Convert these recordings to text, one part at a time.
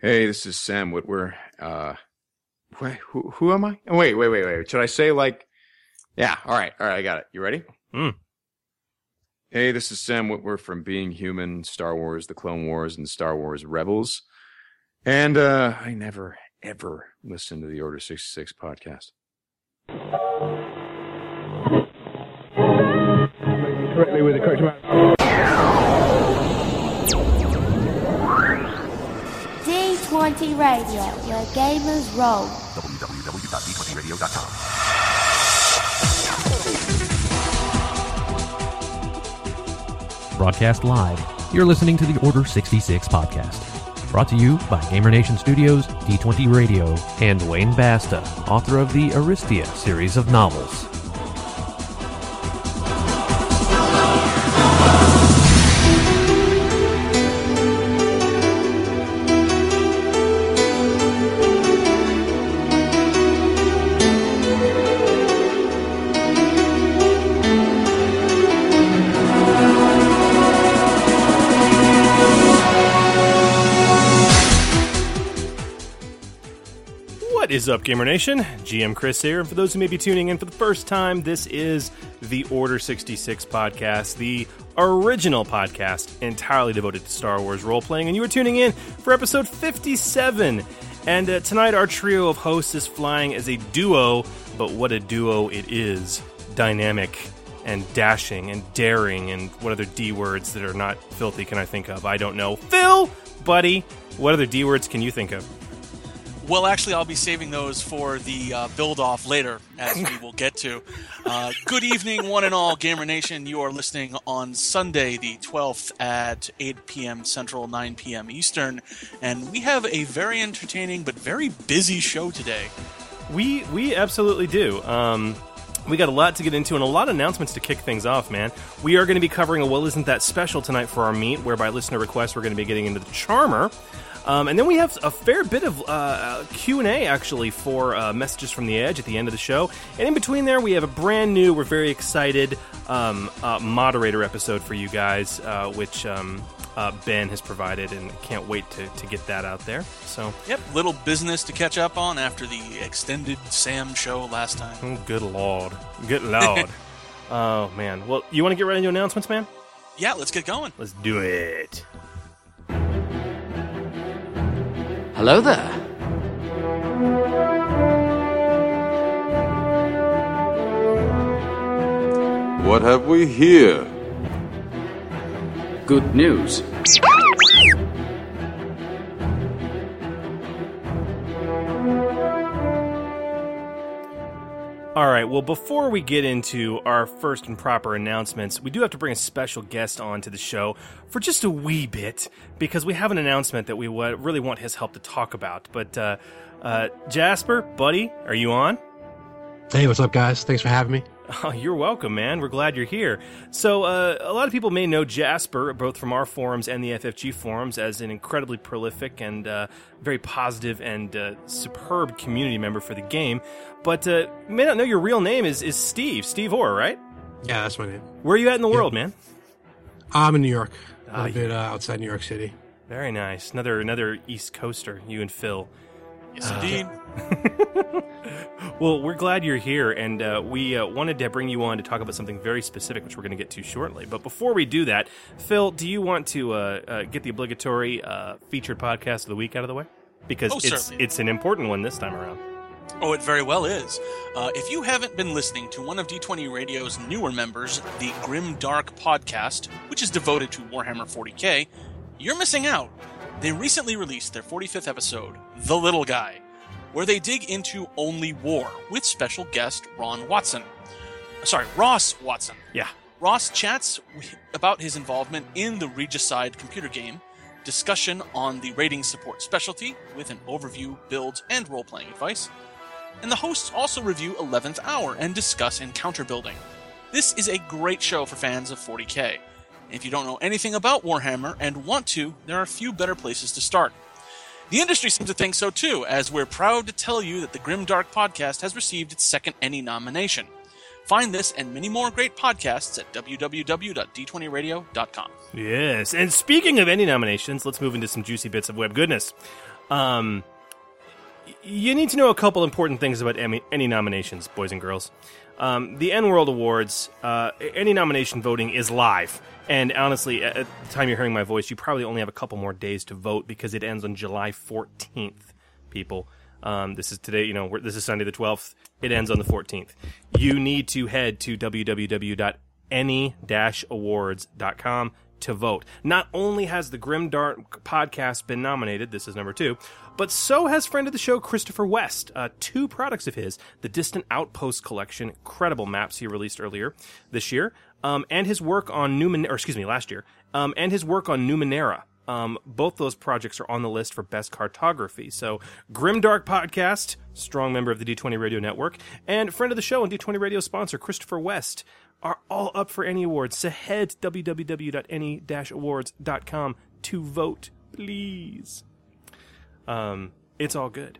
Hey, this is Sam Witwer. Uh, wait, who, who am I? Oh, wait, wait, wait, wait. Should I say like, yeah, all right, all right, I got it. You ready? Hmm. Hey, this is Sam Witwer from Being Human, Star Wars, The Clone Wars, and Star Wars Rebels. And, uh, I never, ever listened to the Order 66 podcast. correctly with the correct amount. D20 Radio, where gamers roll. Broadcast live, you're listening to the Order 66 podcast. Brought to you by Gamer Nation Studios, D20 Radio, and Wayne Basta, author of the Aristeia series of novels. Up, Gamer Nation? GM Chris here, and for those who may be tuning in for the first time, this is the Order 66 podcast, the original podcast entirely devoted to Star Wars role playing, and you are tuning in for episode 57. And uh, tonight, our trio of hosts is flying as a duo, but what a duo it is! Dynamic and dashing and daring, and what other D words that are not filthy can I think of? I don't know. Phil, buddy, what other D words can you think of? Well, actually, I'll be saving those for the uh, build off later, as we will get to. Uh, good evening, one and all, Gamer Nation. You are listening on Sunday, the 12th at 8 p.m. Central, 9 p.m. Eastern, and we have a very entertaining but very busy show today. We we absolutely do. Um, we got a lot to get into and a lot of announcements to kick things off, man. We are going to be covering a well isn't that special tonight for our meat, where by listener request we're going to be getting into the Charmer. Um, and then we have a fair bit of uh, Q and A actually for uh, messages from the edge at the end of the show. And in between there, we have a brand new, we're very excited um, uh, moderator episode for you guys, uh, which um, uh, Ben has provided, and can't wait to, to get that out there. So, Yep, little business to catch up on after the extended Sam show last time. oh, good lord, good lord. oh man. Well, you want to get right into announcements, man? Yeah, let's get going. Let's do it. Hello there. What have we here? Good news. All right. Well, before we get into our first and proper announcements, we do have to bring a special guest on to the show for just a wee bit because we have an announcement that we really want his help to talk about. But uh, uh, Jaspor, buddy, are you on? Hey, what's up, guys? Thanks for having me. Oh, you're welcome, man. We're glad you're here. So, uh, a lot of people may know Jaspor, both from our forums and the FFG forums, as an incredibly prolific and uh, very positive and uh, superb community member for the game. But uh, may not know your real name is, is Steve, Steve Orr, right? Yeah, that's my name. Where are you at in the world, man? I'm in New York, a Ah, little bit uh, outside New York City. Very nice. Another another East Coaster, you and Phil. Yes, indeed. Well, we're glad you're here, and uh, we uh, wanted to bring you on to talk about something very specific, which we're going to get to shortly. But before we do that, Phil, do you want to uh, uh, get the obligatory uh, featured podcast of the week out of the way? Because Oh, it's certainly. it's an important one this time around. Oh, it very well is. Uh, if you haven't been listening to one of D20 Radio's newer members, the Grim Dark podcast, which is devoted to Warhammer 40k, you're missing out. They recently released their 45th episode, The Little Guy, where they dig into only war with special guest Ron Watson. Sorry, Ross Watson. Yeah. Ross chats about his involvement in the Regicide computer game, discussion on the Ratling support specialty with an overview, build, and role playing advice, and the hosts also review 11th Hour and discuss encounter building. This is a great show for fans of 40k. If you don't know anything about Warhammer and want to, there are a few better places to start. The industry seems to think so too, as we're proud to tell you that the Grim Dark podcast has received its second ENnie nomination. Find this and many more great podcasts at www.d20radio.com. Yes, and speaking of ENnie nominations, let's move into some juicy bits of web goodness. Um, you need to know a couple important things about ENnie, ENnie nominations, boys and girls. Um, the EN World Awards, uh, ENnie nomination voting is live. And honestly, at the time you're hearing my voice, you probably only have a couple more days to vote because it ends on July 14th, people. Um, this is today, you know, this is Sunday the 12th. It ends on the 14th. You need to head to www.ennie-awards.com to vote. Not only has the Grim Dark podcast been nominated, this is number two, but so has friend of the show Christopher West. Uh, two products of his, the Distant Outpost collection, incredible maps he released earlier this year, um, and his work on Numen, or excuse me, last year, um, and his work on Numenera. Um, both those projects are on the list for best cartography. So, Grimdark Podcast, strong member of the D20 Radio Network, and friend of the show and D20 Radio sponsor Christopher West are all up for ENnie awards. So head to www.ennie-awards.com to vote, please. Um, it's all good.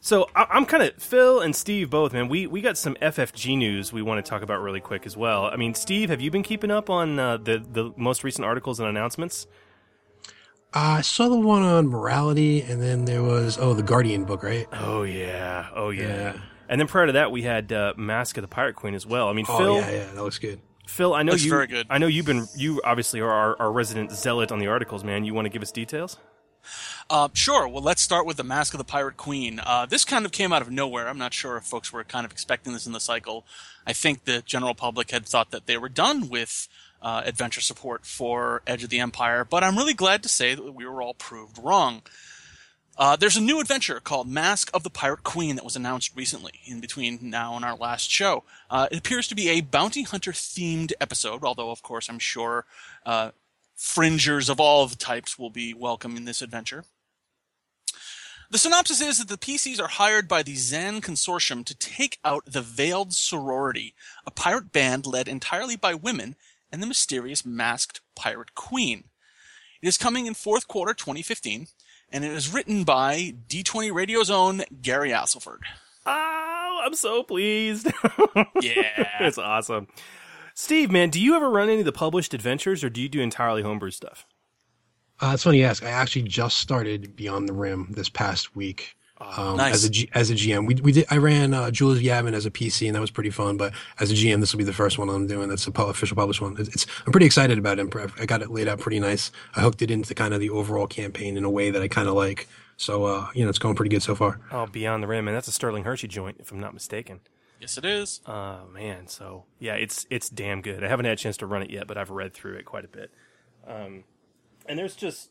So I- I'm kind of Phil and Steve both, man. We we got some FFG news we want to talk about really quick as well. I mean, Steve, have you been keeping up on uh, the the most recent articles and announcements? Uh, I saw the one on morality, and then there was oh the Guardian book, right? Oh yeah, oh yeah. Yeah. And then prior to that, we had uh, Mask of the Pirate Queen as well. I mean, Oh Phil, yeah, yeah, that looks good. Phil, I know Looks you. very good. I know you've been. You obviously are our, our resident zealot on the articles, man. You want to give us details? Uh, sure. Well, let's start with the Mask of the Pirate Queen. Uh, this kind of came out of nowhere. I'm not sure if folks were kind of expecting this in the cycle. I think the general public had thought that they were done with uh, adventure support for Edge of the Empire, but I'm really glad to say that we were all proved wrong. Uh, there's a new adventure called Mask of the Pirate Queen that was announced recently, in between now and our last show. Uh, it appears to be a bounty hunter themed episode, although, of course, I'm sure uh, fringers of all types will be welcome in this adventure. The synopsis is that the PCs are hired by the Zann Consortium to take out the Veiled Sorority, a pirate band led entirely by women, and the mysterious masked pirate queen. It is coming in fourth quarter 2015, and it is written by D20 Radio's own Gary Astleford. Oh, I'm so pleased. Yeah. it's awesome. Steve, man, do you ever run any of the published adventures, or do you do entirely homebrew stuff? Uh, it's funny you ask. I actually just started Beyond the Rim this past week. Um, Nice. As a G, as a GM, we we did. I ran uh, Jewel of Yavin as a PC, and that was pretty fun. But as a GM, this will be the first one I'm doing. That's a pu- official published one. It's, it's I'm pretty excited about it. I got it laid out pretty nice. I hooked it into kind of the overall campaign in a way that I kind of like. So uh, you know, it's going pretty good so far. Oh, Beyond the Rim, and that's a Sterling Hershey joint, if I'm not mistaken. yes, it is. Oh man, so yeah, it's it's damn good. I haven't had a chance to run it yet, but I've read through it quite a bit. Um, and there's just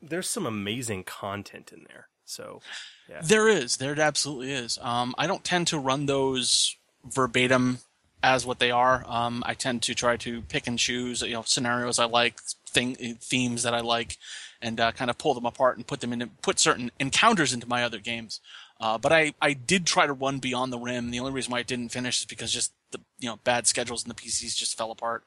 there's some amazing content in there. So yeah, There is. There absolutely is. Um, I don't tend to run those verbatim as what they are. Um, I tend to try to pick and choose, you know, scenarios I like, thing, themes that I like, and uh, kind of pull them apart and put them in, put certain encounters into my other games. Uh, but I, I did try to run Beyond the Rim. The only reason why I didn't finish is because just the, you know, bad schedules and the PCs just fell apart.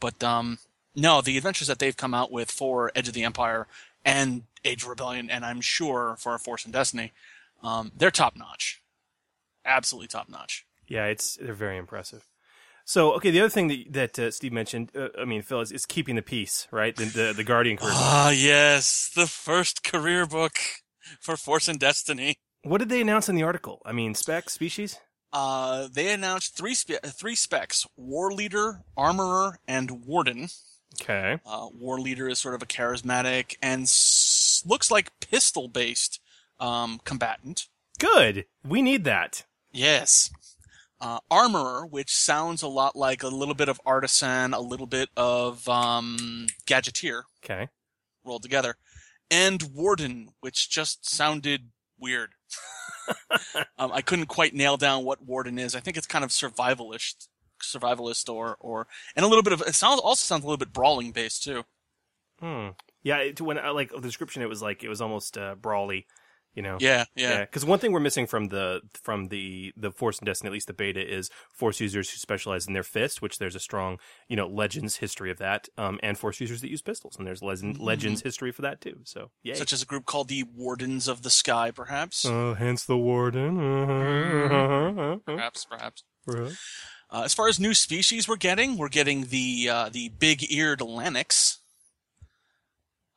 But um, no, the adventures that they've come out with for Edge of the Empire and Age of Rebellion, and I'm sure for Force and Destiny, um, they're top notch. Absolutely top notch. yeah, it's they're very impressive. So okay, the other thing that that uh, Steve mentioned, uh, I mean, Phil is, is keeping the peace, right? The the, the Guardian career. Ah, yes, the first career book for Force and Destiny. what did they announce in the article? I mean, spec species. Uh, they announced three spe- three specs: War Leader, Armorer, and Warden. Okay. Uh, War Leader is sort of a charismatic and s- looks like pistol based um, combatant. Good. We need that. Yes. Uh, Armorer, which sounds a lot like a little bit of Artisan, a little bit of um, Gadgeteer Okay. rolled together, and Warden, which just sounded weird. um, I couldn't quite nail down what Warden is. I think it's kind of survivalist, survivalist, or or and a little bit of it sounds also sounds a little bit brawling based too. Hmm. Yeah. It, when I like the description, it was like it was almost uh, brawly. You know. Yeah, yeah. Because one thing we're missing from the from the the Force and Destiny, at least the beta, is Force users who specialize in their fist, which there's a strong you know Legends history of that, um, and Force users that use pistols, and there's legend, Legends history for that too. So yeah. Such as a group called the Wardens of the Sky, perhaps. Uh, hence the warden. Uh-huh. perhaps, perhaps. Uh, as far as new species we're getting, we're getting the uh, the big-eared Lanniks.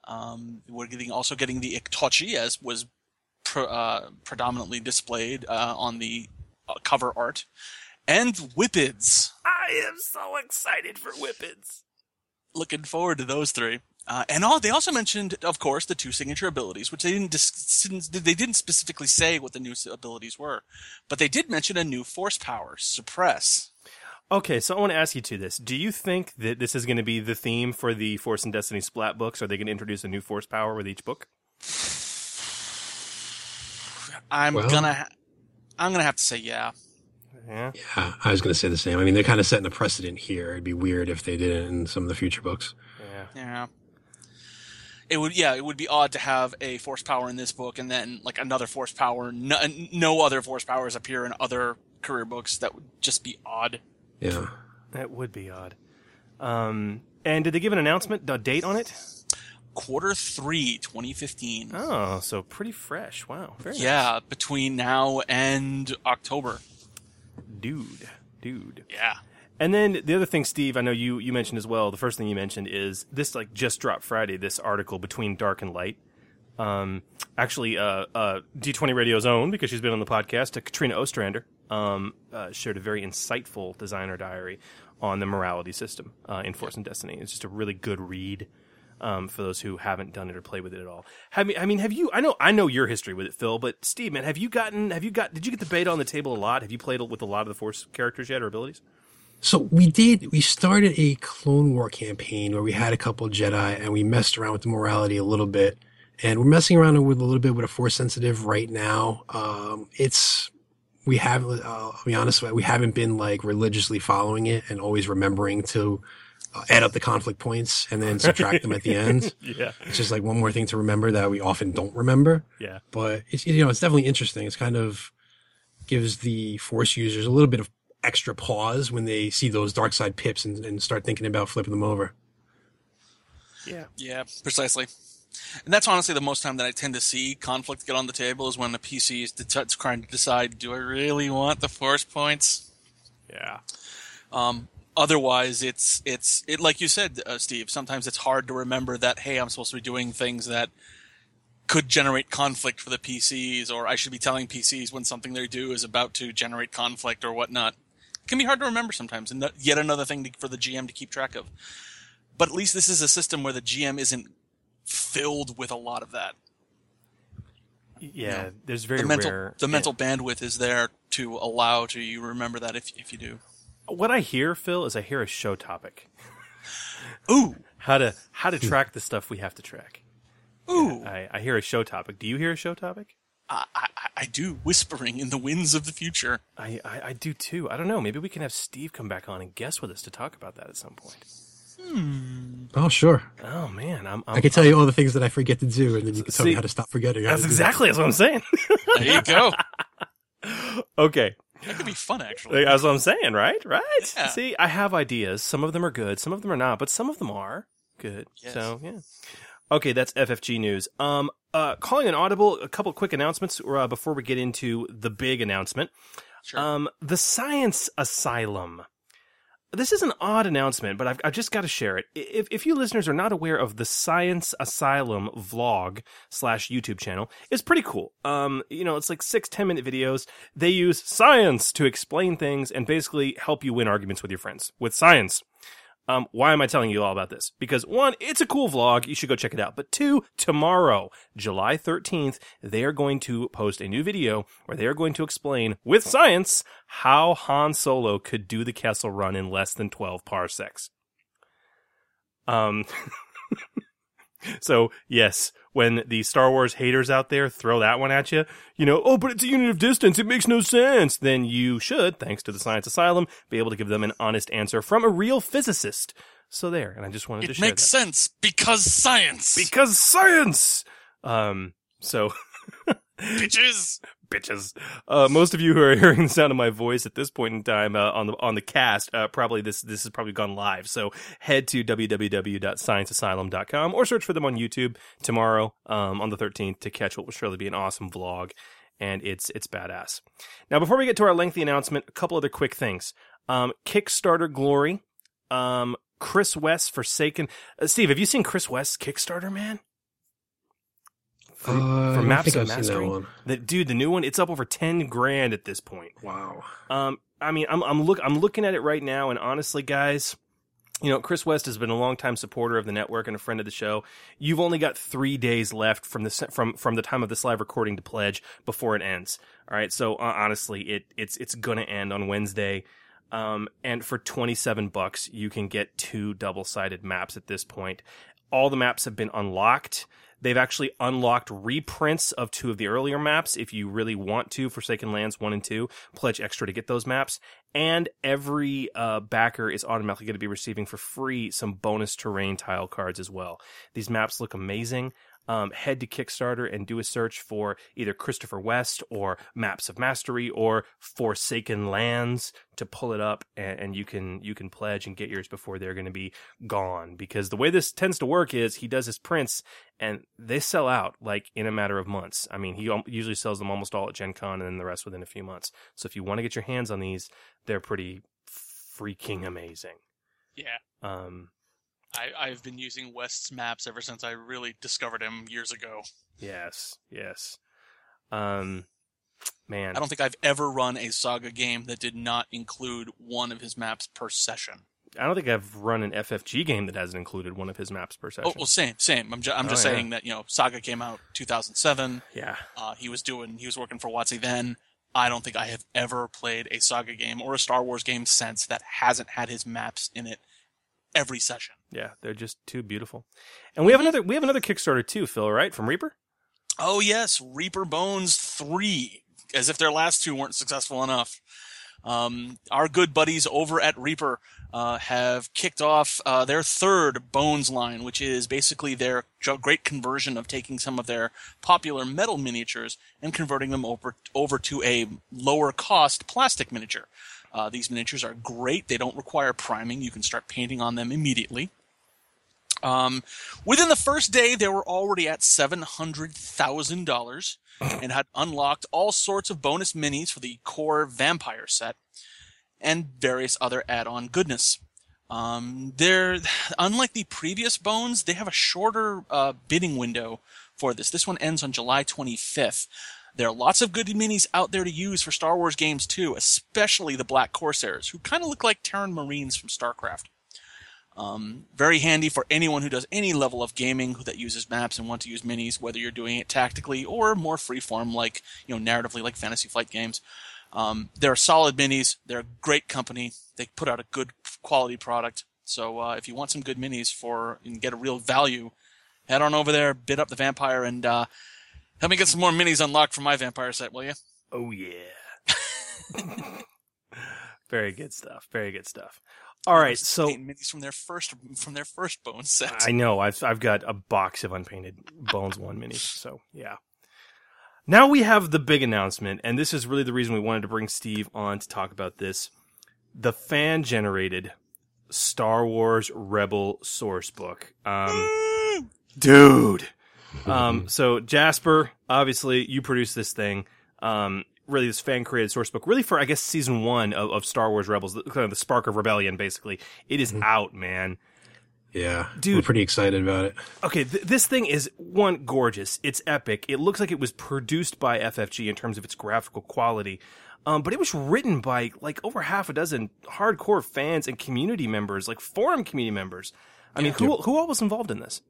Um, we're getting also getting the Iktotchi as was pre- uh, predominantly displayed uh, on the uh, cover art, and Whiphids. I am so excited for Whiphids. Looking forward to those three. Uh, and all, they also mentioned, of course, the two signature abilities, which they didn't dis- they didn't specifically say what the new abilities were, but they did mention a new force power, suppress. Okay, so I want to ask you to this. Do you think that this is going to be the theme for the Force and Destiny Splat books? Are they going to introduce a new force power with each book? I'm Well- gonna, ha- I'm gonna have to say yeah. Yeah. Yeah, I was going to say the same. I mean, they're kind of setting a precedent here. It'd be weird if they did it in some of the future books. Yeah. Yeah. It would, yeah, it would be odd to have a force power in this book and then like another force power. No, no other force powers appear in other career books. That would just be odd. Yeah. That would be odd. Um, and did they give an announcement, a date on it? Quarter three, 2015. Oh, so pretty fresh. Wow. Very nice. Yeah, between now and October. Dude. Dude. Yeah. And then the other thing, Steve, I know you, you mentioned as well. The first thing you mentioned is this like just dropped Friday. This article between dark and light. Um, actually, uh, uh, D20 Radio's own because she's been on the podcast. Uh, Katrina Ostrander um, uh, shared a very insightful designer diary on the morality system uh, in Force and Destiny. It's just a really good read um, for those who haven't done it or played with it at all. Have, I mean, have you? I know, I know your history with it, Phil. But Steve, man, have you gotten? Have you got? Did you get the beta on the table a lot? Have you played with a lot of the Force characters yet or abilities? So we did. We started a Clone War campaign where we had a couple Jedi and we messed around with the morality a little bit, and we're messing around with a little bit with a Force sensitive right now. Um, it's we have. Uh, I'll be honest, we haven't been like religiously following it and always remembering to uh, add up the conflict points and then subtract them at the end. Yeah, It's just like one more thing to remember that we often don't remember. yeah. But it's you know it's definitely interesting. It's kind of gives the Force users a little bit of extra pause when they see those dark side pips and, and start thinking about flipping them over. Yeah. Yeah, precisely. And that's honestly the most time that I tend to see conflict get on the table is when the PC is trying to decide, do I really want the force points? Yeah. Um, otherwise, it's it's it like you said, uh, Steve. Sometimes it's hard to remember that hey, I'm supposed to be doing things that could generate conflict for the PCs, or I should be telling PCs when something they do is about to generate conflict or whatnot. It can be hard to remember sometimes, and yet another thing to, for the GM to keep track of. But at least this is a system where the GM isn't filled with a lot of that. Yeah, No. there's very the mental rare. the mental bandwidth is there to allow to you remember that if if you do. What I hear, Phil, is I hear a show topic. Ooh, How to how to hmm. track the stuff we have to track. ooh, I, I hear a show topic. Do you hear a show topic? I, I, I do whispering in the winds of the future. I, I, I do too. I don't know. Maybe we can have Steve come back on and guest with us to talk about that at some point. Oh, sure. Oh man, I'm. I'm I can tell you all the things that I forget to do, and then you can tell See, me how to stop forgetting. that's exactly that's what I'm saying. There you go. okay, That could be fun, actually. that's what I'm saying. Right, right. Yeah. See, I have ideas. Some of them are good. Some of them are not. But some of them are good. Yes. So yeah. Okay, that's FFG news. Um, uh, calling an audible. A couple quick announcements uh, before we get into the big announcement. Sure. Um, the Science Asylum. This is an odd announcement, but I've, I've just got to share it. If, if you listeners are not aware of the Science Asylum vlog slash YouTube channel, it's pretty cool. Um, you know, it's like six, ten minute videos. They use science to explain things and basically help you win arguments with your friends with science. Um, why am I telling you all about this? Because one, it's a cool vlog. You should go check it out. But two, tomorrow, July 13th, they are going to post a new video where they are going to explain with science how Han Solo could do the Kessel run in less than 12 parsecs. Um, so yes, when the Star Wars haters out there throw that one at you, you know, oh, but it's a unit of distance. It makes no sense. Then you should, thanks to the Science Asylum, be able to give them an honest answer from a real physicist. So there, and I just wanted to share. it makes that. sense because science. because science. Um, so bitches. Bitches. Uh, most of you who are hearing the sound of my voice at this point in time uh, on the on the cast, uh, probably this this has probably gone live. So head to www.scienceasylum.com or search for them on YouTube tomorrow um, on the 13th to catch what will surely be an awesome vlog. And it's it's badass. Now, before we get to our lengthy announcement, a couple other quick things. Um, Kickstarter glory. Um, Chris West Forsaken. Uh, Steve, have you seen Chris West's Kickstarter, man? For, Uh, Maps of seen that one. The, dude, the new one, it's up over ten grand at this point. Wow. Um, I mean, I'm I'm look I'm looking at it right now, and honestly, guys, you know, Chris West has been a longtime supporter of the network and a friend of the show. You've only got three days left from the from from the time of this live recording to pledge before it ends. All right, so uh, honestly, it it's it's gonna end on Wednesday. Um, and for 27 bucks, you can get two double sided maps at this point. All the maps have been unlocked. They've actually unlocked reprints of two of the earlier maps if you really want to. Forsaken Lands 1 and 2, pledge extra to get those maps. And every uh, backer is automatically going to be receiving for free some bonus terrain tile cards as well. These maps look amazing. Um, head to Kickstarter and do a search for either Christopher West or Maps of Mastery or Forsaken Lands to pull it up, and, and you can you can pledge and get yours before they're going to be gone. Because the way this tends to work is he does his prints and they sell out like in a matter of months. I mean, he usually sells them almost all at Gen Con and then the rest within a few months. So if you want to get your hands on these, they're pretty freaking amazing. Yeah. Um, I, I've been using West's maps ever since I really discovered him years ago. yes, yes. Um, man, I don't think I've ever run a Saga game that did not include one of his maps per session. I don't think I've run an FFG game that hasn't included one of his maps per session. Oh, well, same, same. I'm, ju- I'm just Oh, yeah. saying that you know Saga came out 2007. yeah, Uh, he was doing, he was working for WotC then. I don't think I have ever played a Saga game or a Star Wars game since that hasn't had his maps in it every session. yeah, they're just too beautiful. And we have another we have another Kickstarter too, Phil, right? From Reaper. Oh yes, Reaper Bones three, as if their last two weren't successful enough. Um, our good buddies over at Reaper uh, have kicked off uh, their third Bones line, which is basically their great conversion of taking some of their popular metal miniatures and converting them over over to a lower cost plastic miniature. Uh, these miniatures are great. They don't require priming. You can start painting on them immediately. Um, within the first day, they were already at seven hundred thousand dollars and had unlocked all sorts of bonus minis for the core vampire set and various other add-on goodness. Um, they're unlike the previous bones, they have a shorter uh, bidding window for this. This one ends on July 25th. There are lots of good minis out there to use for Star Wars games too, especially the Black Corsairs, who kind of look like Terran Marines from StarCraft. Um, very handy for anyone who does any level of gaming that uses maps and want to use minis, whether you're doing it tactically or more freeform, like you know, narratively, like Fantasy Flight games. Um, they're solid minis. They're a great company. They put out a good quality product. So uh, if you want some good minis for and get a real value, head on over there, bid up the vampire, and uh, help me get some more minis unlocked for my vampire set, will you? Oh yeah. Very good stuff. Very good stuff. All right, so minis from their first from their first bone set. I know I've I've got a box of unpainted Bones One minis. So yeah. Now we have the big announcement, and this is really the reason we wanted to bring Steve on to talk about this. The fan generated Star Wars Rebel source book. Um, dude. Um, so Jaspor, obviously you produced this thing. Um, really this fan created source book, really for I guess season one of, of Star Wars Rebels, the- kind of the spark of rebellion. Basically, it is out, man. Yeah, Dude. we're pretty excited about it. Okay, th- this thing is one gorgeous. It's epic. It looks like it was produced by FFG in terms of its graphical quality. Um, but it was written by like over half a dozen hardcore fans and community members, like forum community members. I mean, who who all was involved in this?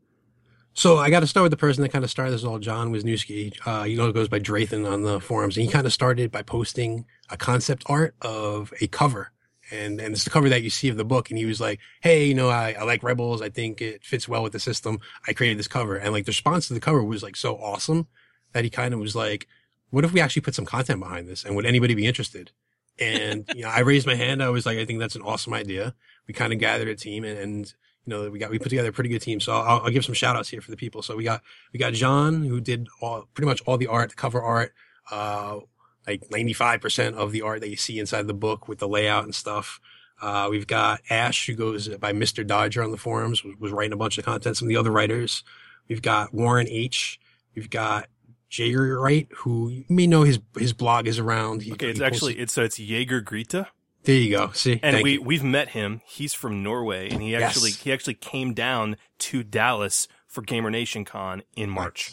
So I got to start with the person that kind of started this all, John Wisniewski. Uh, you know, it goes by Drathan on the forums, and he kind of started by posting a concept art of a cover, and and it's the cover that you see of the book. And he was like, "Hey, you know, I, I like Rebels. I think it fits well with the system. I created this cover." And like the response to the cover was like so awesome that he kind of was like, "What if we actually put some content behind this? And would anybody be interested?" And you know, I raised my hand. I was like, "I think that's an awesome idea." We kind of gathered a team and. and you know, we got, we put together a pretty good team. So I'll, I'll give some shout outs here for the people. So we got, we got John who did all, pretty much all the art, the cover art, uh, like 95% of the art that you see inside the book with the layout and stuff. Uh, we've got Ash who goes by Mr. Dodger on the forums, was, was writing a bunch of content. Some of the other writers. We've got Warren H. We've got Jager Wright, who you may know his, his blog is around. He, Okay, it's actually it's so it's Jaeger Grita, there you go. See, and Thank we you. we've met him. He's from Norway, and he actually Yes. he actually came down to Dallas for Gamer Nation Con in March.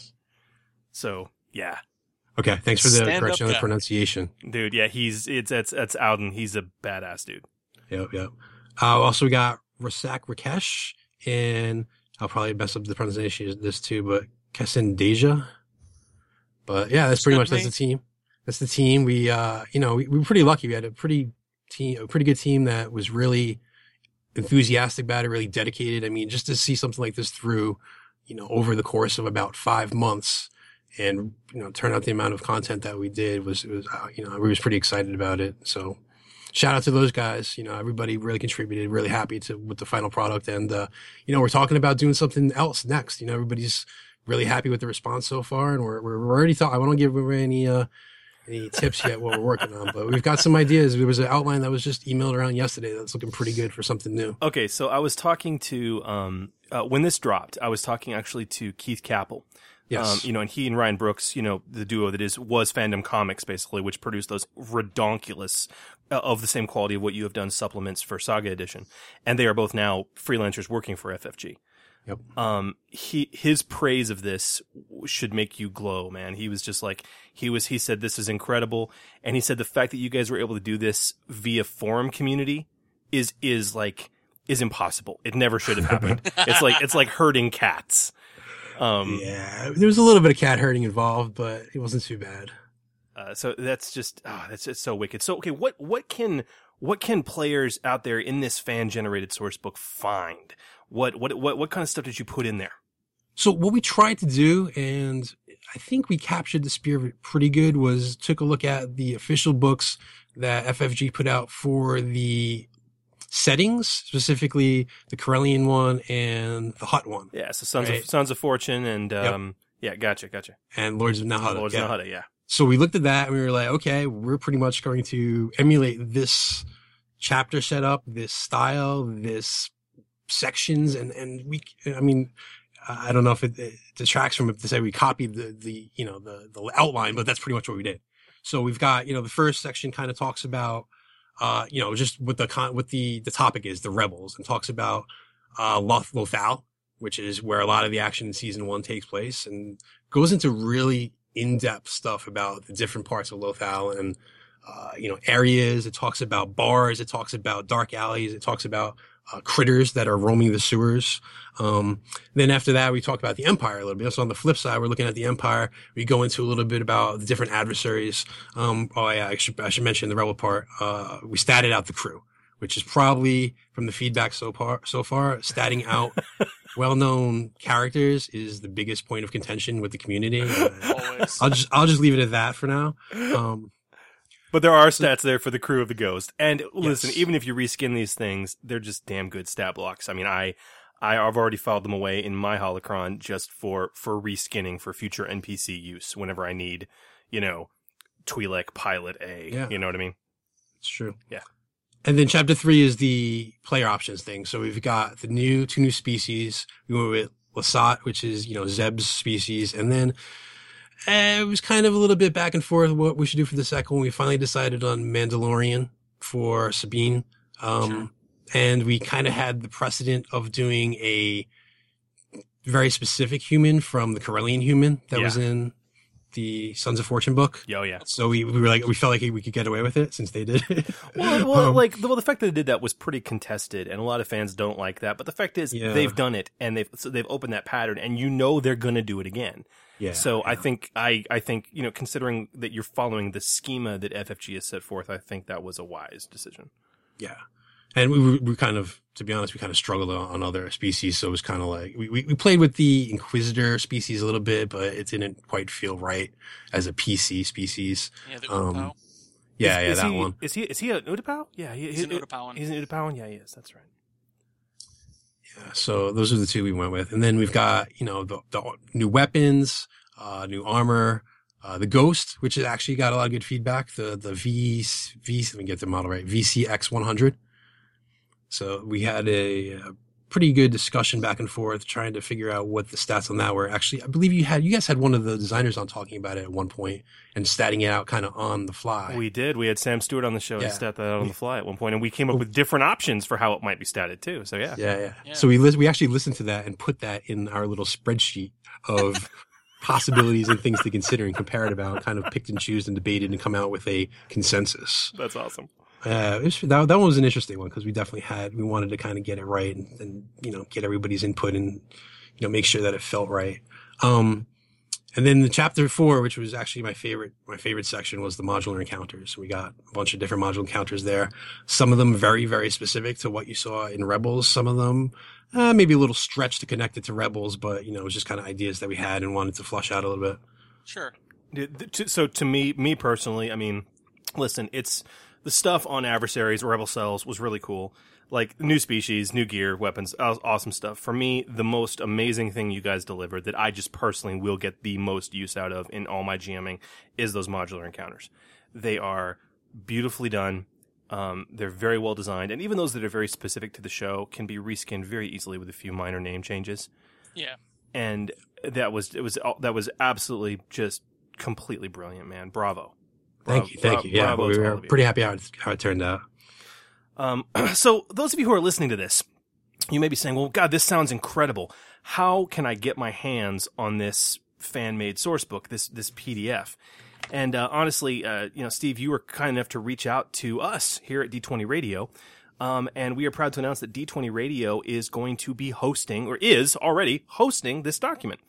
So yeah, Okay, thanks for the Stand-up correction on the pronunciation. dude. Yeah, he's it's it's it's Alden. He's a badass dude. Yep, yep. Uh, also, we got Rasak Rakesh, and I'll probably mess up the pronunciation of this too, but Deja. But yeah, that's pretty good much to that's the team. That's the team. We, uh, you know, we, we were pretty lucky. We had a pretty team, a pretty good team that was really enthusiastic about it, really dedicated. I mean, just to see something like this through, you know, over the course of about five months and, you know, turn out the amount of content that we did was, was, uh, you know, we was pretty excited about it. So shout out to those guys. You know, everybody really contributed, really happy to, with the final product. And, uh, you know, we're talking about doing something else next. You know, everybody's really happy with the response so far. And we're, we're already thought, I won't give away any, uh, any tips yet what we're working on, but we've got some ideas. There was an outline that was just emailed around yesterday that's looking pretty good for something new. Okay, so I was talking to um uh, when this dropped, I was talking actually to Keith Kappel. Yes. Um, you know, and he and Ryan Brooks, you know, the duo that is was Fandom Comics basically, which produced those redonkulous uh, of the same quality of what you have done supplements for Saga Edition, and they are both now freelancers working for FFG. Yep. Um, he his praise of this should make you glow, man. He was just like he was. He said this is incredible, and he said the fact that you guys were able to do this via forum community is is like is impossible. It never should have happened. it's like it's like herding cats. Um, yeah, there was a little bit of cat herding involved, but it wasn't too bad. Uh, so that's just ah, that's just so wicked. So okay, what what can what can players out there in this fan generated source book find? What what what what kind of stuff did you put in there? So what we tried to do, and I think we captured the spirit of it pretty good, was took a look at the official books that FFG put out for the settings, specifically the Corellian one and the Hutt one, Yeah, so Sons Right. of Sons of Fortune and um yeah, gotcha, gotcha. and Lords of Nal Hutta. Lords yeah. of Nal Hutta, yeah. So we looked at that and we were like, okay, we're pretty much going to emulate this chapter setup, this style, this sections, and and we, I mean, I don't know if it, it detracts from it to say we copied the the you know the the outline, but that's pretty much what we did. So we've got you know the first section kind of talks about uh you know just what the con what the the topic is the rebels and talks about uh Loth Lothal, which is where a lot of the action in season one takes place, and goes into really in-depth stuff about the different parts of Lothal and uh, you know areas. It talks about bars. It talks about dark alleys. It talks about uh, critters that are roaming the sewers. Um, then after that, we talk about the Empire a little bit. So on the flip side, we're looking at the Empire. We go into a little bit about the different adversaries. Um, oh yeah, I should, I should mention the rebel part. Uh, we statted out the crew, which is probably from the feedback so far, so far, statting out well-known characters is the biggest point of contention with the community. Uh, I'll just, I'll just leave it at that for now. Um, But there are stats there for the crew of the Ghost. And listen, Yes. even if you reskin these things, they're just damn good stat blocks. I mean, I, I have already filed them away in my holocron just for, for reskinning for future NPC use whenever I need, you know, Twi'lek Pilot A. Yeah. You know what I mean? It's true. Yeah. And then chapter three is the player options thing. So we've got the new two new species. We went with Lasat, which is you know Zeb's species, and then it was kind of a little bit back and forth what we should do for the second one. We finally decided on Mandalorian for Sabine, um, and we kind of had the precedent of doing a very specific human from the Corellian human that was in the Sons of Fortune book. Yo, yeah. So we, we were like, we felt like we could get away with it since they did it. Well, well Um, like, well, the fact that they did that was pretty contested, and a lot of fans don't like that. But the fact is, Yeah. they've done it, and they've so they've opened that pattern, and you know they're going to do it again. Yeah. So I think I I think you know considering that you're following the schema that FFG has set forth, I think that was a wise decision. yeah. And we, we, we kind of, to be honest, we kind of struggled on, on other species. So it was kind of like, we, we, we played with the Inquisitor species a little bit, but it didn't quite feel right as a PC species. Yeah, the Um, Utapau. Yeah, is, yeah, is that he, one. Is he is he a Utapau? Yeah, he, He's an he- Utapauan. He's an Utapauan. Yeah, he is. That's right. Yeah, so those are the two we went with. And then we've got, you know, the, the new weapons, uh, new armor, uh, the Ghost, which has actually got a lot of good feedback. The, the V, V, let me get the model right, VCX 100. So we had a, a pretty good discussion back and forth trying to figure out what the stats on that were. Actually, I believe you had, you guys had one of the designers on talking about it at one point and statting it out kind of on the fly. We did. We had Sam Stewart on the show Yeah. and stat that out on the fly at one point, and we came up with different options for how it might be statted too. So yeah, Yeah, yeah. Yeah. So we lis- we actually listened to that and put that in our little spreadsheet of possibilities and things to consider and compare it about, kind of picked and choose and debated and come out with a consensus. That's awesome. Uh, it was, that, that one was an interesting one because we definitely had, we wanted to kind of get it right and, and, you know, get everybody's input and, you know, make sure that it felt right. Um, and then the chapter four, which was actually my favorite, my favorite section was the modular encounters. We got a bunch of different modular encounters there. Some of them very, very specific to what you saw in Rebels. Some of them, uh, maybe a little stretch to connect it to Rebels, but you know, it was just kind of ideas that we had and wanted to flush out a little bit. Sure. So to me, me personally, I mean, listen, it's the stuff on adversaries, or rebel cells was really cool. Like new species, new gear, weapons, awesome stuff. For me, the most amazing thing you guys delivered that I just personally will get the most use out of in all my GMing is those modular encounters. They are beautifully done. Um, they're very well designed, and even those that are very specific to the show can be reskinned very easily with a few minor name changes. Yeah, and that was it was that was absolutely just completely brilliant, man. Bravo. Thank you, thank you. Yeah, we were pretty happy how it, how it turned out. Um, so those of you who are listening to this, you may be saying, "Well, God, this sounds incredible. How can I get my hands on this fan-made source book, this this PDF?" And uh, honestly, uh, you know, Steve, you were kind enough to reach out to us here at D20 Radio. Um, and we are proud to announce that D20 Radio is going to be hosting, or is already hosting, this document.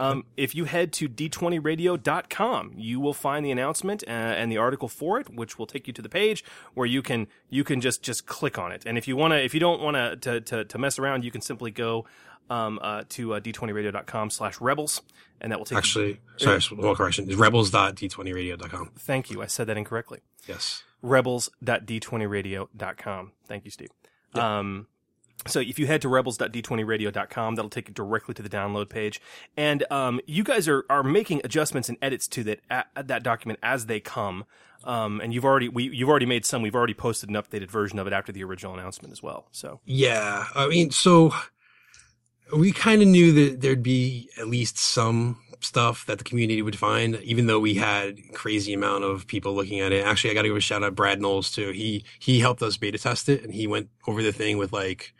Um, if you head to d20radio.com, you will find the announcement uh, and the article for it, which will take you to the page where you can you can just just click on it. And if you want to, if you don't want to to to mess around, you can simply go um, uh, to uh, d20radio.com slash rebels, and that will take Actually, you, sorry, one correction. It's rebels.d20radio.com. Thank you. I said that incorrectly. Yes. rebels.d20radio.com. Thank you, Steve. Yep. Um, so if you head to rebels.d20radio.com, that'll take you directly to the download page. And um, you guys are, are making adjustments and edits to that at, that document as they come. Um, and you've already we you've already made some. We've already posted an updated version of it after the original announcement as well. So yeah, I mean, so we kind of knew that there'd be at least some stuff that the community would find, even though we had crazy amount of people looking at it. Actually, I got to give a shout out Brad Knowles too. He he helped us beta test it, and he went over the thing with like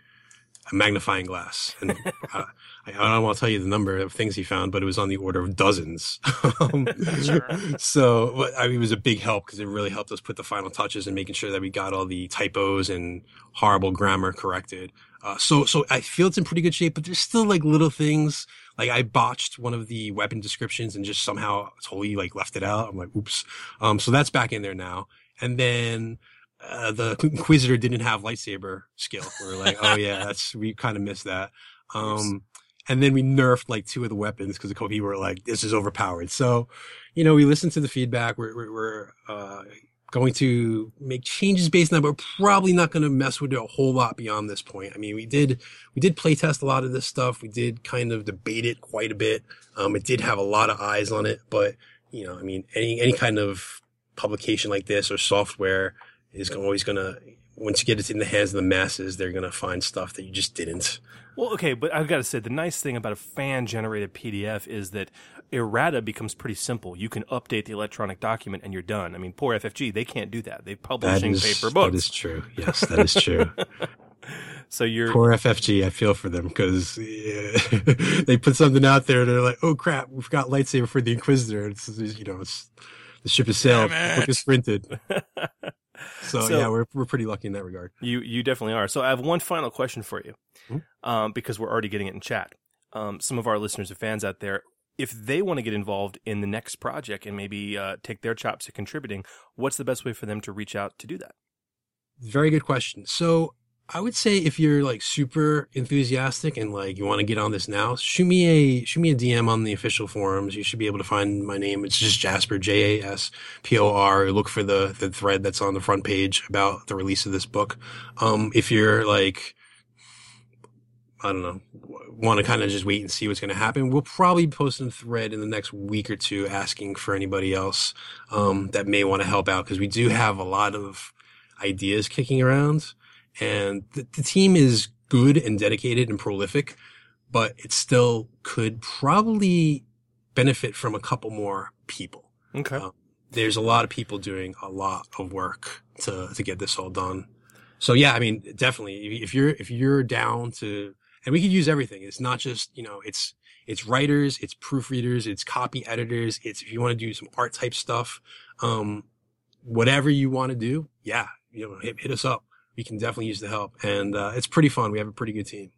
a magnifying glass. And uh, I, I, don't want to tell you the number of things he found, but it was on the order of dozens. um, sure. So I mean, it was a big help because it really helped us put the final touches and making sure that we got all the typos and horrible grammar corrected. Uh, so, so I feel it's in pretty good shape, but there's still like little things. Like I botched one of the weapon descriptions and just somehow totally like left it out. I'm like, oops. Um, so that's back in there now. And then uh, the Inquisitor didn't have lightsaber skill. We are like, oh yeah, that's we kind of missed that. Um, and then we nerfed like two of the weapons because the people were like, this is overpowered. So, you know, we listened to the feedback. We're, we're, we're uh, going to make changes based on that, but we're probably not going to mess with it a whole lot beyond this point. I mean, we did, we did play test a lot of this stuff. We did kind of debate it quite a bit. Um, it did have a lot of eyes on it, but you know, I mean, any, any kind of publication like this or software, is always going to once you get it in the hands of the masses, they're going to find stuff that you just didn't. Well, okay, but I've got to say the nice thing about a fan generated PDF is that errata becomes pretty simple. You can update the electronic document and you're done. I mean, poor FFG, they can't do that. They're publishing is, paper books. That is true. Yes, that is true. so you're poor FFG. I feel for them because yeah, they put something out there. And they're like, "Oh crap, we've got lightsaber for the Inquisitor." It's you know, it's the ship is sailed, the book is printed. So, so, yeah, we're we're pretty lucky in that regard. You you definitely are. So I have one final question for you, mm-hmm. um, because we're already getting it in chat. Um, some of our listeners and fans out there, if they want to get involved in the next project and maybe uh, take their chops at contributing, what's the best way for them to reach out to do that? Very good question. So I would say if you're like super enthusiastic and like you want to get on this now, shoot me a shoot me a DM on the official forums. You should be able to find my name. It's just Jaspor J A S P O R. Look for the the thread that's on the front page about the release of this book. Um, if you're like I don't know, want to kind of just wait and see what's going to happen. We'll probably post a thread in the next week or two asking for anybody else um, that may want to help out because we do have a lot of ideas kicking around and the, the team is good and dedicated and prolific, but it still could probably benefit from a couple more people. Okay. Uh, there's a lot of people doing a lot of work to, to get this all done. So yeah, I mean, definitely if you're, if you're down to, and we could use everything. It's not just, you know, it's, it's writers, it's proofreaders, it's copy editors, it's if you want to do some art type stuff, um, whatever you want to do, yeah, you know, hit, hit us up. We can definitely use the help, and uh, it's pretty fun. We have a pretty good team.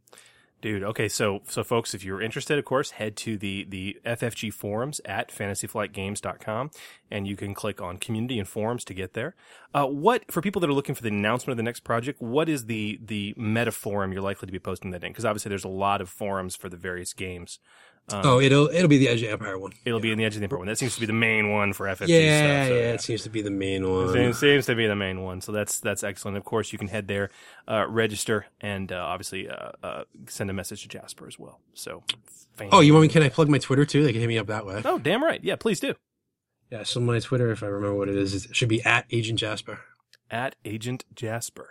Dude, okay, so so folks, if you're interested, of course, head to the the FFG forums at fantasyflightgames.com and you can click on community and forums to get there. Uh, what for people that are looking for the announcement of the next project, what is the the meta forum you're likely to be posting that in? Because obviously there's a lot of forums for the various games. Um, oh, it'll it'll be the Edge of Empire one. It'll yeah. be in the Edge of the Empire one. That seems to be the main one for FFG yeah, stuff. So, yeah, yeah, it seems to be the main one. It seems, seems, to be the main one. So that's that's excellent. Of course, you can head there, uh, register, and uh, obviously uh, uh send a message to Jaspor as well. So. Oh, you want me? Can I plug my Twitter too? They can hit me up that way. Oh, damn right. Yeah, please do. Yeah, so my Twitter, if I remember what it is, it should be at Agent Jaspor. At Agent Jaspor.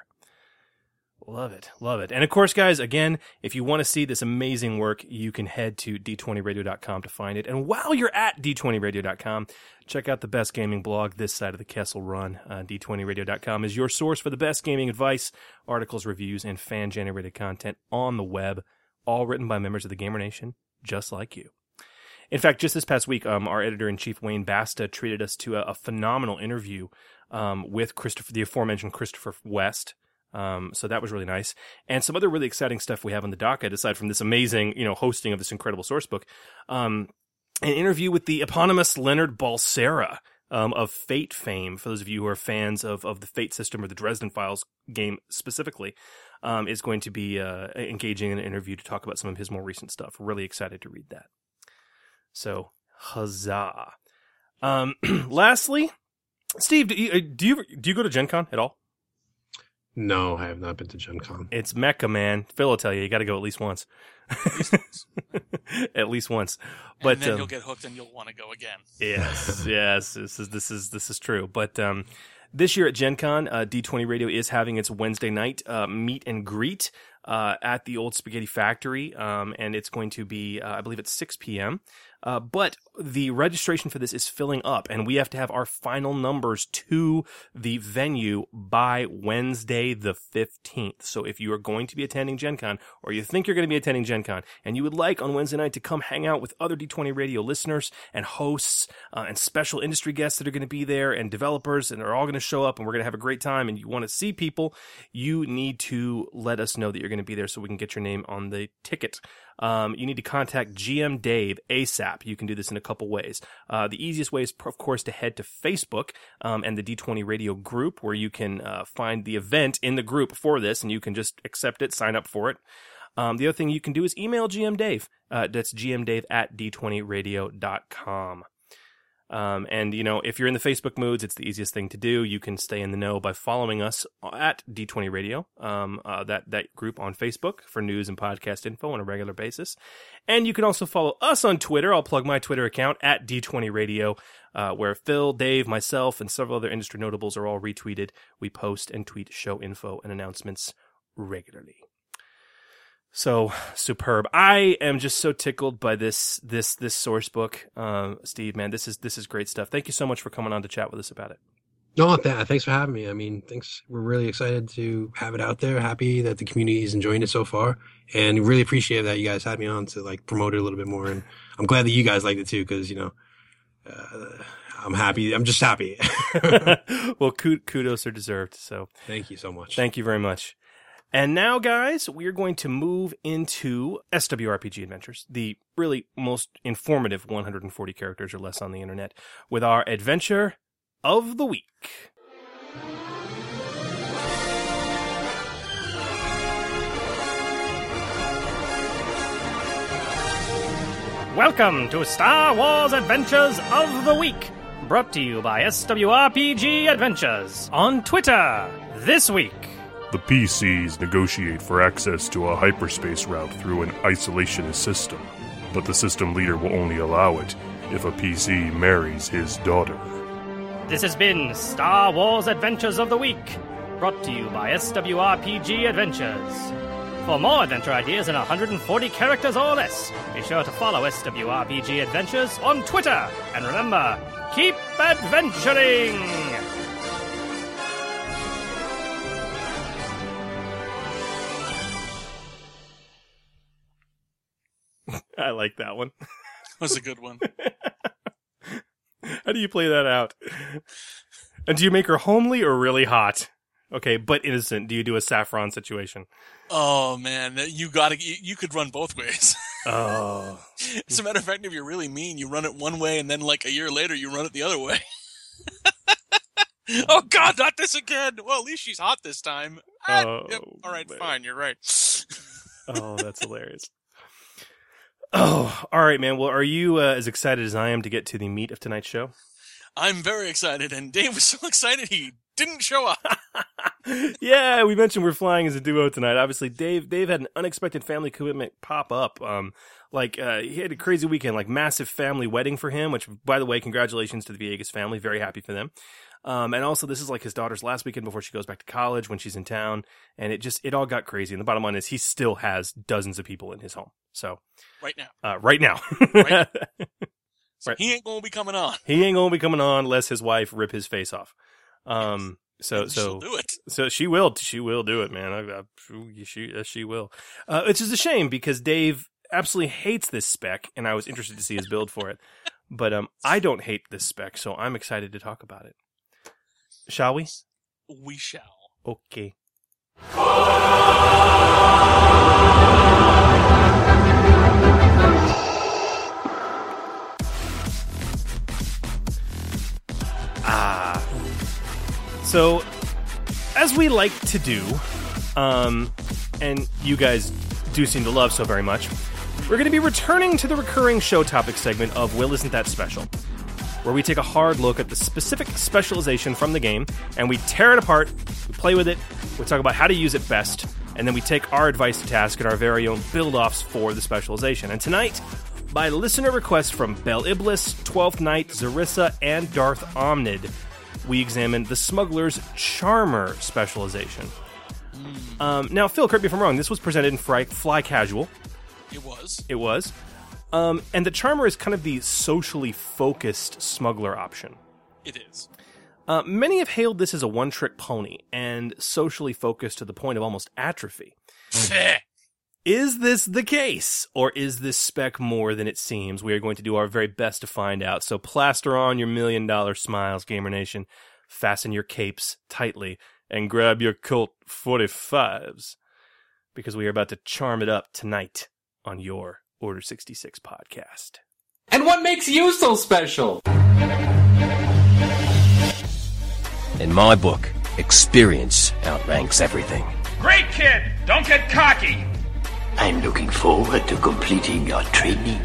Love it. Love it. And of course, guys, again, if you want to see this amazing work, you can head to d20radio.com to find it. And while you're at d20radio.com, check out the best gaming blog this side of the Kessel Run. Uh, d20radio.com is your source for the best gaming advice, articles, reviews, and fan generated content on the web, all written by members of the Gamer Nation, just like you. In fact, just this past week, um, our editor in chief, Wayne Basta, treated us to a, a phenomenal interview um, with Christopher, the aforementioned Christopher West. Um, so that was really nice. And some other really exciting stuff we have on the docket, aside from this amazing, you know, hosting of this incredible source book. Um, an interview with the eponymous Leonard Balsera. Um, of Fate fame, for those of you who are fans of, of the Fate system or the Dresden Files game specifically, um, is going to be uh, engaging in an interview to talk about some of his more recent stuff. Really excited to read that. So, huzzah! Um, lastly, Steve, do you, uh, do you do you go to Gen Con at all? No, I have not been to Gen Con. It's Mecca, man. Phil will tell you, you got to go at least once. At least once. at least once. But and then um, you'll get hooked and you'll want to go again. Yes, yes. This is this is this is true. But um, this year at Gen Con, uh, D20 Radio is having its Wednesday night uh, meet and greet uh, at the Old Spaghetti Factory, um, and it's going to be, uh, I believe, at 6 p.m. Uh, but the registration for this is filling up, and we have to have our final numbers to the venue by Wednesday the 15th. So if you are going to be attending Gen Con, or you think you're going to be attending Gen Con, and you would like on Wednesday night to come hang out with other D20 radio listeners and hosts uh, and special industry guests that are going to be there and developers, and they're all going to show up, and we're going to have a great time, and you want to see people, you need to let us know that you're going to be there so we can get your name on the ticket um, you need to contact GM Dave ASAP. You can do this in a couple ways. Uh, the easiest way is, of course, to head to Facebook um, and the D20 Radio group, where you can uh, find the event in the group for this, and you can just accept it, sign up for it. Um, the other thing you can do is email GM Dave. Uh, that's gmdave at d20radio.com. Um, and you know, if you're in the Facebook moods, it's the easiest thing to do. You can stay in the know by following us at D20 Radio, um, uh, that that group on Facebook for news and podcast info on a regular basis. And you can also follow us on Twitter. I'll plug my Twitter account at D20 Radio, uh, where Phil, Dave, myself, and several other industry notables are all retweeted. We post and tweet show info and announcements regularly. So superb. I am just so tickled by this this this source book, uh, Steve. Man, this is this is great stuff. Thank you so much for coming on to chat with us about it. No, th- thanks for having me. I mean, thanks. We're really excited to have it out there. Happy that the community is enjoying it so far, and really appreciate that you guys had me on to like promote it a little bit more. And I'm glad that you guys liked it too, because you know, uh, I'm happy. I'm just happy. well, kudos are deserved. So thank you so much. Thank you very much. And now, guys, we're going to move into SWRPG Adventures, the really most informative 140 characters or less on the internet, with our adventure of the week. Welcome to Star Wars Adventures of the Week, brought to you by SWRPG Adventures on Twitter this week. The PCs negotiate for access to a hyperspace route through an isolationist system, but the system leader will only allow it if a PC marries his daughter. This has been Star Wars Adventures of the Week, brought to you by SWRPG Adventures. For more adventure ideas in 140 characters or less, be sure to follow SWRPG Adventures on Twitter. And remember, keep adventuring! I like that one. That was a good one. How do you play that out? And do you make her homely or really hot? Okay, but innocent. Do you do a saffron situation? Oh man, you gotta. You, you could run both ways. Oh, As a matter of fact, if you're really mean, you run it one way, and then like a year later, you run it the other way. oh God, not this again. Well, at least she's hot this time. Ah, Oh, yep. All right, man. fine. You're right. oh, that's hilarious. Oh, all right, man. Well, are you uh, as excited as I am to get to the meat of tonight's show? I'm very excited, and Dave was so excited he didn't show up. yeah, we mentioned we're flying as a duo tonight. Obviously, Dave Dave had an unexpected family commitment pop up. Um, like uh, he had a crazy weekend, like massive family wedding for him. Which, by the way, congratulations to the Viegas family. Very happy for them. Um, and also, this is like his daughter's last weekend before she goes back to college when she's in town, and it just it all got crazy. And the bottom line is, he still has dozens of people in his home. So right now, uh, right now, Right. Right. he ain't gonna be coming on. he ain't gonna be coming on unless his wife rip his face off. Um, so And so she'll do it. so she will she will do it, man. I, I, she she will. Uh, which is a shame because Dave absolutely hates this spec, and I was interested to see his build for it. But um, I don't hate this spec, so I'm excited to talk about it. Shall we? We shall. Okay. Ah. So, as we like to do, um, and you guys do seem to love so very much, we're going to be returning to the recurring show topic segment of Will Isn't That Special, where we take a hard look at the specific specialization from the game and we tear it apart, we play with it, we talk about how to use it best, and then we take our advice to task and our very own build offs for the specialization. And tonight, by listener request from Bel Iblis, 12th Knight, Zarissa, and Darth Omnid, we examine the Smuggler's Charmer specialization. Um, now, Phil, correct me if I'm wrong, this was presented in Fly, Fly Casual. It was. It was. Um, and the Charmer is kind of the socially focused smuggler option. It is. Uh, many have hailed this as a one trick pony and socially focused to the point of almost atrophy. Is this the case, or is this spec more than it seems? We are going to do our very best to find out. So plaster on your million dollar smiles, Gamer Nation. Fasten your capes tightly and grab your Colt 45s because we are about to charm it up tonight on your Order 66 podcast. And what makes you so special? In my book, experience outranks everything. Great kid! Don't get cocky! I'm looking forward to completing your training.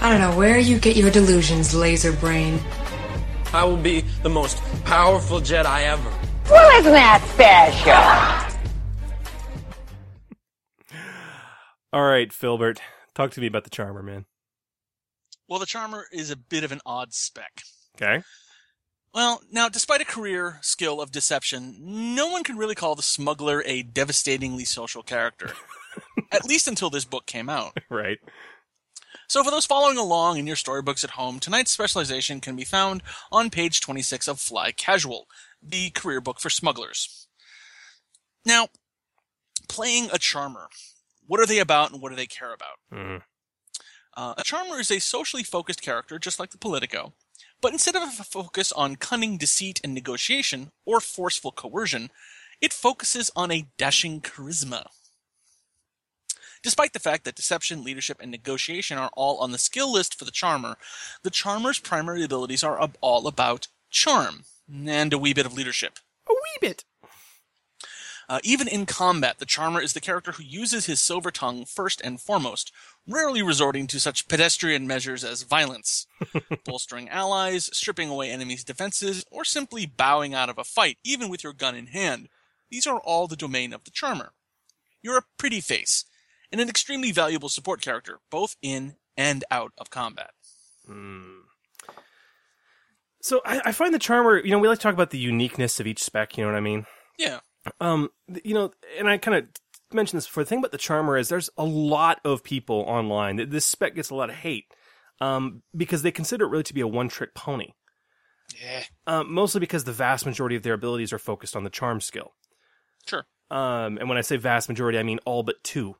I don't know where you get your delusions, laser brain. I will be the most powerful Jedi ever. Well, isn't that special? All right, Filbert, talk to me about the Charmer, man. Well, the Charmer is a bit of an odd spec. Okay. Well, now, despite a career skill of deception, no one can really call the smuggler a devastatingly social character. At least until this book came out. Right. So, for those following along in your storybooks at home, tonight's specialization can be found on page 26 of Fly Casual, the career book for smugglers. Now, playing a charmer. What are they about and what do they care about? Mm-hmm. Uh, a charmer is a socially focused character, just like the Politico, but instead of a focus on cunning deceit and negotiation, or forceful coercion, it focuses on a dashing charisma. Despite the fact that deception, leadership, and negotiation are all on the skill list for the charmer, the charmer's primary abilities are ab- all about charm and a wee bit of leadership. A wee bit. Uh, even in combat, the charmer is the character who uses his silver tongue first and foremost, rarely resorting to such pedestrian measures as violence, bolstering allies, stripping away enemies' defenses, or simply bowing out of a fight, even with your gun in hand. These are all the domain of the charmer. You're a pretty face, and an extremely valuable support character, both in and out of combat. Mm. So I, I find the Charmer, you know, we like to talk about the uniqueness of each spec, you know what I mean? Yeah. Um, you know, and I kind of mentioned this before. The thing about the Charmer is there's a lot of people online. that This spec gets a lot of hate um, because they consider it really to be a one trick pony. Yeah. Um, mostly because the vast majority of their abilities are focused on the charm skill. Sure. Um, and when I say vast majority, I mean all but two.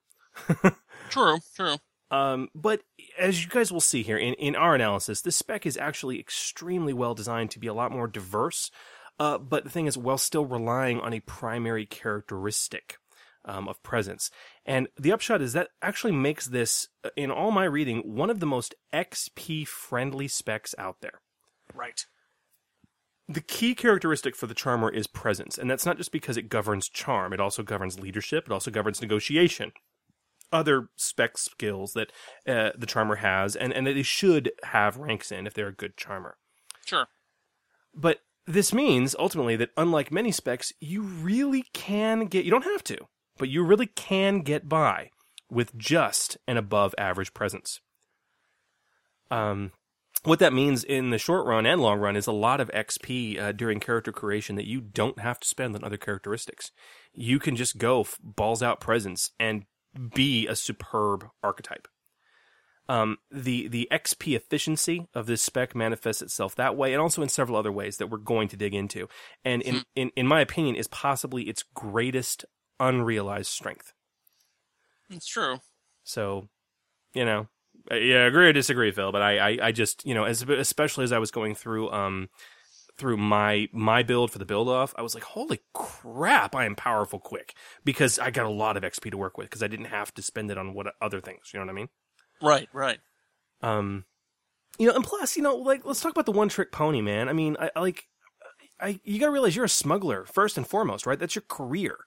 True, true. Um, but as you guys will see here in, in our analysis, this spec is actually extremely well designed to be a lot more diverse. Uh, but the thing is, while still relying on a primary characteristic um, of presence. And the upshot is that actually makes this, uh, in all my reading, one of the most XP friendly specs out there. Right. The key characteristic for the charmer is presence, and that's not just because it governs charm, it also governs leadership, it also governs negotiation. Other spec skills that uh, the charmer has, and, and that they should have ranks in if they're a good charmer. Sure. But this means ultimately that unlike many specs, you really can get, you don't have to, but you really can get by with just an above average presence. Um, what that means in the short run and long run is a lot of XP uh, during character creation that you don't have to spend on other characteristics. You can just go balls out presence and be a superb archetype. Um, the the XP efficiency of this spec manifests itself that way, and also in several other ways that we're going to dig into. And in, in, in my opinion, is possibly its greatest unrealized strength. It's true. So, you know, yeah, agree or disagree, Phil. But I, I, I just, you know, as especially as I was going through, um, through my my build for the build off, I was like, holy crap, I am powerful quick because I got a lot of XP to work with because I didn't have to spend it on what other things. You know what I mean? Right, right. Um, you know, and plus, you know, like let's talk about the one trick pony, man. I mean, I, I like, I you gotta realize you're a smuggler first and foremost, right? That's your career.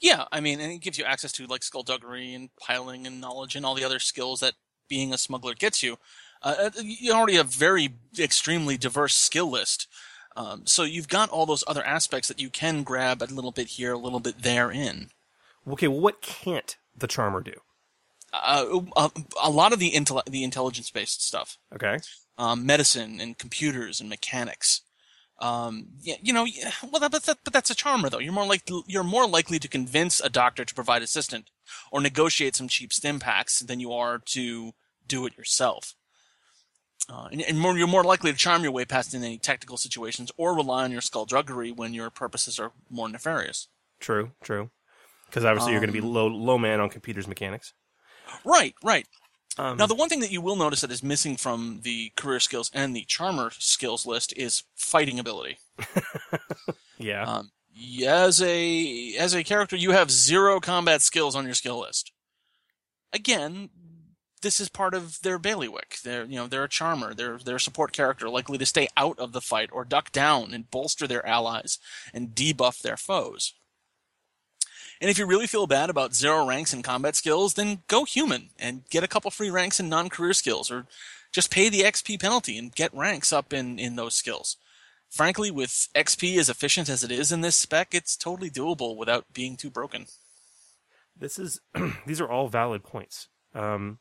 Yeah, I mean, and it gives you access to like skullduggery and piloting and knowledge and all the other skills that being a smuggler gets you. Uh, you already have very extremely diverse skill list. Um, so you've got all those other aspects that you can grab a little bit here, a little bit there in. Okay, well, what can't the charmer do? Uh, a, a lot of the intel- the intelligence based stuff. Okay. Um, medicine and computers and mechanics. Um, yeah, you know, well, that, but, that, but that's a charmer though. You're more like you're more likely to convince a doctor to provide assistant or negotiate some cheap stim packs than you are to do it yourself. Uh, and, and more, you're more likely to charm your way past in any technical situations or rely on your skullduggery when your purposes are more nefarious. True, true. Because obviously you're going to be Um, low low man on computers mechanics. Right, right. Um, now, the one thing that you will notice that is missing from the career skills and the charmer skills list is fighting ability. Yeah. Um, as a as a character, you have zero combat skills on your skill list. Again, this is part of their bailiwick. They're you know they're a charmer. They're they're a support character, likely to stay out of the fight or duck down and bolster their allies and debuff their foes. And if you really feel bad about zero ranks in combat skills, then go human and get a couple free ranks in non-career skills, or just pay the XP penalty and get ranks up in in those skills. Frankly, with XP as efficient as it is in this spec, it's totally doable without being too broken. This is these are all valid points. Um,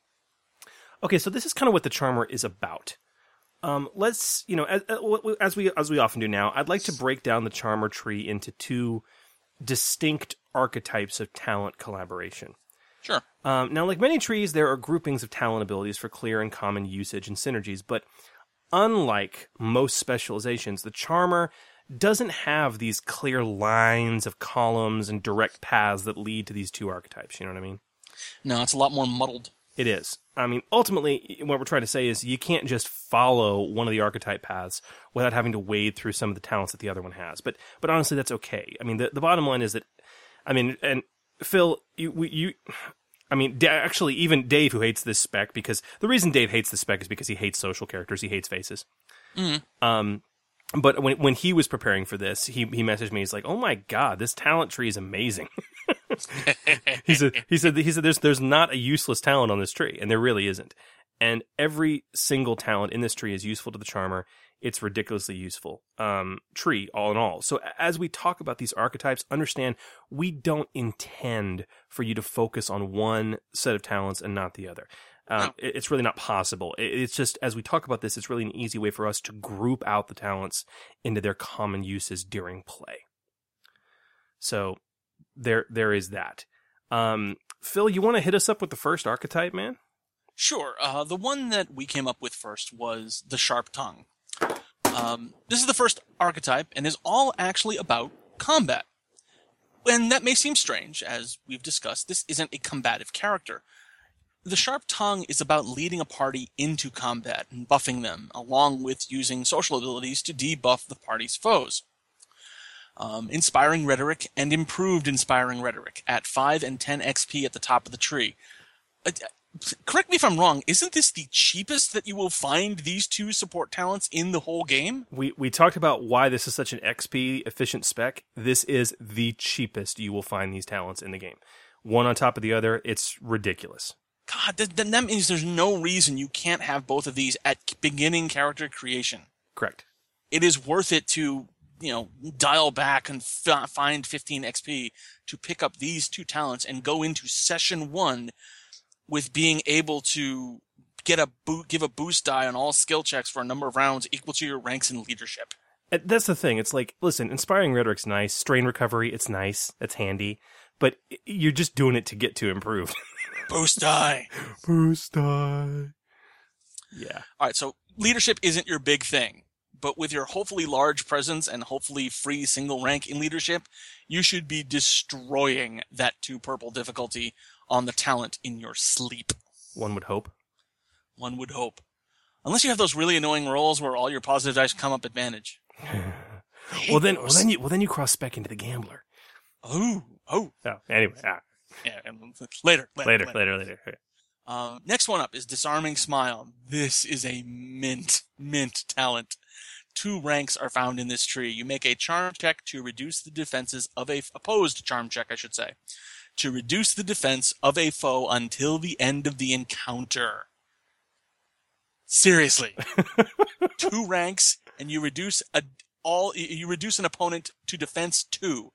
okay, so this is kind of what the charmer is about. Um, let's you know as, as we as we often do now. I'd like to break down the charmer tree into two distinct archetypes of talent collaboration. Sure. Um, now, like many trees, there are groupings of talent abilities for clear and common usage and synergies, but unlike most specializations, the charmer doesn't have these clear lines of columns and direct paths that lead to these two archetypes. You know what I mean? No, it's a lot more muddled. It is. I mean, ultimately, what we're trying to say is you can't just follow one of the archetype paths without having to wade through some of the talents that the other one has. But, but honestly, that's okay. I mean, the, the bottom line is that, I mean, and Phil, you, we- you, I mean, actually, even Dave, who hates this spec, because the reason Dave hates this spec is because he hates social characters, he hates faces. Mhm. Um, but when when he was preparing for this, he he messaged me. He's like, "Oh my god, this talent tree is amazing." he said he said he said there's there's not a useless talent on this tree, and there really isn't. And every single talent in this tree is useful to the charmer. It's ridiculously useful um, tree, all in all. So as we talk about these archetypes, understand we don't intend for you to focus on one set of talents and not the other. Um, it- It's really not possible. It- It's just as we talk about this, it's really an easy way for us to group out the talents into their common uses during play. So there, there is that. Um, Phil, you want to hit us up with the first archetype, man? Sure. Uh, the one that we came up with first was the sharp tongue. Um, this is the first archetype and is all actually about combat. And that may seem strange, as we've discussed. This isn't a combative character. The sharp tongue is about leading a party into combat and buffing them, along with using social abilities to debuff the party's foes. Um, inspiring rhetoric and improved inspiring rhetoric at 5 and 10 XP at the top of the tree. Uh, correct me if I'm wrong, isn't this the cheapest that you will find these two support talents in the whole game? We we talked about why this is such an XP efficient spec. This is the cheapest you will find these talents in the game. One on top of the other, it's ridiculous. God, then that means there's no reason you can't have both of these at beginning character creation. Correct. It is worth it to you know, dial back and f- find 15 XP to pick up these two talents and go into session one with being able to get a boot, give a boost die on all skill checks for a number of rounds equal to your ranks in leadership. Uh, that's the thing. It's like, listen, inspiring rhetoric's nice. Strain recovery, it's nice. It's handy. But you're just doing it to get to improve. boost die. Boost die. Yeah. All right. So leadership isn't your big thing but with your hopefully large presence and hopefully free single rank in leadership, you should be destroying that two purple difficulty on the talent in your sleep. One would hope. One would hope. Unless you have those really annoying rolls where all your positive dice come up advantage. well then, well then you well then you cross spec into the gambler. Oh, oh. Oh, anyway. Ah. Yeah, later, later, later, later, later. later. Um, next one up is Disarming Smile. This is a mint, mint talent. Two ranks are found in this tree. You make a charm check to reduce the defenses of a opposed charm check, I should say, to reduce the defense of a foe until the end of the encounter. Seriously, two ranks, and you reduce a all you reduce an opponent to defense two.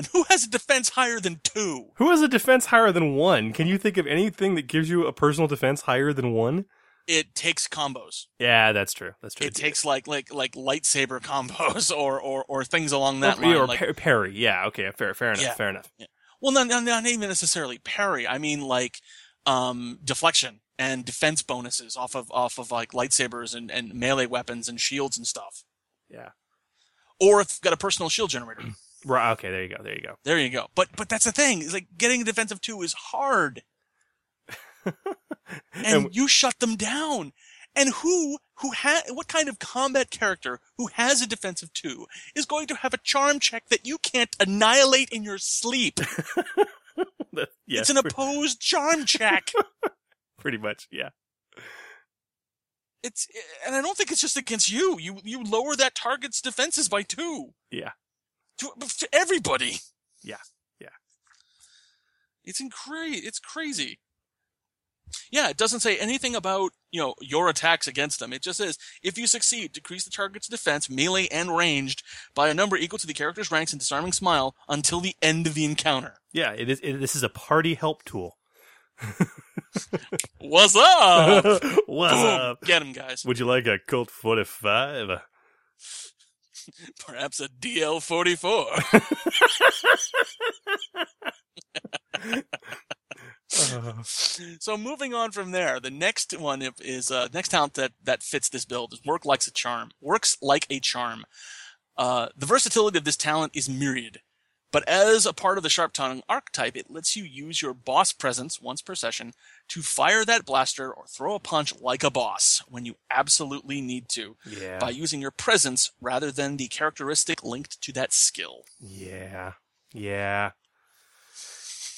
And who has a defense higher than two? Who has a defense higher than one? Can you think of anything that gives you a personal defense higher than one? It takes combos. Yeah, that's true. That's true. It takes like like like lightsaber combos or or, or things along that or, line. Or like, parry. Yeah. Okay. Fair. Fair enough. Yeah, fair enough. Yeah. Well, not, not not even necessarily parry. I mean like um deflection and defense bonuses off of off of like lightsabers and, and melee weapons and shields and stuff. Yeah. Or if you've got a personal shield generator. Right. Okay. There you go. There you go. There you go. But but that's the thing. Is like getting a defensive two is hard. and, and you shut them down. And who who ha- what kind of combat character who has a defensive two is going to have a charm check that you can't annihilate in your sleep? yes, it's an opposed charm check. Pretty much, yeah. It's and I don't think it's just against you. You you lower that target's defenses by two. Yeah. To, to everybody. Yeah. Yeah. It's incre- it's crazy. Yeah, it doesn't say anything about, you know, your attacks against them. It just says, if you succeed, decrease the target's defense, melee and ranged, by a number equal to the character's ranks in Disarming Smile until the end of the encounter. Yeah, it is. It, this is a party help tool. What's up? What's Boom. up? Get him, guys. Would you like a Colt 45? Perhaps a DL 44. so moving on from there, the next one is uh, next talent that that fits this build is work like a charm. Works like a charm. Uh, the versatility of this talent is myriad, but as a part of the sharp tongue archetype, it lets you use your boss presence once per session to fire that blaster or throw a punch like a boss when you absolutely need to. Yeah. By using your presence rather than the characteristic linked to that skill. Yeah. Yeah.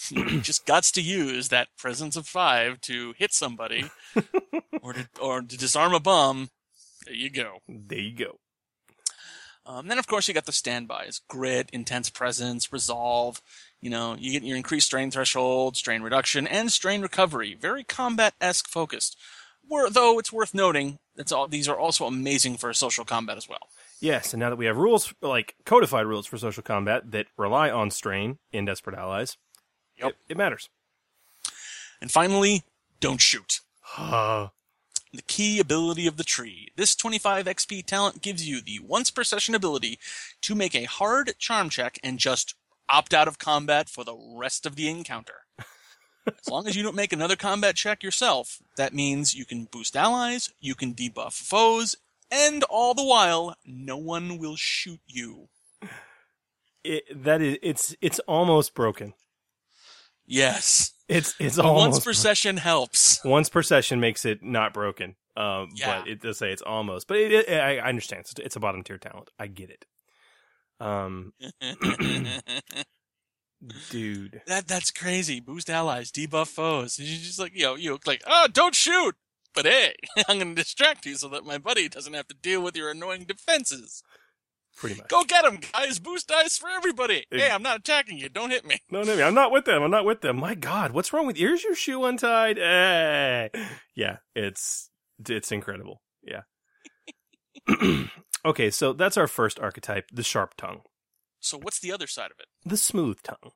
you just got to use that presence of five to hit somebody or to or to disarm a bum. There you go. There you go. Um, then of course you got the standbys: grit, intense presence, resolve. You know, you get your increased strain threshold, strain reduction, and strain recovery. Very combat-esque focused. Where, though it's worth noting, that's all. These are also amazing for social combat as well. Yes, and now that we have rules like codified rules for social combat that rely on strain in Desperate Allies, Yep. It, it matters. And finally, don't shoot. Uh, the key ability of the tree. This 25 XP talent gives you the once per session ability to make a hard charm check and just opt out of combat for the rest of the encounter. as long as you don't make another combat check yourself, that means you can boost allies, you can debuff foes, and all the while, no one will shoot you. it, that is, it's it's almost broken. Yes. It's it's almost once per session helps. once per session makes it not broken. Um, Yeah. but it does say it's almost. But it, it, I, I understand. It's, it's a bottom tier talent. I get it. Um, dude, That that's crazy. Boost allies, debuff foes. And you're just like, you know, you look like, oh, don't shoot. But hey, I'm going to distract you so that my buddy doesn't have to deal with your annoying defenses. Pretty much. Go get him, guys. Boost dice for everybody. Ex- Hey, I'm not attacking you. Don't hit me. No, no, I'm not with them. I'm not with them. My God, what's wrong with you? Here's your shoe untied. Hey. Yeah, it's it's incredible. Yeah. okay, so that's our first archetype, the sharp tongue, So what's the other side of it? the smooth tongue.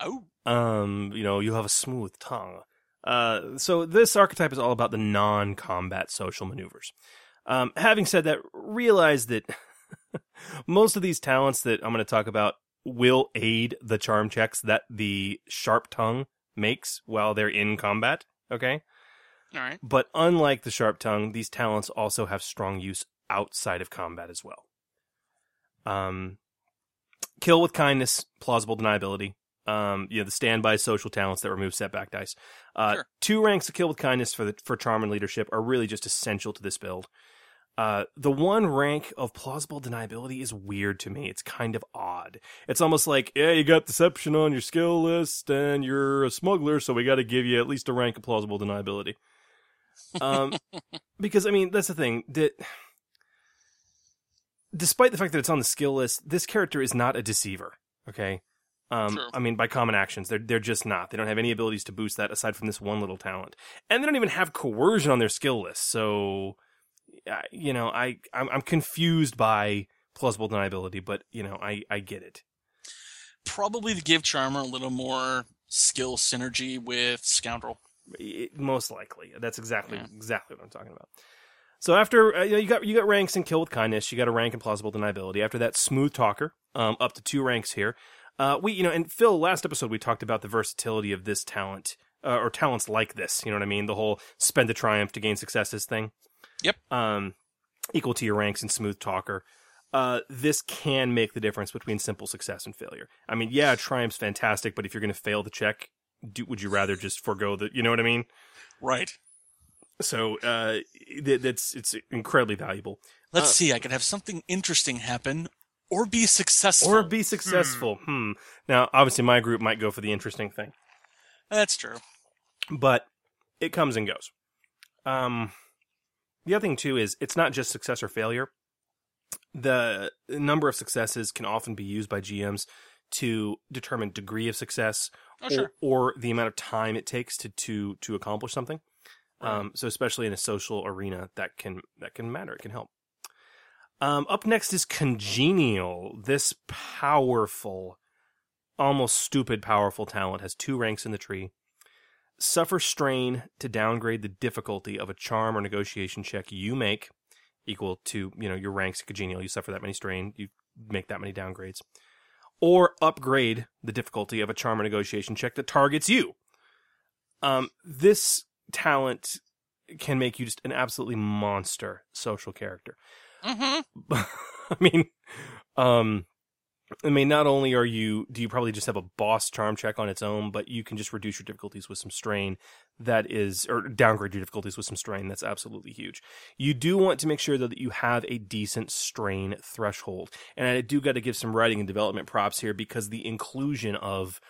Oh, Um, you know, you have a smooth tongue. Uh, so this archetype is all about the non-combat social maneuvers. Um, having said that, realize that most of these talents that I'm going to talk about will aid the charm checks that the sharp tongue makes while they're in combat. Okay. all right. But unlike the sharp tongue, these talents also have strong use outside of combat as well. Um, kill with kindness, plausible deniability. Um, you know the standby social talents that remove setback dice. Uh, Sure. Two ranks of kill with kindness for the for charm and leadership are really just essential to this build. Uh, the one rank of plausible deniability is weird to me. It's kind of odd. It's almost like, yeah, you got deception on your skill list and you're a smuggler, so we got to give you at least a rank of plausible deniability. Um, because I mean, that's the thing that, despite the fact that it's on the skill list, this character is not a deceiver. Okay. Um, True. I mean, by common actions, they're they're just not. They don't have any abilities to boost that aside from this one little talent, and they don't even have coercion on their skill list. So, you know, I I'm, I'm confused by plausible deniability, but you know, I I get it. Probably to give Charmer a little more skill synergy with Scoundrel. It- most likely, that's exactly exactly what I'm talking about. So after uh, you, know, you got you got ranks in kill with kindness, you got a rank in plausible deniability. After that, smooth talker, um, up to two ranks here. Uh, we you know, and Phil, last episode we talked about the versatility of this talent uh, or talents like this. You know what I mean? The whole spend the triumph to gain successes thing. Yep. Um, equal to your ranks in smooth talker. Uh, this can make the difference between simple success and failure. I mean, yeah, triumph's fantastic, but if you're going to fail the check, do, would you rather just forego the? You know what I mean? Right. So uh, th- that's it's incredibly valuable. Let's Uh, see. I could have something interesting happen, or be successful, or be successful. Hmm. Now, obviously, my group might go for the interesting thing, That's true. but it comes and goes. Um, the other thing too is it's not just success or failure. The number of successes can often be used by GMs to determine degree of success Oh, or, sure. or the amount of time it takes to to to accomplish something. Um, so especially in a social arena, that can that can matter. It can help. Um, up next is congenial. This powerful, almost stupid powerful talent has two ranks in the tree. Suffer strain to downgrade the difficulty of a charm or negotiation check you make, equal to you know your ranks congenial. You suffer that many strain, you make that many downgrades, or upgrade the difficulty of a charm or negotiation check that targets you. Um, this talent can make you just an absolutely monster social character. Mm-hmm. I mean, um, I mean, not only are you, do you probably just have a boss charm check on its own, but you can just reduce your difficulties with some strain. That is, or downgrade your difficulties with some strain. That's absolutely huge. You do want to make sure though that you have a decent strain threshold, and I do got to give some writing and development props here because the inclusion of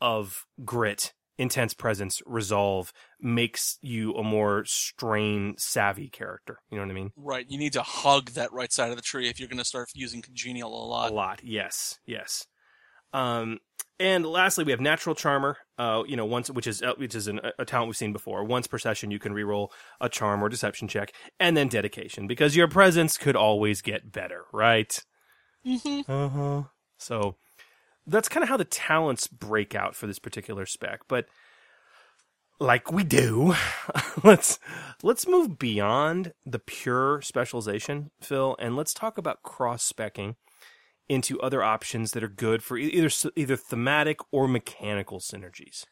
of grit intense presence resolve makes you a more strain savvy character. You know what i mean? Right. You need to hug that right side of the tree if you're going to start using congenial a lot. a lot. Yes. Yes. Um and lastly we have natural charmer. Uh you know once which is uh, which is an, a talent we've seen before. Once per session you can reroll a charm or deception check and then dedication because your presence could always get better right? Mm-hmm. uh-huh. So that's kind of how the talents break out for this particular spec but like we do let's let's move beyond the pure specialization phil and let's talk about cross specking into other options that are good for either either thematic or mechanical synergies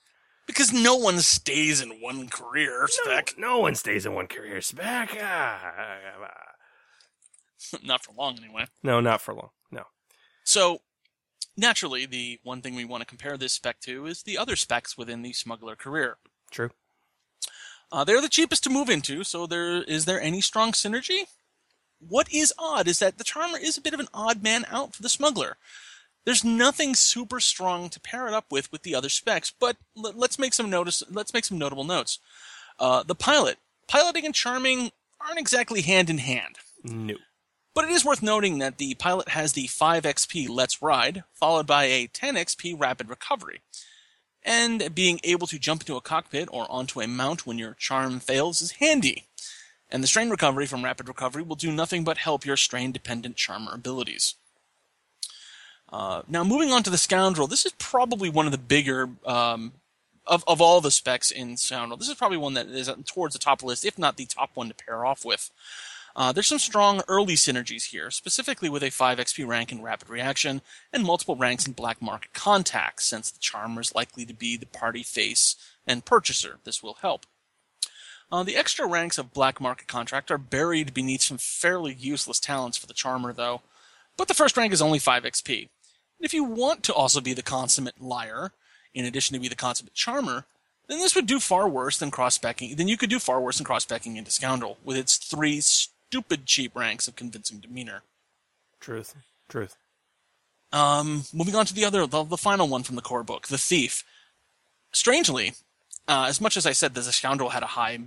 Because no one stays in one career spec. no one stays in one career spec Ah. Not for long, anyway. no not for long no So, naturally, the one thing we want to compare this spec to is the other specs within the smuggler career. True. Uh, they're the cheapest to move into, so there is there any strong synergy? What is odd is that the charmer is a bit of an odd man out for the smuggler. There's nothing super strong to pair it up with with the other specs, but l- let's make some notice. Let's make some notable notes. Uh, the pilot, piloting and charming aren't exactly hand in hand. No. But it is worth noting that the pilot has the 5 XP Let's Ride, followed by a 10 XP Rapid Recovery. And being able to jump into a cockpit or onto a mount when your charm fails is handy. And the strain recovery from Rapid Recovery will do nothing but help your strain dependent charmer abilities. Uh, now, moving on to the Scoundrel, this is probably one of the bigger um, of of all the specs in Scoundrel. This is probably one that is towards the top list, if not the top one to pair off with. Uh, there's some strong early synergies here, specifically with a 5 XP rank in Rapid Reaction and multiple ranks in Black Market Contacts, since the Charmer is likely to be the party face and purchaser. This will help. Uh, the extra ranks of Black Market Contract are buried beneath some fairly useless talents for the Charmer, though. But the first rank is only 5 XP. And if you want to also be the consummate liar, in addition to be the consummate charmer, then this would do far worse than cross-specking. Then you could do far worse than cross-specking into Scoundrel with its three stupid cheap ranks of convincing demeanor. Truth. Truth. Um, moving on to the other, the, the final one from the core book, the Thief. Strangely, uh, as much as I said that the Scoundrel had a high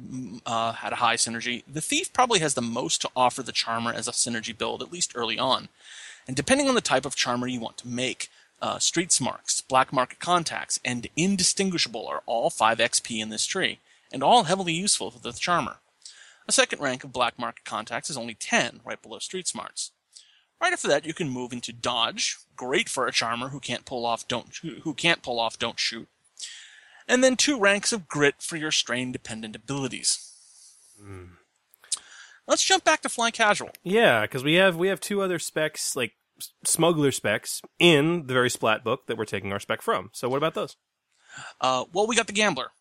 uh, had a high synergy, the Thief probably has the most to offer the Charmer as a synergy build, at least early on. And depending on the type of Charmer you want to make, uh, Street Smarts, Black Market Contacts, and Indistinguishable are all 5 XP in this tree, and all heavily useful for the Charmer. A second rank of Black Market Contacts is only 10, right below Street Smarts. Right after that, you can move into Dodge, great for a Charmer who can't pull off don't who can't pull off don't shoot, and then two ranks of Grit for your strain-dependent abilities. Mm. Let's jump back to Fly Casual. Yeah, because we have we have two other specs like smuggler specs in the very splat book that we're taking our spec from. So what about those? Uh, well, we got the Gambler,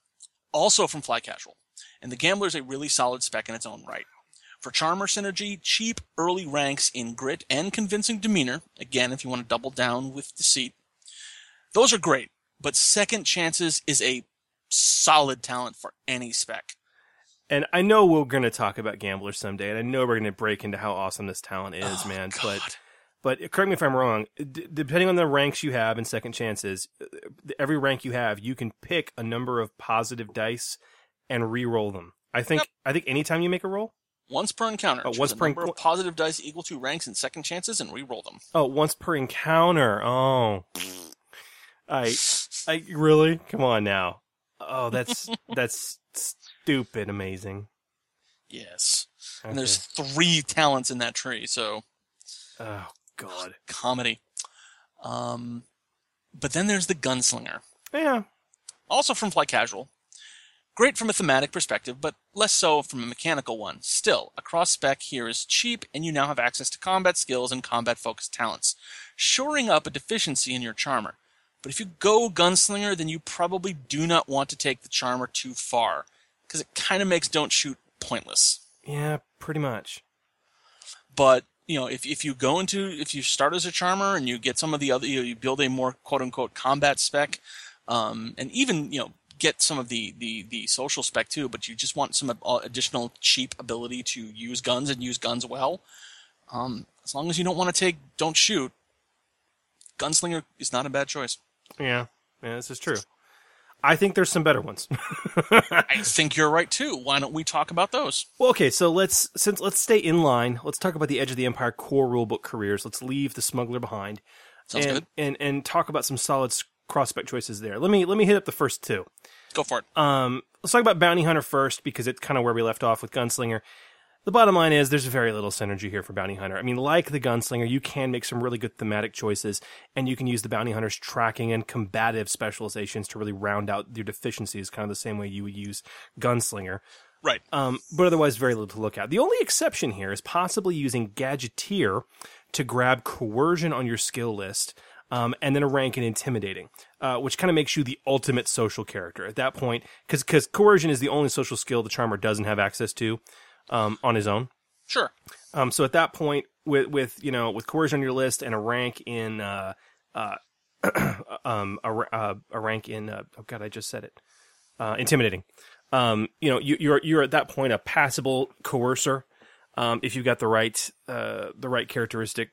also from Fly Casual, and the Gambler is a really solid spec in its own right. For Charmer synergy, cheap early ranks in Grit and Convincing Demeanor, again, if you want to double down with Deceit, those are great, but Second Chances is a solid talent for any spec. And I know we're going to talk about gamblers someday, and I know we're going to break into how awesome this talent is, Oh, man. But but correct me if I'm wrong. D- depending on the ranks you have in second chances, uh, every rank you have, you can pick a number of positive dice and re-roll them. I think I think anytime you make a roll, Once per encounter, Oh, once per number enc- of positive dice equal to ranks and second chances and re-roll them. oh, once per encounter. Oh, I I really come on now. Oh, that's that's stupid amazing. Yes. Okay. And there's three talents in that tree, so Oh God. comedy. Um, but then there's the gunslinger. Yeah. Also from Fly Casual. Great from a thematic perspective, but less so from a mechanical one. Still, a cross spec here is cheap, and you now have access to combat skills and combat focused talents, shoring up a deficiency in your charmer. But if you go gunslinger, then you probably do not want to take the charmer too far, because it kind of makes don't shoot pointless. Yeah, pretty much. But you know, if if you go into if you start as a charmer and you get some of the other, you, know, you build a more quote unquote combat spec, um, and even you know get some of the the the social spec too. But you just want some uh, additional cheap ability to use guns and use guns well. Um, as long as you don't want to take don't shoot, gunslinger is not a bad choice. Yeah, yeah, this is true. I think there's some better ones. I think you're right too. Why don't we talk about those? Well, okay, so let's since let's stay in line. Let's talk about the Edge of the Empire core rulebook careers. Let's leave the smuggler behind, Sounds and, good. and and talk about some solid cross spec choices there. Let me let me hit up the first two. Go for it. Um, let's talk about Bounty Hunter first because it's kind of where we left off with Gunslinger. The bottom line is there's very little synergy here for Bounty Hunter. I mean, like the Gunslinger, you can make some really good thematic choices, and you can use the Bounty Hunter's tracking and combative specializations to really round out your deficiencies, kind of the same way you would use Gunslinger. Right. Um, but otherwise, very little to look at. The only exception here is possibly using Gadgeteer to grab coercion on your skill list, um, and then a rank in intimidating, uh, which kind of makes you the ultimate social character at that point, because because coercion is the only social skill the charmer doesn't have access to um, on his own. Sure. Um, so at that point, with with you know with coercion on your list and a rank in uh, uh, um, a, uh, a rank in uh, oh god, I just said it, uh, intimidating. Um, you know, you, you're you're at that point a passable coercer. Um, if you've got the right uh, the right characteristic,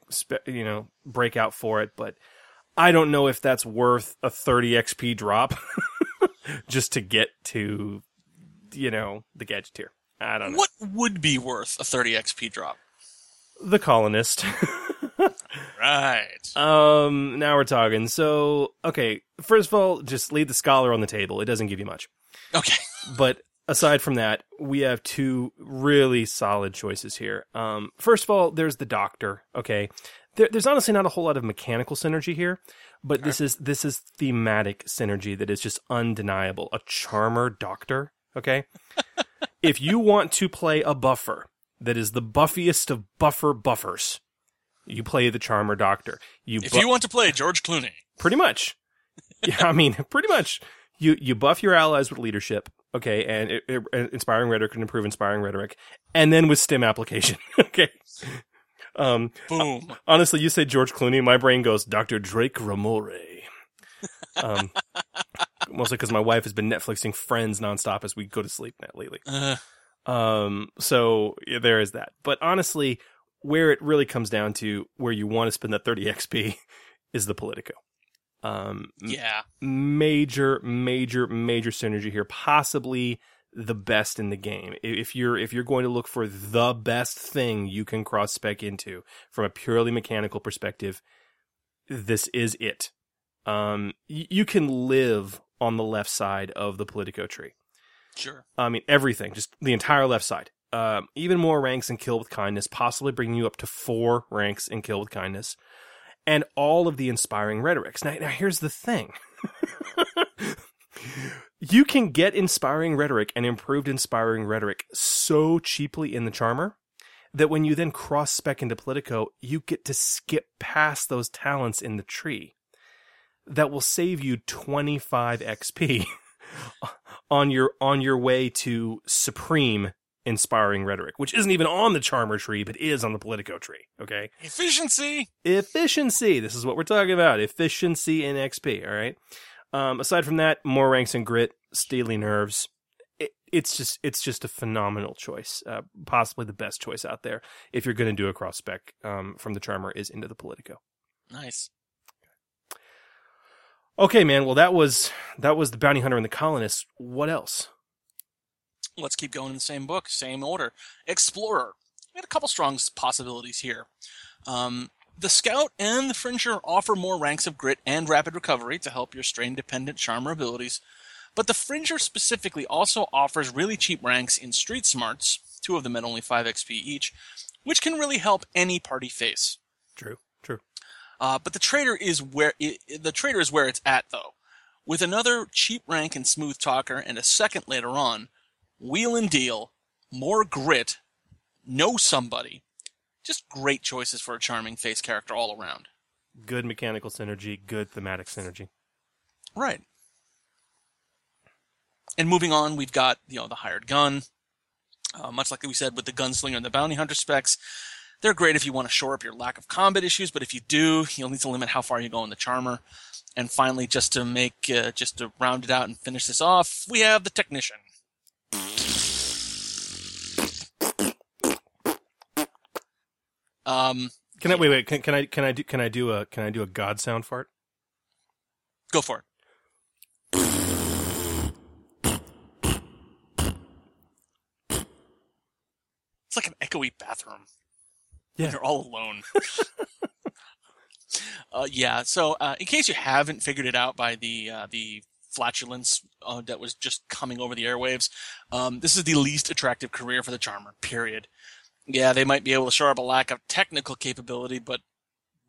you know, breakout for it. But I don't know if that's worth a 30 XP drop just to get to, you know, the gadgeteer. I don't know. What would be worth a 30 XP drop? The colonist. Right. Um, now we're talking. So, okay, first of all, just leave the scholar on the table. It doesn't give you much. Okay. But aside from that, we have two really solid choices here. Um, first of all, there's the doctor. Okay, there, there's honestly not a whole lot of mechanical synergy here, but this is this is thematic synergy that is just undeniable. A charmer doctor. Okay, if you want to play a buffer that is the buffiest of buffer buffers, you play the charmer doctor. You If bu- you want to play George Clooney, pretty much. Yeah, I mean, pretty much. You you buff your allies with leadership, okay, and it, it- inspiring rhetoric can improve inspiring rhetoric, and then with stim application, okay. Um, boom. honestly, you say George Clooney, my brain goes Dr. Drake Ramoray. Um, mostly because my wife has been Netflixing Friends nonstop as we go to sleep now lately. Uh, Um, so yeah, there is that. But honestly, where it really comes down to where you want to spend that 30 XP is the Politico. Um, yeah. major, major, major synergy here. Possibly the best in the game. If you're if you're going to look for the best thing you can cross spec into from a purely mechanical perspective, this is it. Um, you can live on the left side of the Politico tree. Sure. I mean, everything, just the entire left side. Um, even more ranks in Kill with Kindness, possibly bringing you up to four ranks in Kill with Kindness, and all of the inspiring rhetorics. Now, now here's the thing. you can get inspiring rhetoric and improved inspiring rhetoric so cheaply in the Charmer that when you then cross spec into Politico, you get to skip past those talents in the tree. That will save you 25 XP on your on your way to supreme inspiring rhetoric, which isn't even on the Charmer tree, but is on the Politico tree. Okay, Efficiency. efficiency. This is what we're talking about: efficiency in XP. All right. Um, aside from that, more ranks and grit, steely nerves. It, it's just it's just a phenomenal choice, uh, possibly the best choice out there. If you're going to do a cross spec um, from the Charmer, is into the Politico. Nice. Okay, man. Well, that was that was the bounty hunter and the colonist. What else? Let's keep going in the same book, same order. Explorer. We had a couple strong possibilities here. Um, the Scout and the Fringer offer more ranks of grit and rapid recovery to help your strain dependent charmer abilities. But the Fringer specifically also offers really cheap ranks in Street Smarts, two of them at only 5 XP each, which can really help any party face. True. True. Uh, but the trader is where i the trader is where it's at though. With another cheap rank in Smooth Talker and a second later on, wheel and deal, more grit, know somebody, just great choices for a charming face character all around. Good mechanical synergy. Good thematic synergy. Right. And moving on, we've got you know the hired gun. Uh, much like we said with the gunslinger and the bounty hunter specs, they're great if you want to shore up your lack of combat issues. But if you do, you'll need to limit how far you go in the charmer. And finally, just to make uh, just to round it out and finish this off, we have the technician. Um, Can I wait? Wait. Can, can I? Can I do? Can I do a? Can I do a god sound fart? go for it. It's like an echoey bathroom. Yeah. You're all alone. uh, yeah. So, uh, in case you haven't figured it out by the uh, the flatulence uh, that was just coming over the airwaves, um, this is the least attractive career for the charmer. Period. Yeah, they might be able to shore up a lack of technical capability, but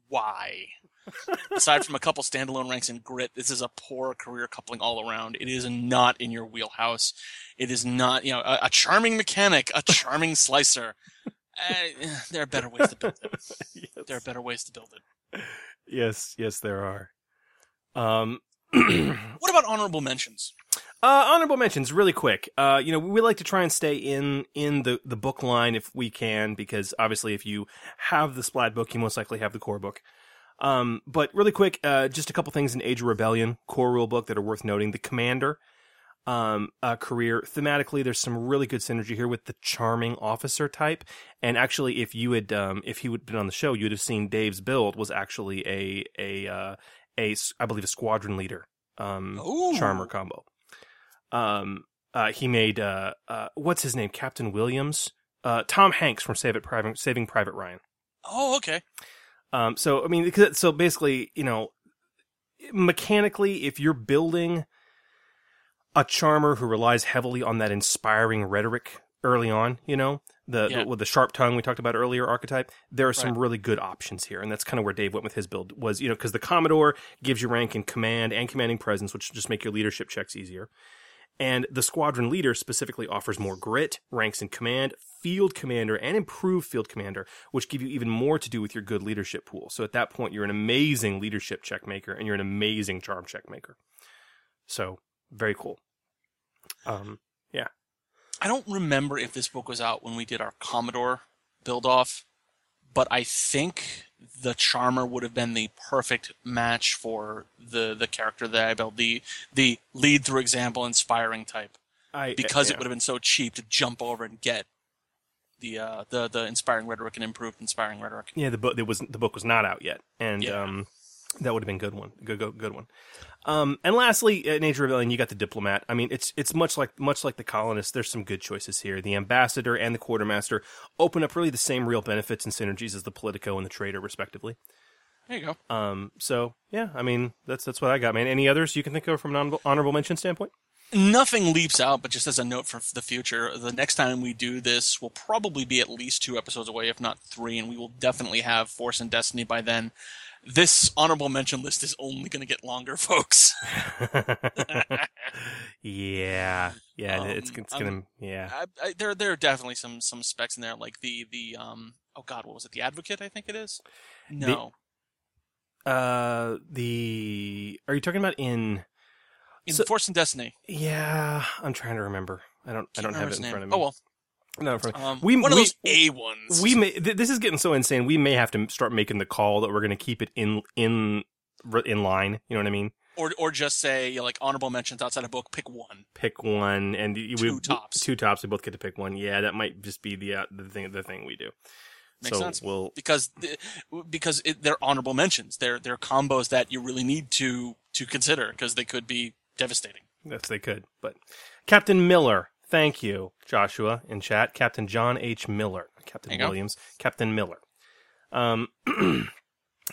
why? Aside from a couple standalone ranks in grit, this is a poor career coupling all around. It is not in your wheelhouse. It is not, you know, a, a charming mechanic, a charming slicer. Uh, there are better ways to build it. There are better ways to build it. Yes. Yes, there are. Um. What about honorable mentions? Uh, honorable mentions, really quick. Uh, you know, we like to try and stay in in the the book line if we can, because obviously, if you have the Splat book, you most likely have the core book. Um, but really quick, uh, just a couple things in Age of Rebellion core rule book that are worth noting. The commander um, uh, career thematically, there's some really good synergy here with the charming officer type. And actually, if you had um, if he would been on the show, you'd have seen Dave's build was actually a a uh, a s- I believe a squadron leader um, charmer combo. Um, uh, he made uh, uh, what's his name, Captain Williams, uh, Tom Hanks from Save It Private, Saving Private Ryan. Oh, okay. Um, so I mean, so basically, you know, mechanically, if you're building a charmer who relies heavily on that inspiring rhetoric early on, you know, the, Yeah. the with the sharp tongue we talked about earlier archetype, there are some Right. really good options here, and that's kind of where Dave went with his build was, you know, because the Commodore gives you rank in command and commanding presence, which just make your leadership checks easier. And the squadron leader specifically offers more grit, ranks in command, field commander, and improved field commander, which give you even more to do with your good leadership pool. So at that point, you're an amazing leadership check maker and you're an amazing charm check maker. So very cool. Um, yeah. I don't remember if this book was out when we did our Commodore build off, but I think the Charmer would have been the perfect match for the the character that I built the the lead through example inspiring type. I because yeah. it would have been so cheap to jump over and get the uh, the the inspiring rhetoric and improved inspiring rhetoric. Yeah, the book it was the book was not out yet, and Yeah. um, that would have been good one, good good, good one. Um, and lastly, in Age of Rebellion, you got the diplomat. I mean, it's it's much like much like the colonists. There's some good choices here. The ambassador and the quartermaster open up really the same real benefits and synergies as the politico and the trader, respectively. There you go. Um, so yeah, I mean that's that's what I got, man. Any others you can think of from an honorable, honorable mention standpoint? Nothing leaps out, but just as a note for the future, the next time we do this will probably be at least two episodes away, if not three, and we will definitely have Force and Destiny by then. This honorable mention list is only going to get longer, folks. Yeah, yeah, Um, it's it's gonna yeah. I, I, there, there are definitely some some specs in there, like the the um. Oh God, what was it? The Advocate, I think it is. No, Uh, the are you talking about in? in so- Force and Destiny. Yeah, I'm trying to remember. I don't. I Can't don't have it in name. front of me. Oh well. No, in front of Um, we one of we- those A ones. We may. Th- this is getting so insane. We may have to start making the call that we're going to keep it in in in line. You know what I mean? or or just say like honorable mentions outside of book. Pick one. Pick one, and Two we, tops. Two tops. We both get to pick one. Yeah, that might just be the uh, the thing the thing we do. Makes so sense. we'll because because it, they're honorable mentions. They're they're combos that you really need to to consider because they could be devastating. Yes, they could. But Captain Miller, thank you, Joshua, in chat. Captain John H. Miller, Captain you go. Williams, Captain Miller. Um,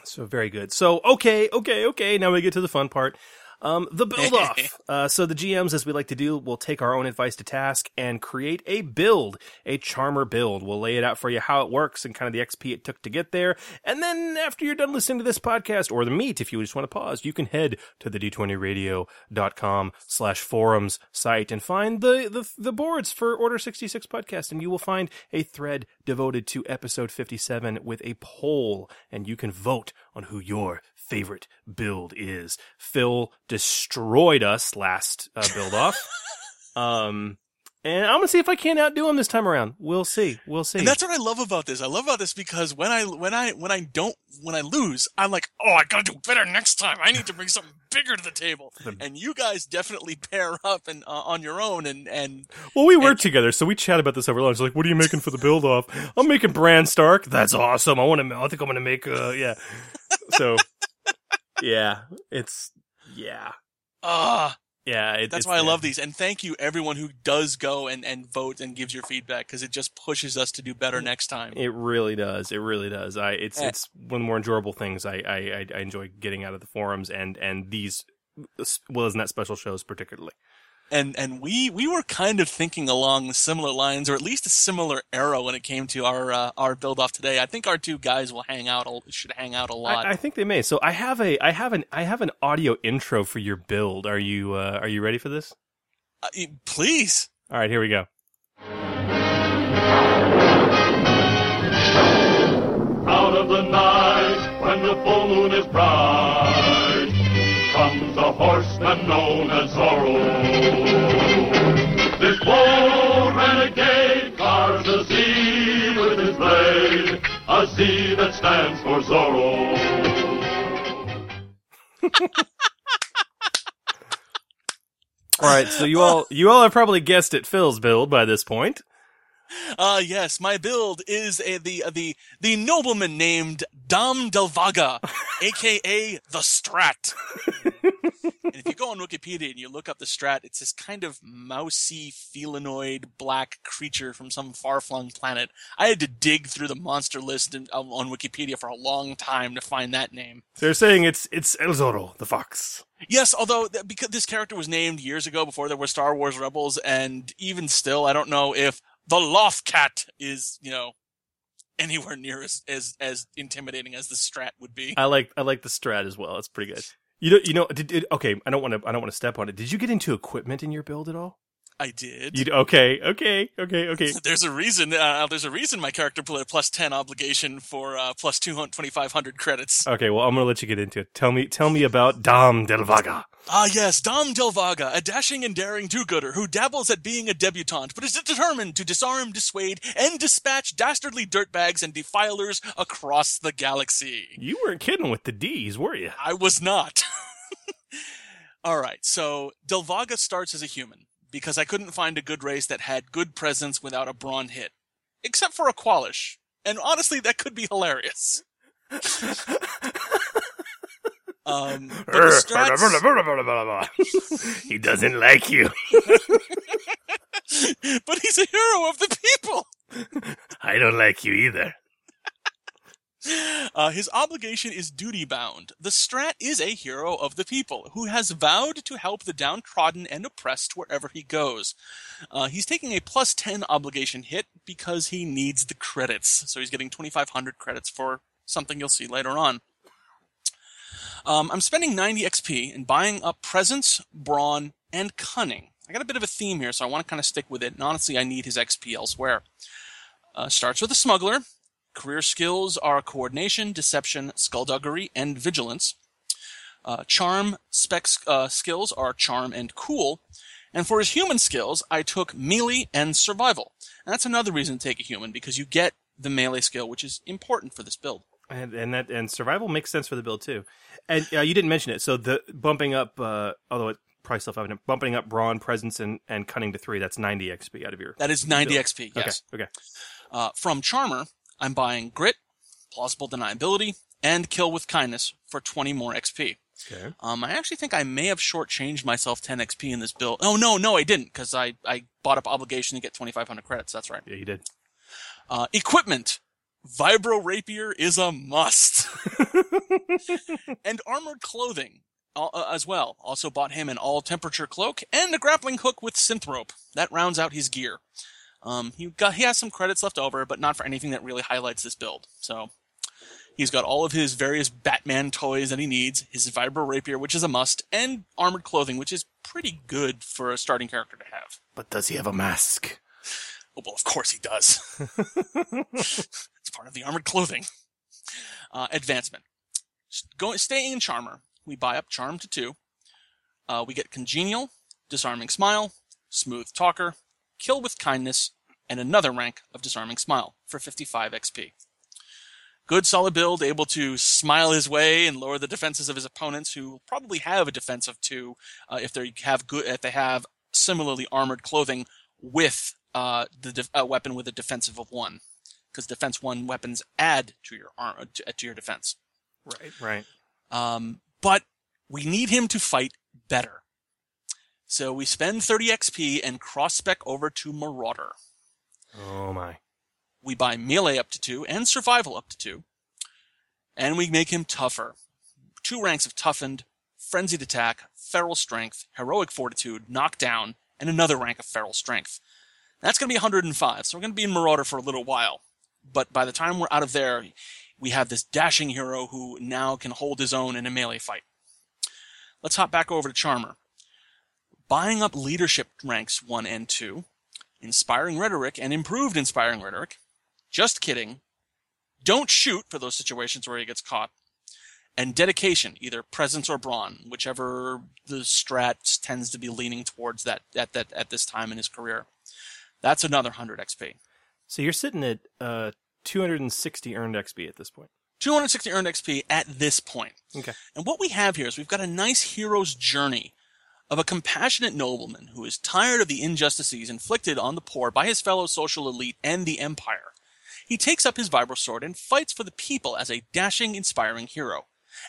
so very good. So okay, okay, okay. Now we get to the fun part. Um, the build off. uh, so the GMs, as we like to do, will take our own advice to task and create a build, a charmer build. We'll lay it out for you how it works and kind of the XP it took to get there. And then after you're done listening to this podcast or the meet, if you just want to pause, you can head to the d20radio.com slash forums site and find the, the, the boards for Order 66 podcast. And you will find a thread devoted to episode 57 with a poll and you can vote on who your favorite build is. Phil destroyed us last uh, build off. um, and I'm gonna see if I can't outdo him this time around. We'll see. We'll see. And that's what I love about this. I love about this because when I when I when I don't when I lose, I'm like, oh, I gotta do better next time. I need to bring something bigger to the table. And you guys definitely pair up and uh, on your own and and Well, we work together, so we chat about this over lunch. Like, what are you making for the build off? I'm making Bran Stark. That's awesome. I want to. I think I'm gonna make. Uh, yeah. So, yeah, it's yeah, ah. yeah. It, That's why I love these, and thank you everyone who does go and, and vote and gives your feedback because it just pushes us to do better next time. It really does. It really does. I it's Eh. it's one of the more enjoyable things I, I I enjoy getting out of the forums and and these well as that special shows particularly. And and we we were kind of thinking along similar lines, or at least a similar era when it came to our uh, our build off today. I think our two guys will hang out a, should hang out a lot. I, I think they may. So I have a I have an I have an audio intro for your build. Are you uh, are you ready for this? Uh, please. All right, here we go. Out of the night, when the full moon is bright, comes a horseman known as Zorro. This bold renegade carves the Z with his blade, a Z that stands for Zorro. All right, so you all you all have probably guessed at Phil's build by this point. Uh yes, my build is a, the the the nobleman named Dom Delvaga, aka the Strat. and if you go on Wikipedia and you look up the Strat, it's this kind of mousy felinoid black creature from some far-flung planet. I had to dig through the monster list in, um, on Wikipedia for a long time to find that name. So they're saying it's it's El Zorro, the fox. Yes, although th- because this character was named years ago before there were Star Wars Rebels, and even still, I don't know if the Loth Cat is, you know, anywhere near as as, as intimidating as the Strat would be. I like I like the Strat as well. It's pretty good. You know, you know. Did, did, okay, I don't want to. I don't want to step on it. Did you get into equipment in your build at all? I did. You okay? Okay, okay, okay. There's a reason. Uh, there's a reason my character put a plus ten obligation for uh, plus 2,500 credits. Okay, well, I'm gonna let you get into it. Tell me, tell me about Dom Delvaga. Ah, yes, Dom Delvaga, a dashing and daring do-gooder who dabbles at being a debutante, but is determined to disarm, dissuade, and dispatch dastardly dirtbags and defilers across the galaxy. You weren't kidding with the D's, were you? I was not. All right, so Delvaga starts as a human because I couldn't find a good race that had good presence without a brawn hit, except for Aqualish, and honestly, that could be hilarious. um, strats- he doesn't like you. but he's a hero of the people. I don't like you either. Uh, his obligation is duty bound. The Strat is a hero of the people who has vowed to help the downtrodden and oppressed wherever he goes. Uh, he's taking a plus 10 obligation hit because he needs the credits. So he's getting 2,500 credits for something you'll see later on. Um, I'm spending 90 XP and buying up presence, brawn, and cunning. I got a bit of a theme here, so I want to kind of stick with it. And honestly, I need his XP elsewhere. Uh, starts with a smuggler. Career skills are coordination, deception, skullduggery, and vigilance. Uh, charm spec uh, skills are charm and cool. And for his human skills, I took melee and survival. And that's another reason to take a human because you get the melee skill, which is important for this build. And and that and survival makes sense for the build too. And uh, you didn't mention it, so the bumping up, uh, although it probably self evident, bumping up brawn, presence, and, and cunning to three. That's ninety XP out of your. That is 90 build. XP, yes. Okay. Okay. Uh, from Charmer, I'm buying Grit, Plausible Deniability, and Kill with Kindness for 20 more XP. Okay. Um, I actually think I may have shortchanged myself 10 XP in this build. Oh, no, no, I didn't, because I, I bought up Obligation to get 2,500 credits. That's right. Yeah, you did. Uh, equipment. Vibro Rapier is a must. and armored clothing uh, uh, as well. Also bought him an all temperature cloak and a grappling hook with synth rope. That rounds out his gear. Um, he got he has some credits left over, but not for anything that really highlights this build. So he's got all of his various Batman toys that he needs, his vibro rapier, which is a must, and armored clothing, which is pretty good for a starting character to have. But does he have a mask? Oh, well, of course he does. it's part of the armored clothing. Uh, advancement. Going, staying in Charmer, we buy up Charm to two. Uh, we get Congenial, Disarming Smile, Smooth Talker, Kill with Kindness, and another rank of Disarming Smile for 55 XP. Good solid build, able to smile his way and lower the defenses of his opponents, who probably have a defense of two uh, if they have good if they have similarly armored clothing with uh, the def- uh, weapon with a defensive of one, because defense one weapons add to your ar- to, to your defense. Right. Right. Um, but we need him to fight better. So we spend 30 XP and cross spec over to Marauder. Oh my. We buy melee up to two and survival up to two. And we make him tougher. Two ranks of toughened, frenzied attack, feral strength, heroic fortitude, knockdown, and another rank of feral strength. That's going to be 105, so we're going to be in Marauder for a little while. But by the time we're out of there, we have this dashing hero who now can hold his own in a melee fight. Let's hop back over to Charmer. Buying up leadership ranks 1 and 2, inspiring rhetoric and improved inspiring rhetoric, just kidding, don't shoot for those situations where he gets caught, and dedication, either presence or brawn, whichever the strat tends to be leaning towards that at that at this time in his career. That's another 100 XP. So you're sitting at uh, 260 earned XP at this point. 260 earned XP at this point. Okay. And what we have here is we've got a nice hero's journey of a compassionate nobleman who is tired of the injustices inflicted on the poor by his fellow social elite and the empire. He takes up his vibrosword and fights for the people as a dashing, inspiring hero.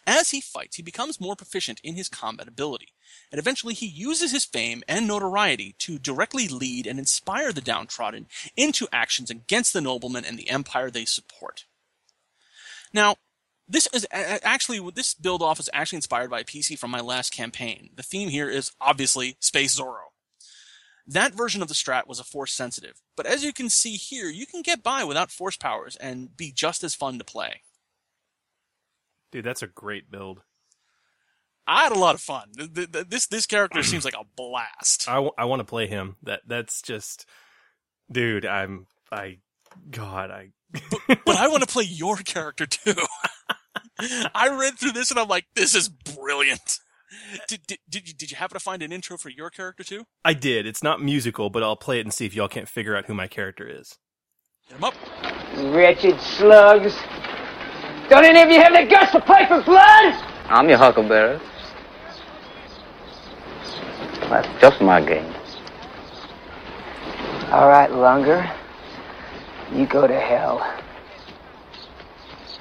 As he fights, he becomes more proficient in his combat ability, and eventually he uses his fame and notoriety to directly lead and inspire the downtrodden into actions against the noblemen and the empire they support. Now, this is actually this build off is actually inspired by a PC from my last campaign. The theme here is obviously Space Zorro. That version of the strat was a force sensitive, but as you can see here, you can get by without force powers and be just as fun to play. Dude, that's a great build. I had a lot of fun. This this character seems like a blast. I, w- I want to play him. That that's just, dude. I'm I, God, I. but, but I want to play your character too. I read through this and I'm like, this is brilliant. Did, did, did, you, did you happen to find an intro for your character too? I did. It's not musical, but I'll play it and see if y'all can't figure out who my character is. Get him up. Wretched slugs. Don't any of you have the guts to play for blood? I'm your huckleberry. That's just my game. All right, Lunger. You go to hell.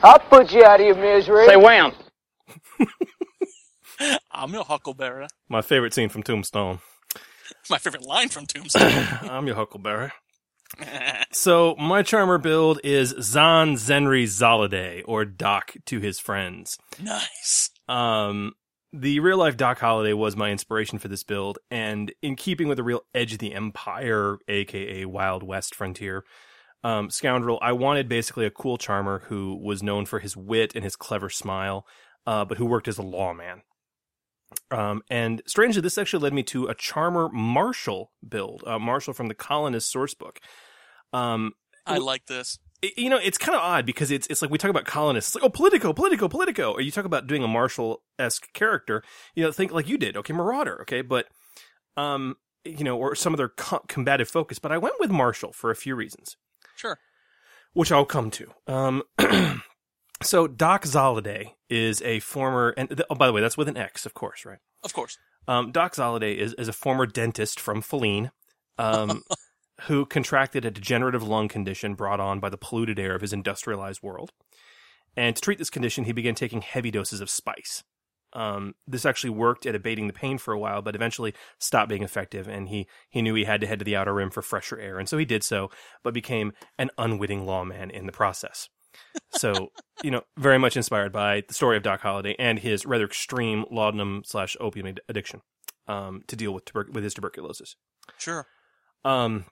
I'll put you out of your misery. Say wham! I'm your huckleberry. My favorite scene from Tombstone. My favorite line from Tombstone. I'm your huckleberry. so my charmer build is Zan Zenri Zalade, or Doc to his friends. Nice. Um, the real life Doc Holliday was my inspiration for this build, and in keeping with the real edge of the empire, aka Wild West frontier, um, scoundrel, I wanted basically a cool charmer who was known for his wit and his clever smile, uh, but who worked as a lawman. Um, and strangely, this actually led me to a charmer Marshal build, uh, Marshal from the Colonist sourcebook. Um, I like this. It, you know, it's kind of odd because it's it's like we talk about colonists, it's like oh, Politico, Politico, Politico, or you talk about doing a Marshal esque character, you know, think like you did, okay, Marauder, okay, but um, you know, or some other co- combative focus. But I went with Marshal for a few reasons. Sure. Which I'll come to. Um, so Doc Zolliday is a former, and th- oh, by the way, that's with an X, of course, right? Of course. Um, Doc Zolliday is, is a former dentist from Falleen, um, who contracted a degenerative lung condition brought on by the polluted air of his industrialized world. And to treat this condition, he began taking heavy doses of spice. Um, this actually worked at abating the pain for a while, but eventually stopped being effective, and he, he knew he had to head to the outer rim for fresher air, and so he did so, but became an unwitting lawman in the process. so, you know, very much inspired by the story of Doc Holliday and his rather extreme laudanum slash opium ad- addiction um, to deal with tuber- with his tuberculosis. Sure. Um,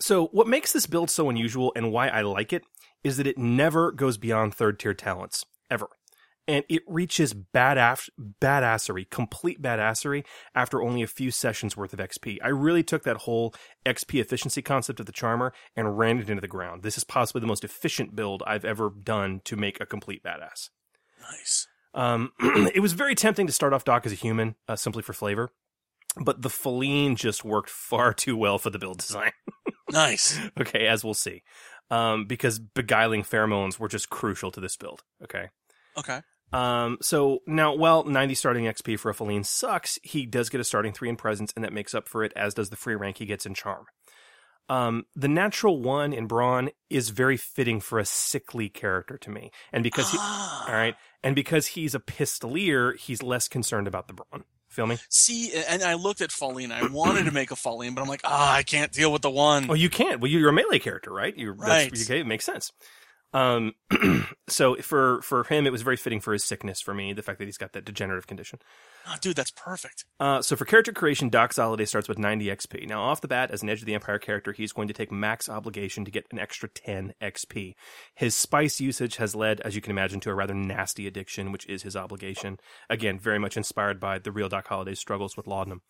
so, what makes this build so unusual and why I like it is that it never goes beyond third tier talents ever and it reaches badass badassery, complete badassery after only a few sessions worth of XP. I really took that whole XP efficiency concept of the charmer and ran it into the ground. This is possibly the most efficient build I've ever done to make a complete badass. Nice. Um, it was very tempting to start off Doc as a human, uh, simply for flavor, but the Falleen just worked far too well for the build design. nice. Okay, as we'll see. Um, because beguiling pheromones were just crucial to this build. Okay. Okay. Um, so now, while 90 starting XP for a Falleen sucks, he does get a starting three in presence, and that makes up for it, as does the free rank he gets in charm. Um, the natural one in Brawn is very fitting for a sickly character to me, and because he, all right, and because he's a pistolier, he's less concerned about the Brawn. Feel me? See, and I looked at Falleen. I wanted to make a Falleen, but I'm like, ah, I can't deal with the one. Oh, you can't. Well, you're a melee character, right? You're right. okay, it makes sense. Um, so for for him, it was very fitting for his sickness. For me, the fact that he's got that degenerative condition. Oh, dude, that's perfect. Uh, so for character creation, Doc Zolliday starts with 90 XP. Now, off the bat, as an Edge of the Empire character, he's going to take max obligation to get an extra 10 XP. His spice usage has led, as you can imagine, to a rather nasty addiction, which is his obligation. Again, very much inspired by the real Doc Holliday's struggles with laudanum.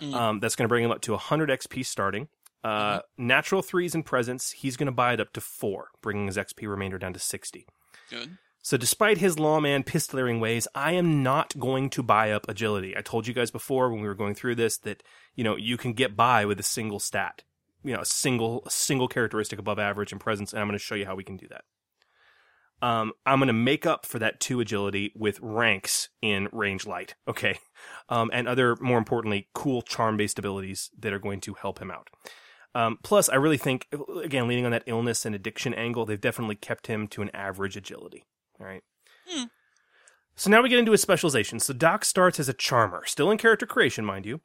Mm. Um, that's going to bring him up to 100 XP starting. Uh, natural threes in presence, he's going to buy it up to four, bringing his XP remainder down to 60. Good. So, despite his lawman pistolaring ways, I am not going to buy up agility. I told you guys before when we were going through this that, you know, you can get by with a single stat, you know, a single, a single characteristic above average in presence, and I'm going to show you how we can do that. Um, I'm going to make up for that two agility with ranks in range light. Okay. Um, and other, more importantly, cool charm based abilities that are going to help him out. Um, plus, I really think, again, leaning on that illness and addiction angle, they've definitely kept him to an average agility. All right. Hmm. So now we get into his specialization. So Doc starts as a charmer, still in character creation, mind you,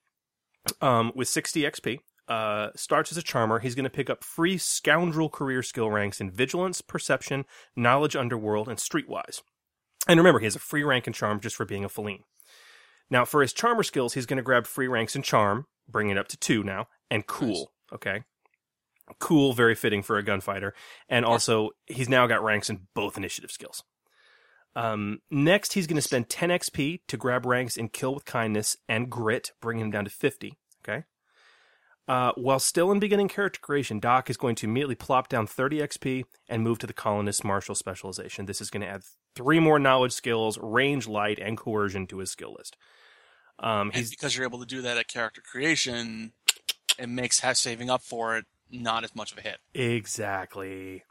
um, with 60 XP. Uh, starts as a charmer. He's going to pick up free scoundrel career skill ranks in vigilance, perception, knowledge underworld, and streetwise. And remember, he has a free rank in charm just for being a Falleen. Now, for his charmer skills, he's going to grab free ranks in charm, bring it up to two now, and cool. Okay. Cool, very fitting for a gunfighter. And also, he's now got ranks in both initiative skills. Um, next, he's going to spend 10 XP to grab ranks in Kill with Kindness and Grit, bringing him down to 50. Okay. Uh, while still in beginning character creation, Doc is going to immediately plop down 30 XP and move to the Colonist Marshal specialization. This is going to add three more knowledge skills, range, light, and coercion to his skill list. Um, And because you're able to do that at character creation, it makes saving up for it not as much of a hit. Exactly.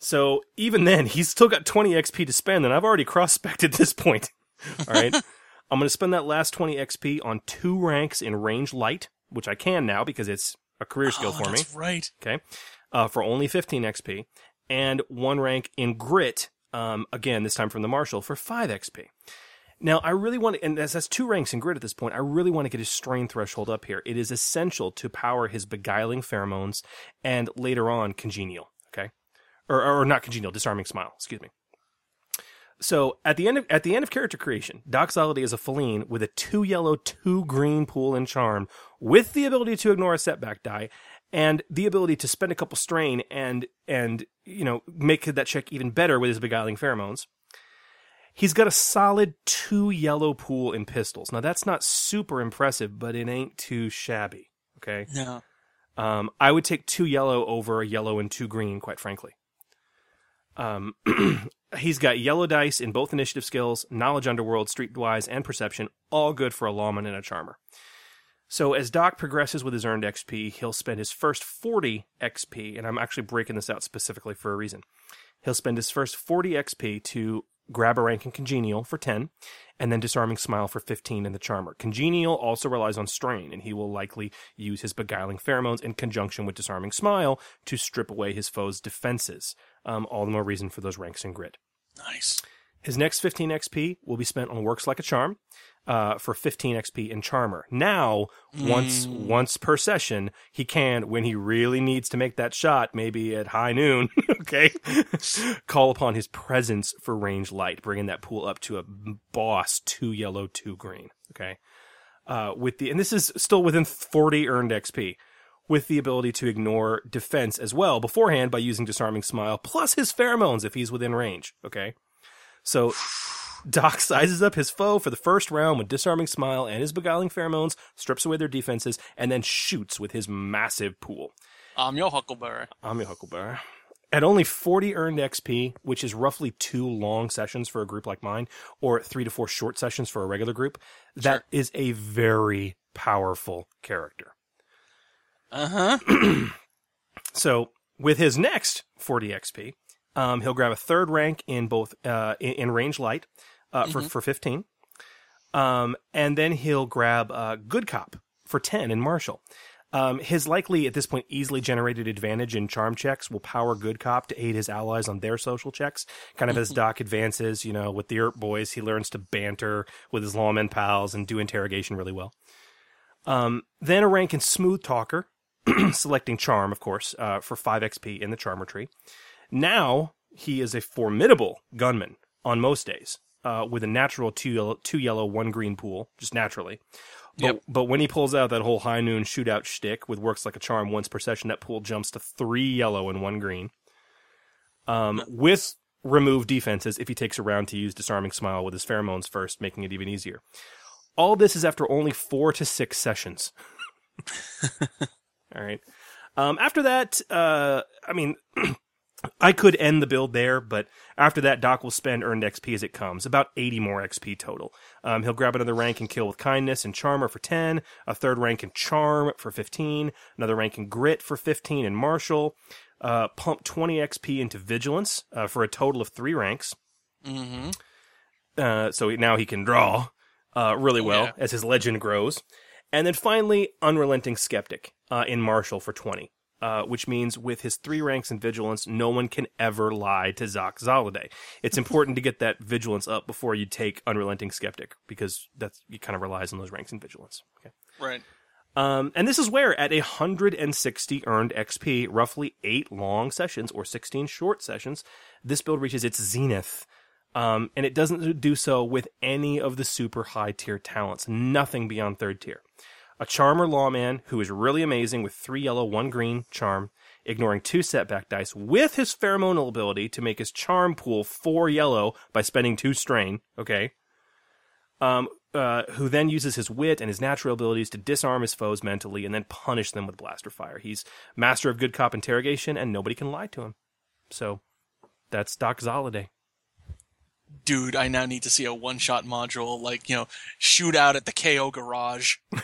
So even then, he's still got 20 XP to spend, and I've already cross spec'd at this point. All right. I'm going to spend that last 20 XP on two ranks in range light, which I can now because it's a career skill Oh, for me. that's right. Okay. Uh, for only 15 XP, and one rank in grit, um, again, this time from the Marshal, for 5 XP. Now, I really want to, and as that's two ranks in grit at this point, I really want to get his strain threshold up here. It is essential to power his beguiling pheromones and later on congenial. Okay, or or not congenial, disarming smile. Excuse me. So at the end of at the end of character creation, Doxality is a Falleen with a two yellow, two green pool and charm, with the ability to ignore a setback die, and the ability to spend a couple strain and and you know make that check even better with his beguiling pheromones. He's got a solid two yellow pool in pistols. Now that's not super impressive, but it ain't too shabby. Okay. No. Um, I would take two yellow over a yellow and two green, quite frankly. Um, he's got yellow dice in both initiative skills, knowledge underworld, streetwise, and perception, all good for a lawman and a charmer. So as Doc progresses with his earned XP, he'll spend his first 40 XP, and I'm actually breaking this out specifically for a reason. He'll spend his first 40 XP to grab a rank in Congenial for 10, and then Disarming Smile for 15 in the Charmer. Congenial also relies on Strain, and he will likely use his Beguiling Pheromones in conjunction with Disarming Smile to strip away his foe's defenses. Um, all the more reason for those ranks in Grit. Nice. His next 15 XP will be spent on Works Like a Charm uh, for 15 XP in Charmer. Now, once Mm. once per session, he can, when he really needs to make that shot, maybe at high noon, okay, call upon his presence for range light, bringing that pool up to a boss two yellow, two green. Okay, uh, with the and this is still within 40 earned XP. With the ability to ignore defense as well beforehand by using disarming smile plus his pheromones if he's within range. Okay, so Doc sizes up his foe for the first round with disarming smile and his beguiling pheromones, strips away their defenses, and then shoots with his massive pool. I'm your Huckleberry. I'm your Huckleberry. At only 40 earned XP, which is roughly two long sessions for a group like mine, or three to four short sessions for a regular group, that is a very powerful character. Uh huh. So with his next 40 XP, um, he'll grab a third rank in both uh, in, in range light uh, for Mhm. for 15, um, and then he'll grab uh, good cop for 10 in Marshal. Um, his likely at this point easily generated advantage in charm checks will power good cop to aid his allies on their social checks. Kind of as Doc advances, you know, with the Earp boys, he learns to banter with his lawman pals and do interrogation really well. Um, then a rank in smooth talker, selecting charm, of course, uh, for 5 XP in the charmer tree. Now he is a formidable gunman on most days, uh, with a natural two yellow, two yellow, one green pool, just naturally. But, but when he pulls out that whole high noon shootout shtick with works like a charm once per session, that pool jumps to three yellow and one green. Um, with remove defenses if he takes a round to use disarming smile with his pheromones first, making it even easier. All this is after only four to six sessions. All right. Um, after that, uh, I mean, I could end the build there, but after that, Doc will spend earned XP as it comes, about 80 more XP total. Um, he'll grab another rank in Kill with Kindness and Charmer for 10, a third rank in Charm for 15, another rank in Grit for 15 and Marshal. uh, pump 20 XP into Vigilance uh, for a total of three ranks. Mm-hmm. Uh, so now he can draw uh, really well Yeah. as his legend grows. And then finally, Unrelenting Skeptic uh, in Marshal for 20. Uh, which means with his three ranks in vigilance, no one can ever lie to Zach Zaladay. It's important to get that vigilance up before you take Unrelenting Skeptic because that's it kind of relies on those ranks in vigilance. Okay. Right. Um, and this is where, at 160 earned XP, roughly eight long sessions or 16 short sessions, this build reaches its zenith. Um, and it doesn't do so with any of the super high tier talents, nothing beyond third tier. A charmer lawman who is really amazing with three yellow, one green charm, ignoring two setback dice with his pheromonal ability to make his charm pool four yellow by spending two strain. Okay. Um, uh, who then uses his wit and his natural abilities to disarm his foes mentally and then punish them with blaster fire. He's master of good cop interrogation, and nobody can lie to him. So that's Doc Zoladay. Dude, I now need to see a one shot module, like, you know, shoot out at the KO garage.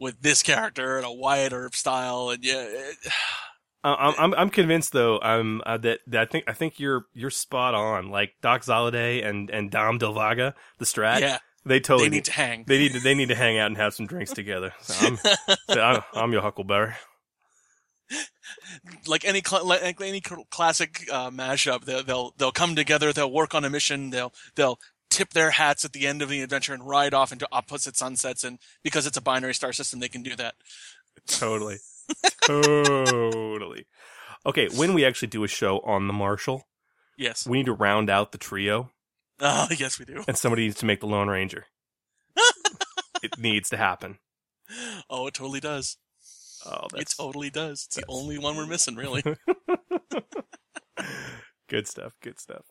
With this character and a Wyatt Earp style, and yeah, it, I'm I'm I'm convinced though um uh, that, that I think I think you're you're spot on like Doc Zoladay and and Dom Delvaga the strat Yeah. they totally They need to hang. they need to they need to hang out and have some drinks together so I'm so I'm, I'm your Huckleberry like any cl- like any cl- classic uh, mashup, they'll, they'll they'll come together, they'll work on a mission, they'll they'll tip their hats at the end of the adventure and ride off into opposite sunsets, and because it's a binary star system, they can do that. totally totally okay when we actually do a show on the Marshal Yes. we need to round out the trio Oh, yes, we do. and somebody needs to make the Lone Ranger it needs to happen Oh, it totally does. Oh It totally does. It's the only one we're missing, really. Good stuff. Good stuff.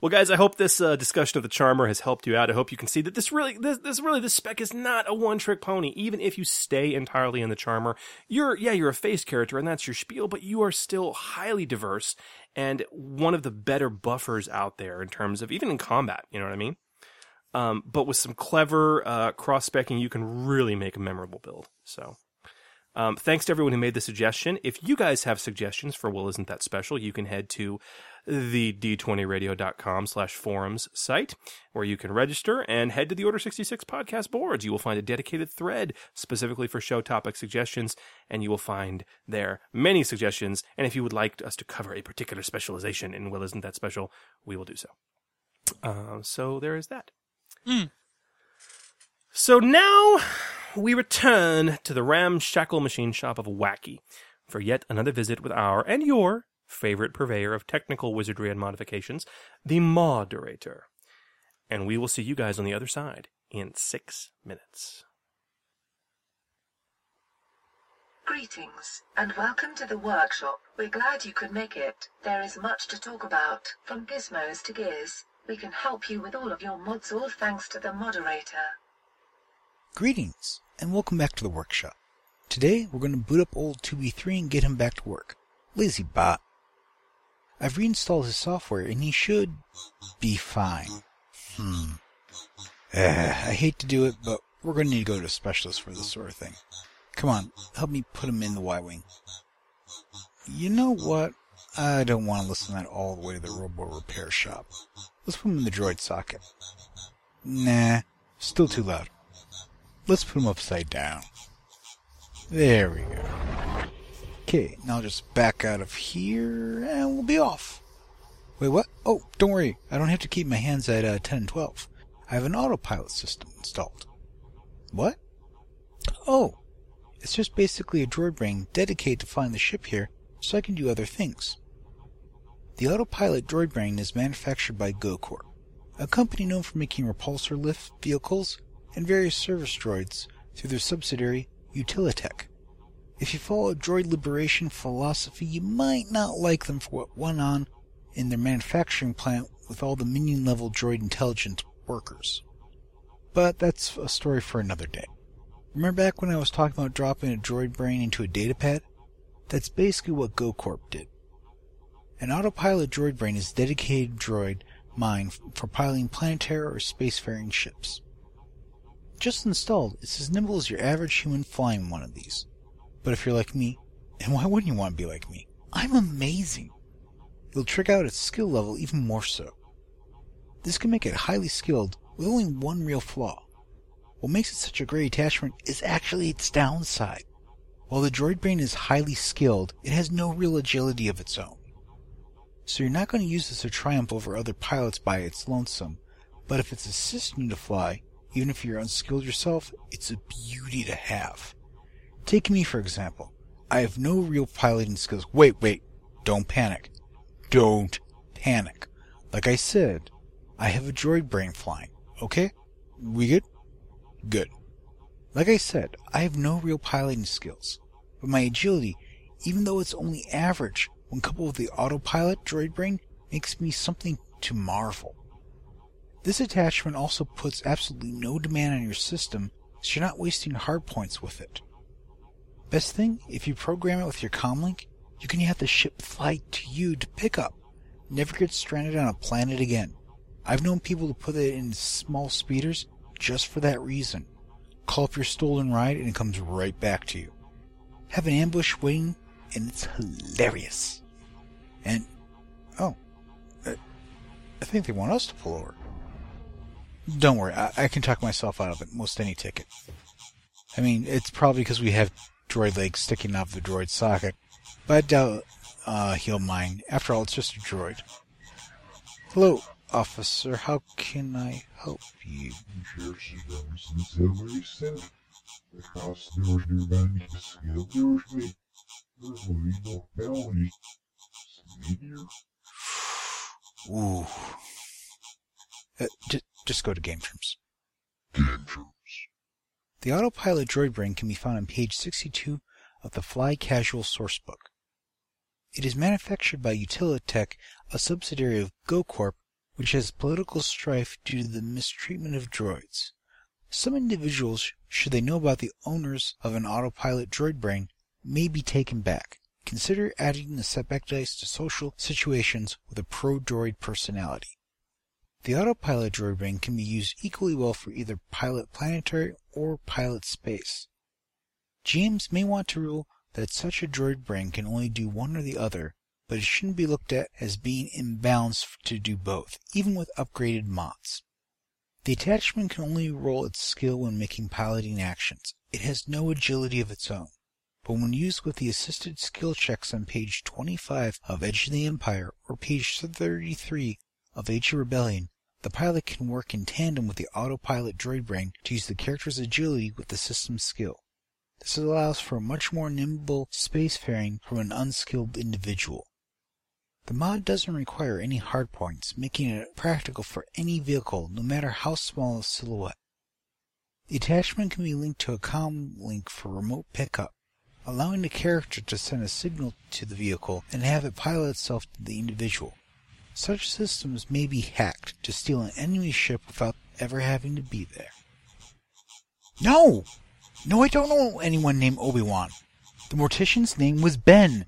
Well, guys, I hope this uh, discussion of the Charmer has helped you out. I hope you can see that this really, this, this really, this spec is not a one-trick pony. Even if you stay entirely in the Charmer, you're, yeah, you're a face character, and that's your spiel, but you are still highly diverse and one of the better buffers out there in terms of even in combat. You know what I mean? Um, but with some clever uh, cross-specking, you can really make a memorable build. So. Um, thanks to everyone who made the suggestion. If you guys have suggestions for Well Isn't That Special, you can head to the d20radio.com slash forums site where you can register and head to the Order 66 podcast boards. You will find a dedicated thread specifically for show topic suggestions, and you will find there many suggestions. And if you would like us to cover a particular specialization in Well Isn't That Special, we will do so. Uh, so there is that. Hmm. So now we return to the ramshackle machine shop of Wacky for yet another visit with our and your favorite purveyor of technical wizardry and modifications, the Moderator. And we will see you guys on the other side in six minutes. Greetings, and welcome to the workshop. We're glad you could make it. There is much to talk about, from gizmos to gears. We can help you with all of your mods, all thanks to the moderator. Greetings, and welcome back to the workshop. Today, we're going to boot up old 2B3 and get him back to work. Lazy bot. I've reinstalled his software, and he should be fine. Hmm. Eh, I hate to do it, but we're going to need to go to a specialist for this sort of thing. Come on, help me put him in the Y-Wing. You know what? I don't want to listen to that all the way to the robo repair shop. Let's put him in the droid socket. Nah, still too loud. Let's put him upside down. There we go. Okay, now just back out of here, and we'll be off. Wait, what? Oh, don't worry. I don't have to keep my hands at uh, 10 and 12. I have an autopilot system installed. What? Oh, it's just basically a droid brain dedicated to flying the ship here so I can do other things. The autopilot droid brain is manufactured by GoCorp, a company known for making repulsor lift vehicles and various service droids through their subsidiary Utilitech. If you follow droid liberation philosophy, you might not like them for what went on in their manufacturing plant with all the minion level droid intelligence workers. But that's a story for another day. Remember back when I was talking about dropping a droid brain into a datapad? That's basically what GoCorp did. An autopilot droid brain is a dedicated droid mind for piloting planetary or spacefaring ships. Just installed, it's as nimble as your average human flying one of these. But if you're like me, And why wouldn't you want to be like me? I'm amazing. It'll trick out its skill level even more so. This can make it highly skilled with only one real flaw. What makes it such a great attachment is actually its downside. While the droid brain is highly skilled, it has no real agility of its own. So you're not going to use this to triumph over other pilots by its lonesome, but if it's assisting you to fly, even if you're unskilled yourself, it's a beauty to have. Take me for example. I have no real piloting skills. Wait, wait. Don't panic. Don't panic. Like I said, I have a droid brain flying. Okay? We good? Good. Like I said, I have no real piloting skills, but my agility, even though it's only average, when coupled with the autopilot droid brain, makes me something to marvel. This attachment also puts absolutely no demand on your system, so you're not wasting hard points with it. Best thing, if you program it with your comlink, you can have the ship fly to you to pick up. Never get stranded on a planet again. I've known people to put it in small speeders just for that reason. Call up your stolen ride and it comes right back to you. Have an ambush waiting and it's hilarious. And, oh, I think they want us to pull over. Don't worry, I, I can talk myself out of it, most any ticket. I mean, it's probably because we have droid legs sticking out of the droid socket, but I doubt uh, he'll mind. After all, it's just a droid. Hello, officer. How can I help you? Ooh. Uh, just, just go to game terms. Game terms. The autopilot droid brain can be found on page 62 of the Fly Casual sourcebook. It is manufactured by Utilitech, a subsidiary of GoCorp, which has political strife due to the mistreatment of droids. Some individuals, should they know about the owners of an autopilot droid brain, may be taken back. Consider adding the setback dice to social situations with a pro-droid personality. The autopilot droid brain can be used equally well for either pilot planetary or pilot space. GMs may want to rule that such a droid brain can only do one or the other, but it shouldn't be looked at as being imbalanced to do both, even with upgraded mods. The attachment can only roll its skill when making piloting actions. It has no agility of its own. But when used with the assisted skill checks on page 25 of Edge of the Empire or page 33 of Age of Rebellion, the pilot can work in tandem with the autopilot droid brain to use the character's agility with the system's skill. This allows for much more nimble spacefaring from an unskilled individual. The mod doesn't require any hardpoints, making it practical for any vehicle, no matter how small a silhouette. The attachment can be linked to a comm link for remote pickup, allowing the character to send a signal to the vehicle and have it pilot itself to the individual. Such systems may be hacked to steal an enemy ship without ever having to be there. No! No, I don't know anyone named Obi-Wan. The mortician's name was Ben.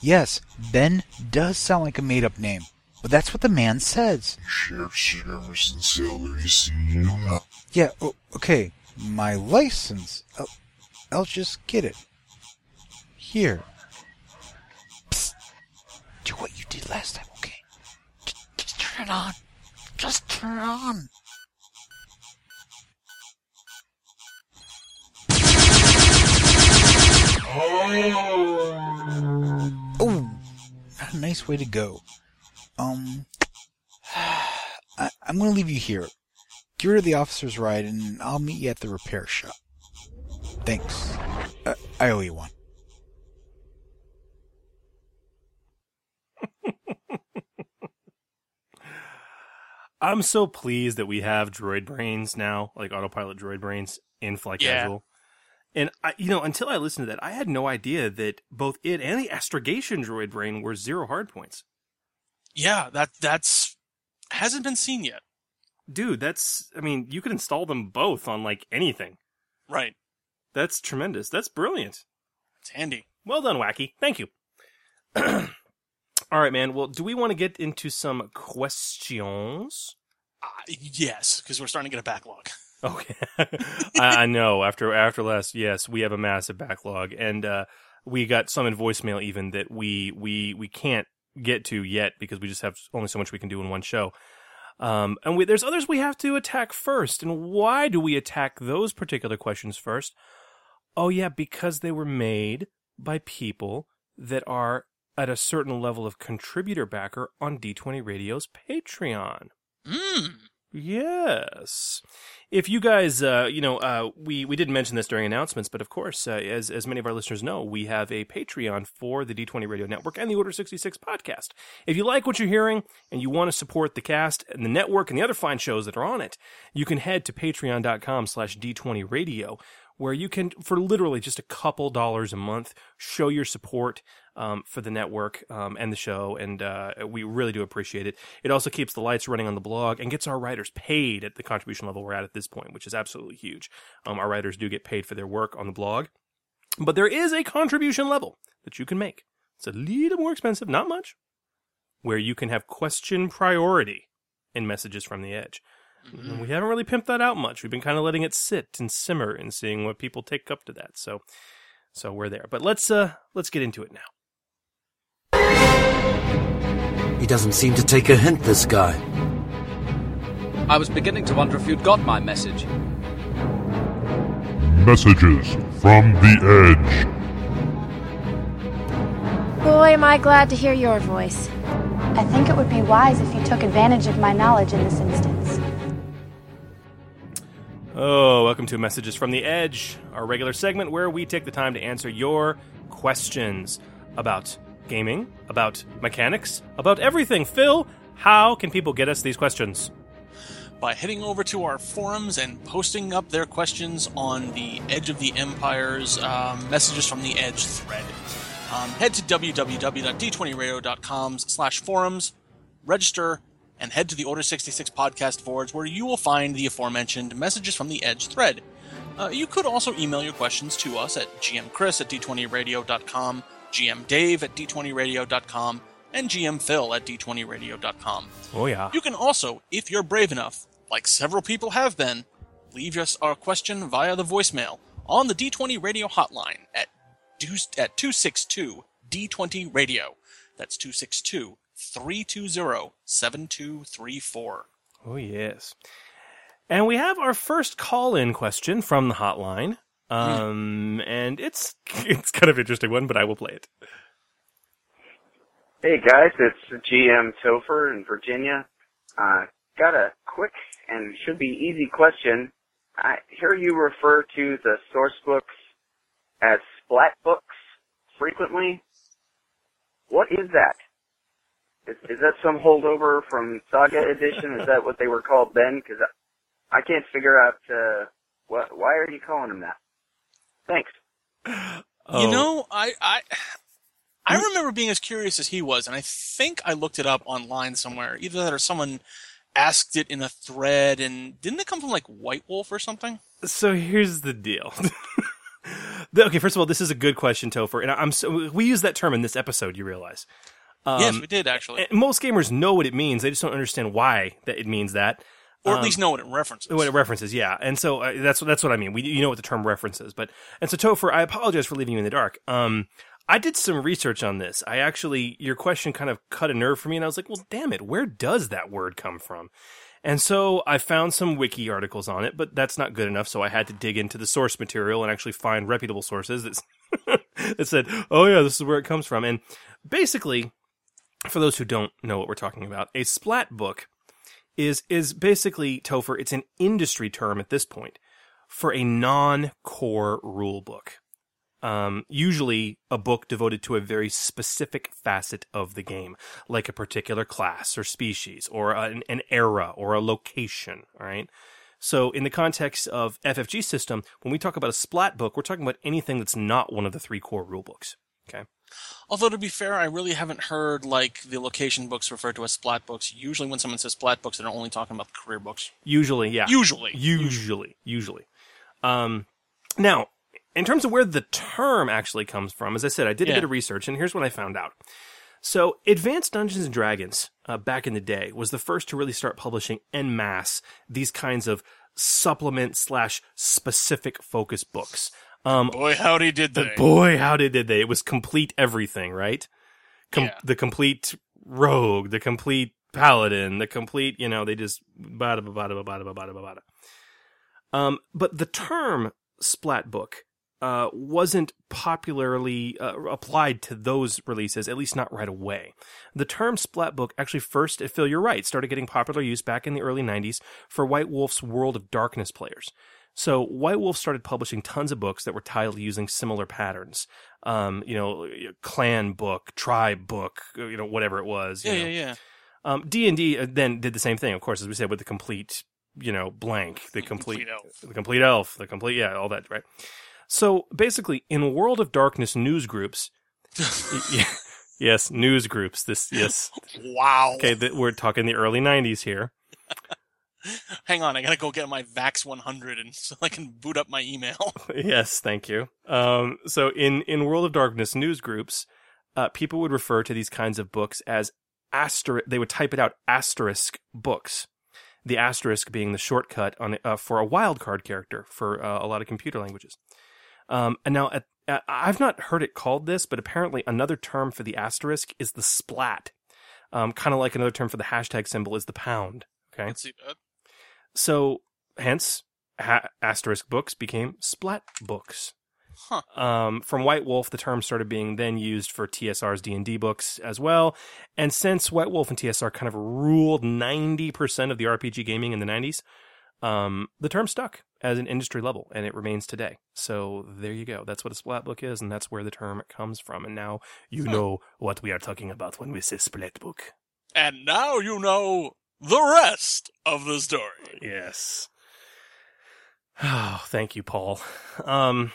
Yes, Ben does sound like a made-up name, but that's what the man says. Yeah, oh, okay, my license. I'll, I'll just get it. Here. Psst. Do what you did last time, okay? Just, just turn it on. Just turn it on. Oh, nice way to go. Um, I, I'm gonna leave you here. Get rid of the officer's ride, and I'll meet you at the repair shop. Thanks. Uh, I owe you one. I'm so pleased that we have droid brains now, like autopilot droid brains in Fly Yeah. Casual. And I, you know, until I listened to that, I had no idea that both it and the astrogation droid brain were zero hard points. Yeah, that that's hasn't been seen yet. Dude, that's I mean, you could install them both on like anything. Right. That's tremendous. That's brilliant. It's handy. Well done, Wacky. Thank you. All right, man. Well, do we want to get into some questions? Uh, yes, because we're starting to get a backlog. Okay, I, I know. After after last, yes, we have a massive backlog, and uh, we got some in voicemail even that we we we can't get to yet because we just have only so much we can do in one show. Um, and we, there's others we have to attack first. And why do we attack those particular questions first? Oh yeah, because they were made by people that are at a certain level of contributor backer on D20 Radio's Patreon. Mm. Yes. If you guys, uh, you know, uh, we, we didn't mention this during announcements, but of course, uh, as, as many of our listeners know, we have a Patreon for the D20 Radio Network and the Order 66 podcast. If you like what you're hearing and you want to support the cast and the network and the other fine shows that are on it, you can head to patreon.com slash D20 Radio where you can, for literally just a couple dollars a month, show your support um, for the network um, and the show, and uh, we really do appreciate it. It also keeps the lights running on the blog and gets our writers paid at the contribution level we're at at this point, which is absolutely huge. Um, our writers do get paid for their work on the blog, but there is a contribution level that you can make. It's a little more expensive, not much, where you can have question priority in messages from the edge. Mm-hmm. We haven't really pimped that out much. We've been kind of letting it sit and simmer and seeing what people take up to that. So, so we're there. But let's uh let's get into it now. He doesn't seem to take a hint, this guy. I was beginning to wonder if you'd got my message. Messages from the Edge. Boy, am I glad to hear your voice. I think it would be wise if you took advantage of my knowledge in this instance. Oh, welcome to Messages from the Edge, our regular segment where we take the time to answer your questions about gaming, about mechanics, about everything. Phil, how can people get us these questions? By heading over to our forums and posting up their questions on the Edge of the Empire's um, Messages from the Edge thread. Um, head to www.d20radio.com slash forums, register, and head to the Order 66 podcast boards where you will find the aforementioned Messages from the Edge thread. Uh, you could also email your questions to us at gmchris at d20radio.com, gmdave at d20radio.com, and GM Phil at d20radio.com. Oh, yeah. You can also, if you're brave enough, like several people have been, leave us our question via the voicemail on the D20 Radio hotline at, at 262 D20 Radio. That's 262 320 7234. Oh, yes. And we have our first call in question from the hotline. Um, and it's it's kind of an interesting one, but I will play it. Hey guys, it's GM Topher in Virginia. Uh, got a quick and should be easy question. I hear you refer to the source books as splat books frequently. What is that? Is, is that some holdover from Saga Edition? is that what they were called then? Because I, I can't figure out uh, what. Why are you calling them that? Thanks. Oh. You know, I, I I remember being as curious as he was, and I think I looked it up online somewhere. Either that or someone asked it in a thread, and didn't it come from like White Wolf or something? So here's the deal. The- okay, first of all, this is a good question, Topher, and I'm so we use that term in this episode. You realize? Um, yes, we did actually, most gamers know what it means. They just don't understand why that it means that, or at Um, least know what it references. what it references. Yeah, and so uh, that's that's what I mean. We you know what the term references, but and so Topher, I apologize for leaving you in the dark. Um, I did some research on this. I actually your question kind of cut a nerve for me, and I was like, well, damn it, where does that word come from? And so I found some wiki articles on it, but that's not good enough. So I had to dig into the source material and actually find reputable sources that, that said, oh, yeah, this is where it comes from. And basically, for those who don't know what we're talking about, a splat book is, is basically, Topher, it's an industry term at this point for a non core rule book. Um, usually a book devoted to a very specific facet of the game, like a particular class or species, or an, an era or a location. All right. So, in the context of FFG system, when we talk about a splat book, we're talking about anything that's not one of the three core rule books. Okay. Although to be fair, I really haven't heard like the location books referred to as splat books. Usually, when someone says splat books, they're only talking about the career books. Usually, yeah. Usually. Usually. Usually. Um, now, in terms of where the term actually comes from, as I said, I did a Yeah. bit of research, and here's what I found out. So, Advanced Dungeons and Dragons, uh, back in the day, was the first to really start publishing en masse these kinds of supplement slash specific focus books. Um, Boy, howdy did they. boy, howdy did they? It was complete everything, right? Com- Yeah. The complete rogue, the complete paladin, the complete, you know, they just bada bada bada bada bada bada. Um, but the term splat book uh, wasn't popularly uh, applied to those releases, at least not right away. The term splat book actually first, Phil, you're right, started getting popular use back in the early 90s for White Wolf's World of Darkness players. So White Wolf started publishing tons of books that were titled using similar patterns. Um, you know, clan book, tribe book, you know, whatever it was. you Yeah, know. yeah, yeah. Um, D and D then did the same thing, of course, as we said, with the complete, you know, blank, the complete, the complete elf, the complete, yeah, all that, right? So basically, in World of Darkness news groups, y- y- yes, news groups. This, yes, Wow. okay, we're talking the early '90s here. Hang on, I gotta go get my Vax 100 and so I can boot up my email. yes, thank you. Um, so in in World of Darkness news groups, uh, people would refer to these kinds of books as asterisk. They would type it out asterisk books. The asterisk being the shortcut on uh, for a wildcard character for uh, a lot of computer languages. Um, and now at, uh, I've not heard it called this, but apparently another term for the asterisk is the splat. Um, kind of like another term for the hashtag symbol is the pound. Okay. Let's see that. So, hence, ha- asterisk books became splat books. Huh. Um, from White Wolf, the term started being then used for TSR's D and D books as well. And since White Wolf and TSR kind of ruled ninety percent of the RPG gaming in the nineties, um, the term stuck as an industry level, and it remains today. So there you go. That's what a splat book is, and that's where the term comes from. And now you know what we are talking about when we say splat book. And now you know the rest of the story. Yes. Oh, thank you, Paul. Um,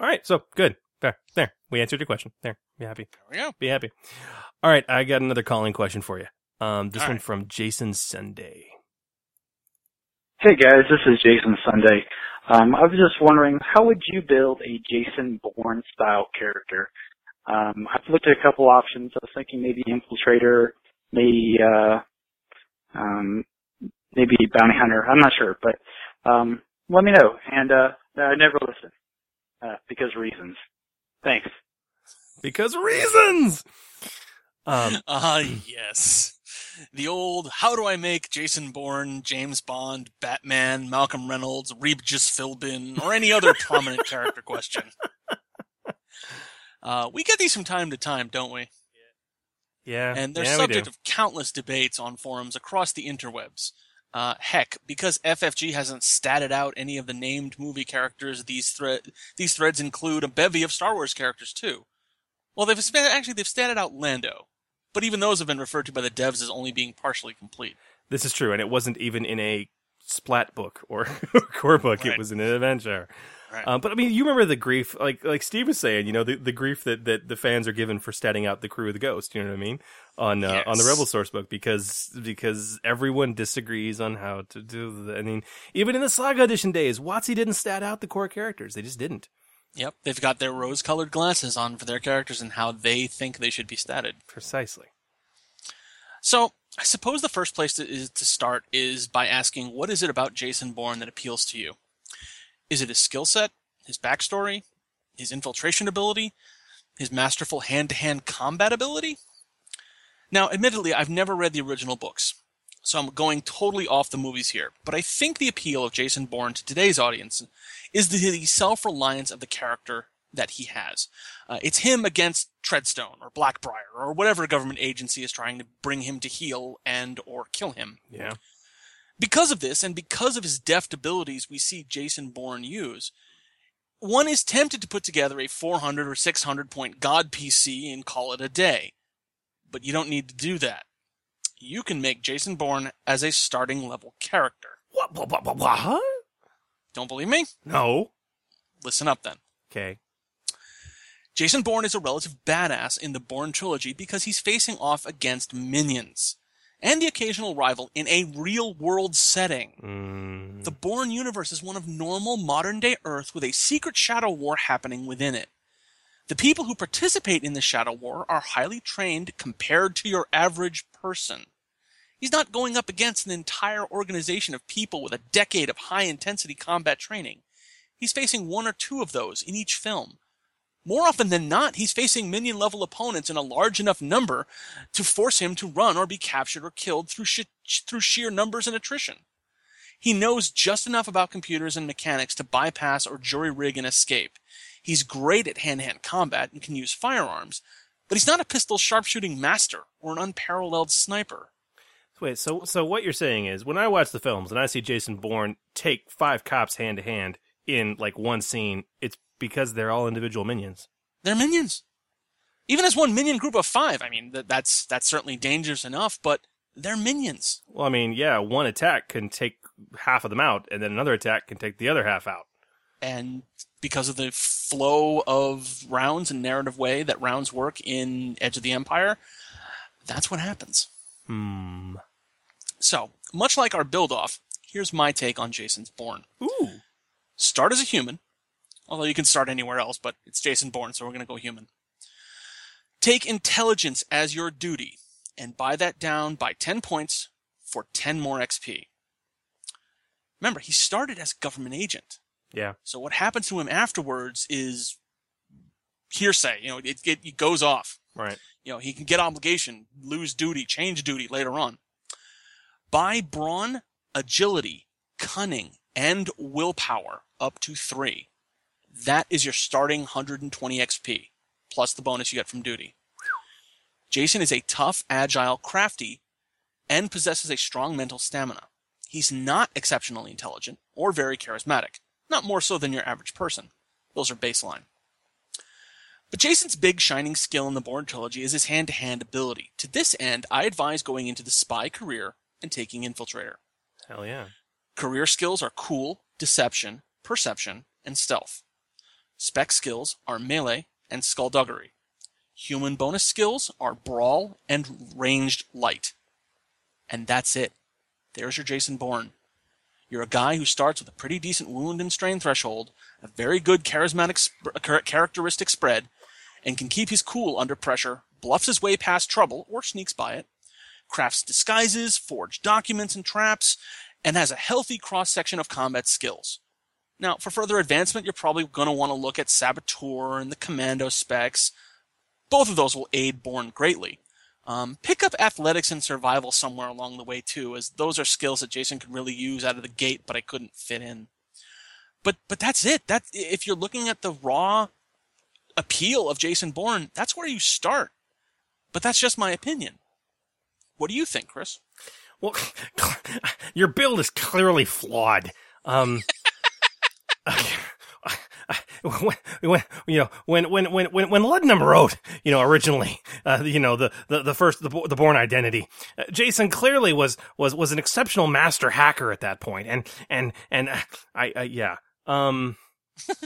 all right, so good. There, there. We answered your question. There, be happy. There we go. Be happy. All right, I got another calling question for you. Um, this All one right. from Jason Sunday. Hey guys, this is Jason Sunday. Um, I was just wondering, how would you build a Jason Bourne style character? Um, I've looked at a couple options. I was thinking maybe infiltrator, maybe uh, um, maybe bounty hunter. I'm not sure, but um, let me know. And uh, I never listen uh, because reasons. Thanks. Because reasons. Um, Ah, yes. The old how do I make Jason Bourne, James Bond, Batman, Malcolm Reynolds, Regis Philbin, or any other prominent character question. Uh, we get these from time to time, don't we? Yeah, And they're yeah, subject of countless debates on forums across the interwebs. Uh, heck, because FFG hasn't statted out any of the named movie characters, these thread these threads include a bevy of Star Wars characters too. Well, they've sp- actually they've statted out Lando, but even those have been referred to by the devs as only being partially complete. This is true, and it wasn't even in a splat book or core book. It was in an adventure. Right. Um, but I mean, you remember the grief, like like Steve was saying, you know, the, the grief that, that the fans are given for statting out the crew of the Ghost. You know what I mean? On uh, on the Rebel source book because because everyone disagrees on how to do. The, I mean, even in the Saga Edition days, WotC didn't stat out the core characters. They just didn't. Yep, they've got their rose-colored glasses on for their characters and how they think they should be statted. Precisely. So, I suppose the first place to, is to start is by asking, what is it about Jason Bourne that appeals to you? Is it his skill set, his backstory, his infiltration ability, his masterful hand-to-hand combat ability? Now, admittedly, I've never read the original books, so I'm going totally off the movies here, but I think the appeal of Jason Bourne to today's audience is the, the self-reliance of the character that he has. Uh, it's him against Treadstone or Blackbriar or whatever government agency is trying to bring him to heel and or kill him. Yeah. Because of this and because of his deft abilities we see Jason Bourne use, one is tempted to put together a 400 or 600 point god PC and call it a day. But you don't need to do that. You can make Jason Bourne as a starting level character. What? What? What? What? Don't believe me? No. Listen up then. Okay. Jason Bourne is a relative badass in the Bourne trilogy because he's facing off against minions and the occasional rival in a real world setting. Mm, The Bourne universe is one of normal modern day Earth with a secret shadow war happening within it. The people who participate in the shadow war are highly trained compared to your average person. He's not going up against an entire organization of people with a decade of high intensity combat training. He's facing one or two of those in each film. More often than not, he's facing minion level opponents in a large enough number to force him to run or be captured or killed through, sh- through sheer numbers and attrition. He knows just enough about computers and mechanics to bypass or jury rig an escape. He's great at hand to hand combat and can use firearms, but he's not a pistol sharpshooting master or an unparalleled sniper. Wait, so so what you're saying is when I watch the films and I see Jason Bourne take five cops hand to hand in like one scene, it's because they're all individual minions. They're minions. Even as one minion group of five, I mean, that, that's that's certainly dangerous enough, but they're minions. Well, I mean, yeah, one attack can take half of them out, and then another attack can take the other half out. And because of the flow of rounds and narrative way that rounds work in Edge of the Empire, that's what happens. Hmm. So, much like our build off, here's my take on Jason's Bourne. Ooh. Start as a human, although you can start anywhere else, but it's Jason Bourne, so we're going to go human. Take intelligence as your duty, and buy that down by 10 points for 10 more XP. Remember, he started as government agent. Yeah. So what happens to him afterwards is hearsay. You know, it, it, it goes off. Right. You know, he can get obligation, lose duty, change duty later on. Buy brawn, agility, cunning, and willpower up to three. That is your starting 120 XP, plus the bonus you get from duty. Jason is a tough, agile, crafty, and possesses a strong mental stamina. He's not exceptionally intelligent or very charismatic, not more so than your average person. Those are baseline. But Jason's big shining skill in the Bourne trilogy is his hand to hand ability. To this end, I advise going into the spy career and taking Infiltrator. Hell yeah. Career skills are cool, deception, perception, and stealth. Spec skills are melee and skullduggery. Human bonus skills are brawl and ranged light. And that's it. There's your Jason Bourne. You're a guy who starts with a pretty decent wound and strain threshold, a very good charismatic sp- characteristic spread, and can keep his cool under pressure, bluffs his way past trouble or sneaks by it, crafts disguises, forge documents and traps, and has a healthy cross section of combat skills. Now, for further advancement, you're probably going to want to look at Saboteur and the Commando specs. Both of those will aid Bourne greatly. Um, pick up athletics and survival somewhere along the way too, as those are skills that Jason could really use out of the gate, but I couldn't fit in. But but that's it. That if you're looking at the raw appeal of Jason Bourne, that's where you start. But that's just my opinion. What do you think, Chris? Well, your build is clearly flawed. Um, when, when, you know, when, when, when, when, when Ludlum wrote, you know, originally, uh, you know, the, the, the first, the, the Bourne Identity, uh, Jason clearly was, was, was an exceptional master hacker at that point. And, and, and uh, I, I, yeah, um,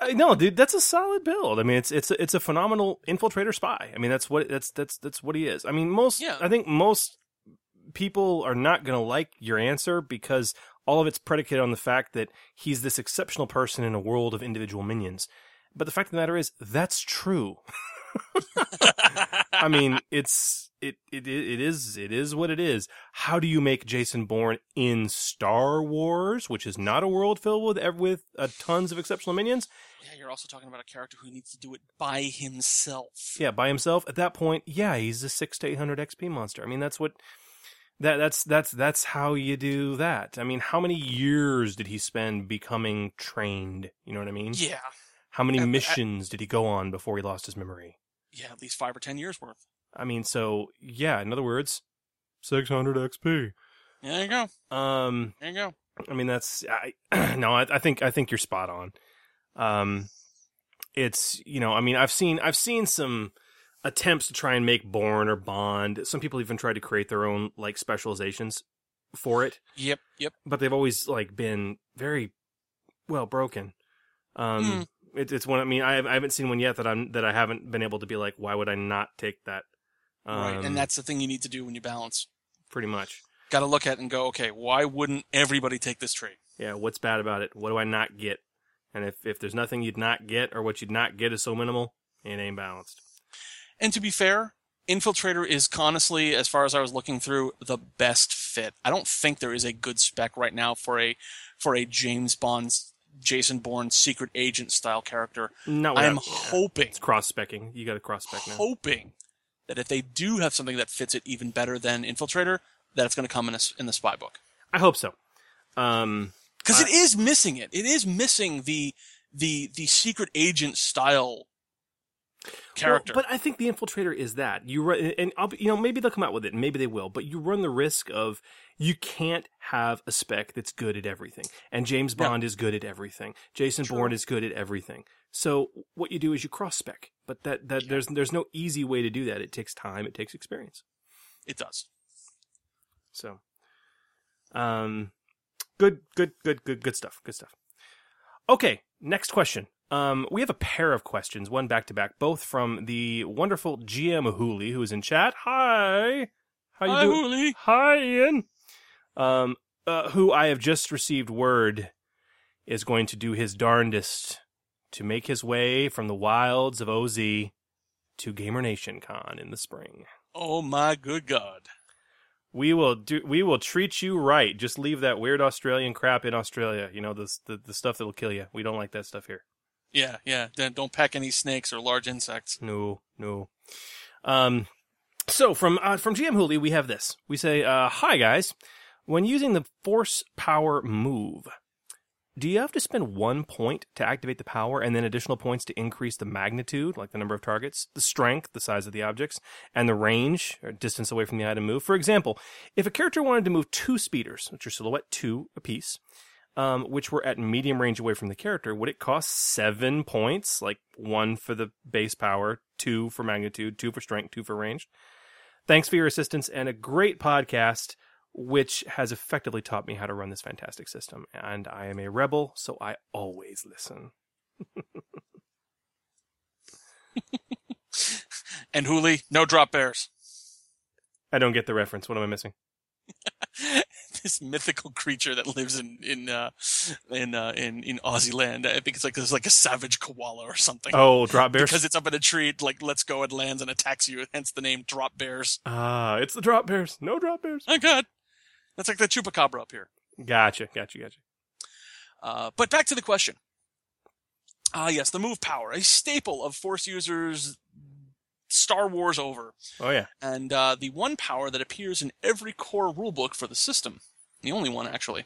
I know, dude, that's a solid build. I mean, it's, it's, it's a phenomenal infiltrator spy. I mean, that's what, that's, that's, that's what he is. I mean, most, Yeah. I think most people are not going to like your answer because all of it's predicated on the fact that he's this exceptional person in a world of individual minions. But the fact of the matter is, that's true. I mean, it's it, it it is it is what it is. How do you make Jason Bourne in Star Wars, which is not a world filled with with uh, tons of exceptional minions? Yeah, you're also talking about a character who needs to do it by himself. Yeah, by himself. At that point, yeah, he's a six to eight hundred XP monster. I mean, that's what that that's that's that's how you do that. I mean, how many years did he spend becoming trained? You know what I mean? Yeah. How many I- missions did he go on before he lost his memory? Yeah, at least five or ten years worth. I mean, so yeah. In other words, six hundred XP. There you go. Um, There you go. I mean, that's I, no. I, I think I think you're spot on. Um, it's you know, I mean, I've seen I've seen some attempts to try and make Bourne or Bond. Some people even tried to create their own like specializations for it. Yep, yep. But they've always like been very well broken. Um, Hmm. it, it's one. I mean, I, I haven't seen one yet that I'm that I haven't been able to be like, why would I not take that? Um, right, and that's the thing you need to do when you balance. pretty much. Got to look at it and go, okay, why wouldn't everybody take this trade? Yeah, what's bad about it? What do I not get? And if, if there's nothing you'd not get or what you'd not get is so minimal, it ain't balanced. And to be fair, Infiltrator is honestly, as far as I was looking through, the best fit. I don't think there is a good spec right now for a for a James Bond, Jason Bourne secret agent style character. No, I'm without- hoping, It's cross specking. You got to cross spec now. hoping that if they do have something that fits it even better than Infiltrator, that it's going to come in a in the spy book. I hope so. Um, because it is missing it. It is missing the the the secret agent style character. Well, but I think the infiltrator is that you run, and I'll, be- you know maybe they'll come out with it, maybe they will, but you run the risk of you can't have a spec that's good at everything, and James. Bond is good at everything, Jason Bourne is good at everything. So what you do is you cross spec, but that that there's there's no easy way to do that. It takes time, it takes experience. it does. So, um, good, good, good, good, good stuff. Good stuff. Okay, next question. Um, we have a pair of questions, one back to back, both from the wonderful GM Hooli, who is in chat. Hi, how you Hi, doing? Hooli. Hi, Ian. Um, uh, who I have just received word is going to do his darndest to make his way from the wilds of OZ to Gamer Nation Con in the spring. Oh my good god! We will do. We will treat you right. Just leave that weird Australian crap in Australia. You know the the, the stuff that'll kill you. We don't like that stuff here. Yeah, yeah. Don't pack any snakes or large insects. No, no. Um, so from uh, from GM Hooli, we have this. We say, uh, "Hi guys, when using the Force Power move, do you have to spend one point to activate the power, and then additional points to increase the magnitude, like the number of targets, the strength, the size of the objects, and the range or distance away from the item move? For example, if a character wanted to move two speeders, which are silhouette two apiece." Um, which were at medium range away from the character, would it cost seven points? Like one for the base power, two for magnitude, two for strength, two for range. Thanks for your assistance and a great podcast, which has effectively taught me how to run this fantastic system. And I am a rebel, so I always listen. And Hooli, no drop bears. I don't get the reference. What am I missing? this mythical creature that lives in in uh, in uh, in in Aussie land. I think it's like there's like a savage koala or something. Oh, drop bears? Because it's up in a tree, Like let's go, it lands and attacks you. Hence the name drop bears. Ah, it's the drop bears. No drop bears. Oh god, that's like the chupacabra up here. Gotcha, gotcha, gotcha. Uh, but back to the question. Ah, yes, the move power, a staple of Force users. Star Wars over. Oh yeah. and uh, the one power that appears in every core rulebook for the system. The only one, actually.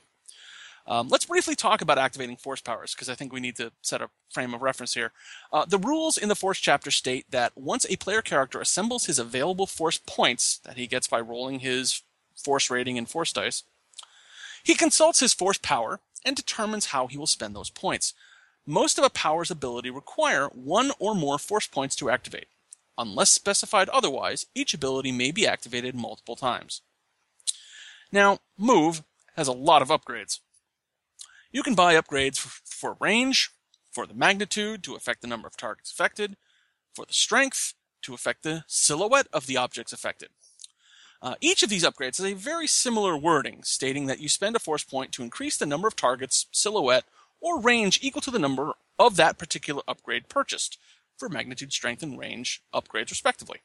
Um, let's briefly talk about activating force powers, because I think we need to set a frame of reference here. Uh, the rules in the force chapter state that once a player character assembles his available force points that he gets by rolling his force rating and force dice, he consults his force power and determines how he will spend those points. Most of a power's ability require one or more force points to activate. Unless specified otherwise, each ability may be activated multiple times. Now, Move has a lot of upgrades. You can buy upgrades for, range, for the magnitude to affect the number of targets affected, for the strength to affect the silhouette of the objects affected. Uh, each of these upgrades has a very similar wording, stating that you spend a force point to increase the number of targets, silhouette, or range equal to the number of that particular upgrade purchased, for magnitude, strength, and range upgrades respectively.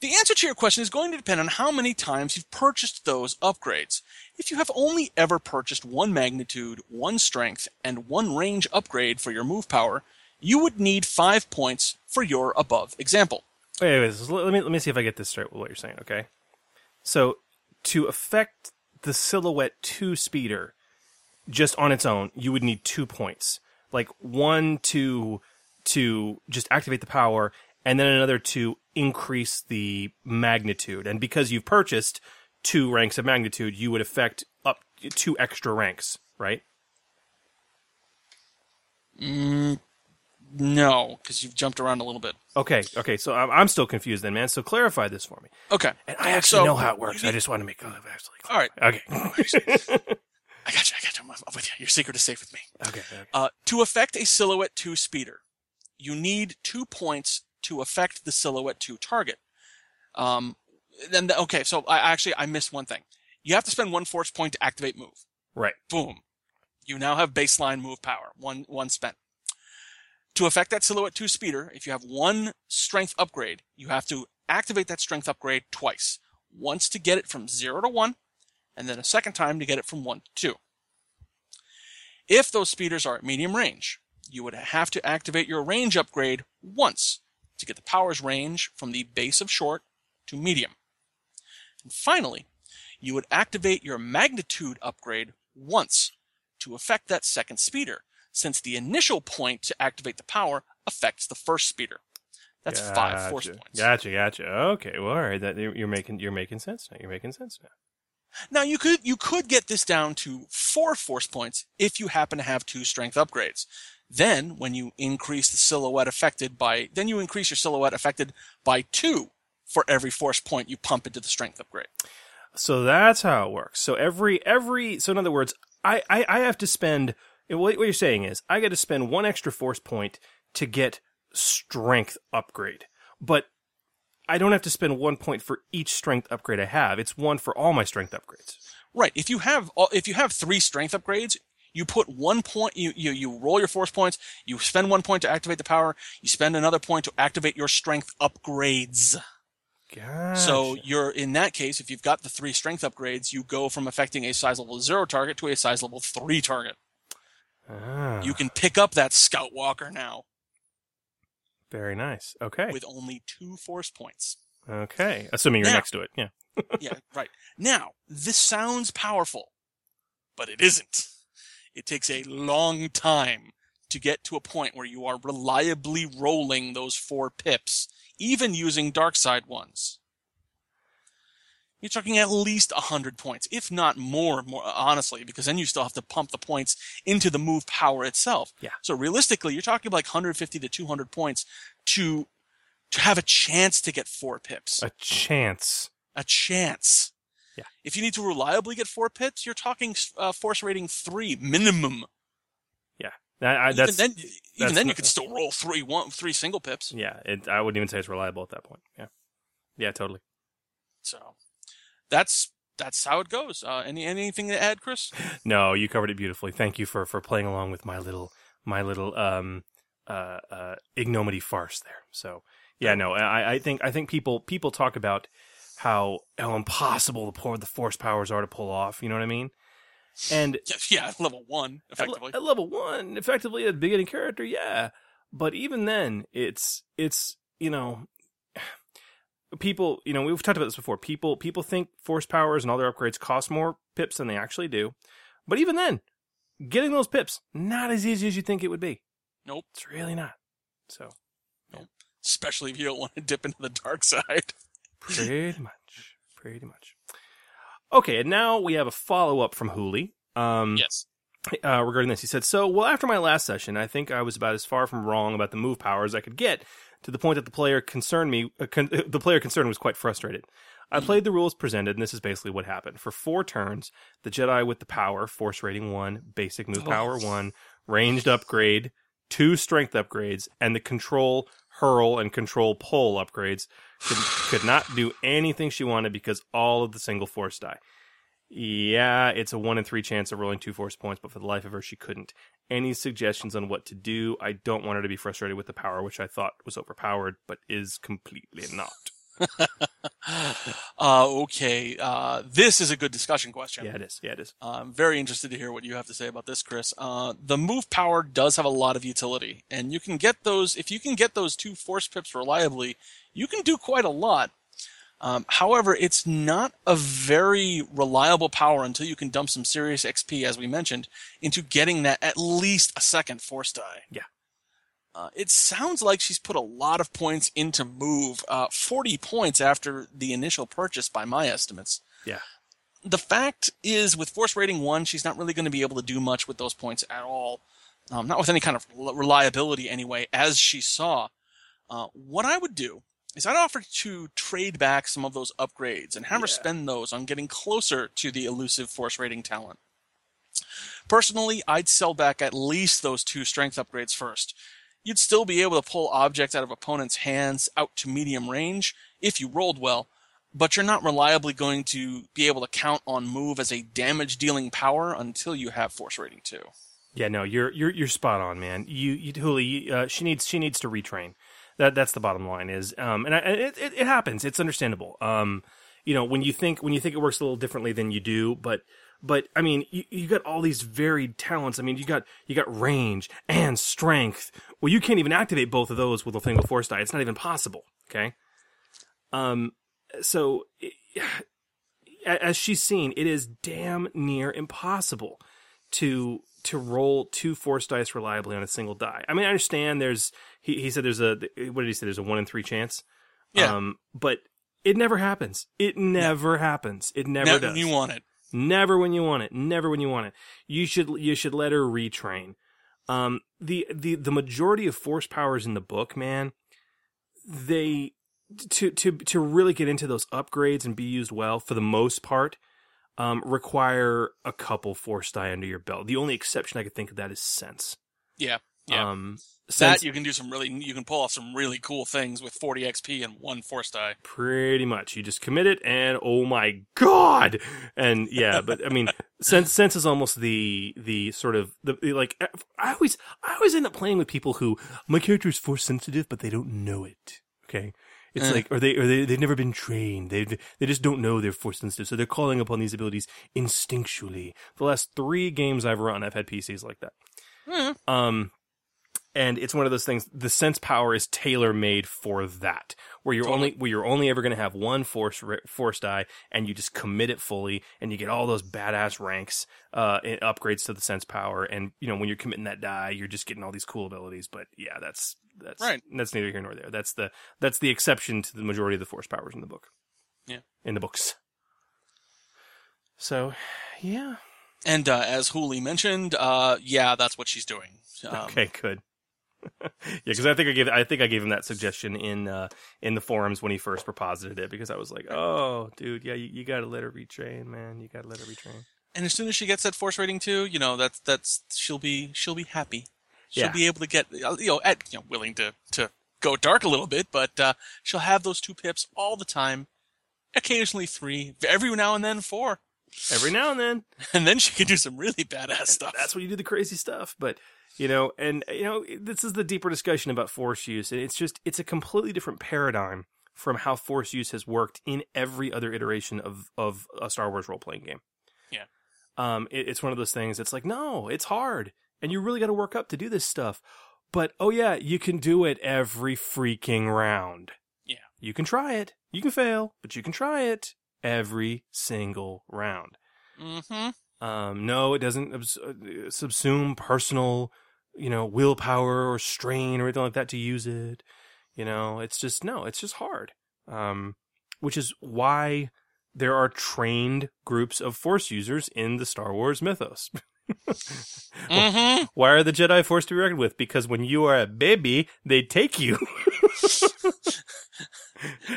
The answer to your question is going to depend on how many times you've purchased those upgrades. If you have only ever purchased one magnitude, one strength, and one range upgrade for your move power, you would need five points for your above example. Wait, wait, let me let me see if I get this straight with what you're saying. Okay, so to affect the silhouette two speeder, just on its own, you would need two points, like one to to just activate the power, and then another to increase the magnitude. And because you've purchased two ranks of magnitude, you would affect up two extra ranks, right? Mm, no, because you've jumped around a little bit. Okay, okay. So I'm, I'm still confused then, man. So clarify this for me. Okay. And I actually So, know how it works. I just want to make oh, actually. All right. Okay. I got you. I got you. I'm, with you. Your secret is safe with me. Okay. okay. Uh, to affect a silhouette 2 speeder, you need two points to affect the silhouette 2 target. Um, then the, okay, so I actually I missed one thing. You have to spend one force point to activate move. Right. Boom. You now have baseline move power. One one spent. To affect that silhouette 2 speeder, if you have one strength upgrade, you have to activate that strength upgrade twice. Once to get it from 0 to 1, and then a second time to get it from 1 to 2. If those speeders are at medium range, you would have to activate your range upgrade once to get the power's range from the base of short to medium. And finally, you would activate your magnitude upgrade once to affect that second speeder, since the initial point to activate the power affects the first speeder. That's gotcha. five force points. Gotcha, gotcha. Okay, well, all right. That you're making you're making sense now. You're making sense now. Now you could you could get this down to four force points if you happen to have two strength upgrades. Then when you increase the silhouette affected by then you increase your silhouette affected by two for every force point you pump into the strength upgrade. So that's how it works. So every every so in other words, I I, I have to spend what you're saying is I got to spend one extra force point to get strength upgrade. But I don't have to spend one point for each strength upgrade I have. It's one for all my strength upgrades. Right. If you have if you have three strength upgrades, you put one point you, you you roll your force points, you spend one point to activate the power, you spend another point to activate your strength upgrades. Gotcha. So you're in that case, if you've got the three strength upgrades, you go from affecting a size level zero target to a size level three target. Ah. You can pick up that scout walker now. Very nice. Okay. With only two force points. Okay. Assuming you're Now- next to it. Yeah. yeah, right. Now, this sounds powerful, but it isn't. It takes a long time to get to a point where you are reliably rolling those four pips, even using dark side ones. You're talking at least 100 points, if not more, more uh, honestly, because then you still have to pump the points into the move power itself. Yeah. So realistically, you're talking like 150 to 200 points to to have a chance to get four pips. A chance. A chance. Yeah. If you need to reliably get four pips, you're talking uh, force rating three minimum. Yeah. I, I, even that's, then, even then, you could still roll three one three single pips. Yeah. It, I wouldn't even say it's reliable at that point. Yeah. Yeah. Totally. So that's that's how it goes. Uh, any anything to add, Chris? No, you covered it beautifully. Thank you for for playing along with my little my little um uh uh ignominy farce there. So yeah, no, I I think I think people people talk about how how impossible the poor the force powers are to pull off. You know what I mean? And Yeah, level one effectively. at level one, effectively a beginning character, yeah. But even then, it's it's you know, people you know we've talked about this before. People people think force powers and all their upgrades cost more pips than they actually do. But even then, getting those pips not as easy as you think it would be. Nope, it's really not. So especially if you don't want to dip into the dark side. Pretty much, pretty much. Okay, and now we have a follow up from Hooli. Um, yes. uh, regarding this. He said, So, well, after my last session, I think I was about as far from wrong about the move power as I could get, to the point that the player concerned me, uh, con- the player concerned was quite frustrated. I played the rules presented, and this is basically what happened. For four turns, the Jedi with the power, force rating one, basic move power one, ranged upgrade, two strength upgrades, and the control hurl and control pull upgrades could, could not do anything she wanted because all of the single force die. Yeah, it's a one in three chance of rolling two force points, but for the life of her, she couldn't. Any suggestions on what to do? I don't want her to be frustrated with the power, which I thought was overpowered, but is completely not. uh, okay, uh, this is a good discussion question. Yeah, it is. Yeah, it is. Uh, I'm very interested to hear what you have to say about this, Chris. Uh, the move power does have a lot of utility, and you can get those, if you can get those two force pips reliably, you can do quite a lot. Um, however, it's not a very reliable power until you can dump some serious XP, as we mentioned, into getting that at least a second force die. Yeah. Uh, it sounds like she's put a lot of points into move, uh, 40 points after the initial purchase by my estimates. Yeah. The fact is, with force rating one, she's not really going to be able to do much with those points at all. Um, not with any kind of reliability, anyway, as she saw. Uh, what I would do is I'd offer to trade back some of those upgrades and have her spend those on getting closer to the elusive force rating talent. Personally, I'd sell back at least those two strength upgrades first. You'd still be able to pull objects out of opponents' hands out to medium range if you rolled well, but you're not reliably going to be able to count on move as a damage dealing power until you have force rating 2. Yeah, no, you're you're you're spot on, man. You, you Hooli, uh, she needs she needs to retrain. That that's the bottom line is, um, and I, it, it it happens. It's understandable. Um, you know, when you think when you think it works a little differently than you do, but but I mean, you, you got all these varied talents. I mean, you got you got range and strength. Well, you can't even activate both of those with a single force die. It's not even possible. Okay. Um. So, as she's seen, it is damn near impossible to to roll two force dice reliably on a single die. I mean, I understand there's he, he said there's a what did he say there's a one in three chance. Yeah. Um, but it never happens. It never happens. It never Never does. you want it. Never when you want it. Never when you want it. You should you should let her retrain. Um, the the the majority of force powers in the book, man, they to to to really get into those upgrades and be used well for the most part, um, require a couple force die under your belt. The only exception I could think of that is sense. Yeah. Yeah. Um, that you can do some really, you can pull off some really cool things with 40 XP and one force die. pretty much you just commit it and oh my god and yeah but i mean sense sense is almost the the sort of the, the, like i always i always end up playing with people who my character is force sensitive but they don't know it okay it's Eh. like or they or they they've never been trained they they just don't know they're force sensitive so they're calling upon these abilities instinctually the last 3 games i've run i've had pcs like that Hmm. um, and it's one of those things. The sense power is tailor made for that, where you're Totally. only where you're only ever going to have one force force die, and you just commit it fully, and you get all those badass ranks, uh, and upgrades to the sense power, and you know when you're committing that die, you're just getting all these cool abilities. But yeah, that's that's Right. That's neither here nor there. That's the that's the exception to the majority of the force powers in the book. Yeah. in the books. So, yeah. And uh, as Hooli mentioned, uh, yeah, that's what she's doing. Um, okay, good. yeah, because I think I gave I think I gave him that suggestion in uh, in the forums when he first proposited it because I was like, oh, dude, yeah, you, you got to let her retrain, man. You got to let her retrain. And as soon as she gets that force rating too, you know, that's that's she'll be she'll be happy. She'll Yeah. be able to get uh, you know, at, you know, willing to to go dark a little bit, but uh, she'll have those two pips all the time. Occasionally three, every now and then four, Every now and then, and then she can do some really badass stuff. that's when you do the crazy stuff. But you know, and you know, this is the deeper discussion about force use, and it's just it's a completely different paradigm from how force use has worked in every other iteration of of a Star Wars role playing game. Yeah. Um, it, it's one of those things. It's like, no, it's hard, and you really got to work up to do this stuff. But oh yeah, you can do it every freaking round. Yeah. You can try it. You can fail, but you can try it every single round. Mm-hmm. Um, no, it doesn't uh, subsume personal, you know, willpower or strain or anything like that to use it. You know, it's just no, it's just hard. Um, which is why there are trained groups of Force users in the Star Wars mythos. Mhm. Why are the Jedi forced to be reckoned with? Because when you are a baby, they take you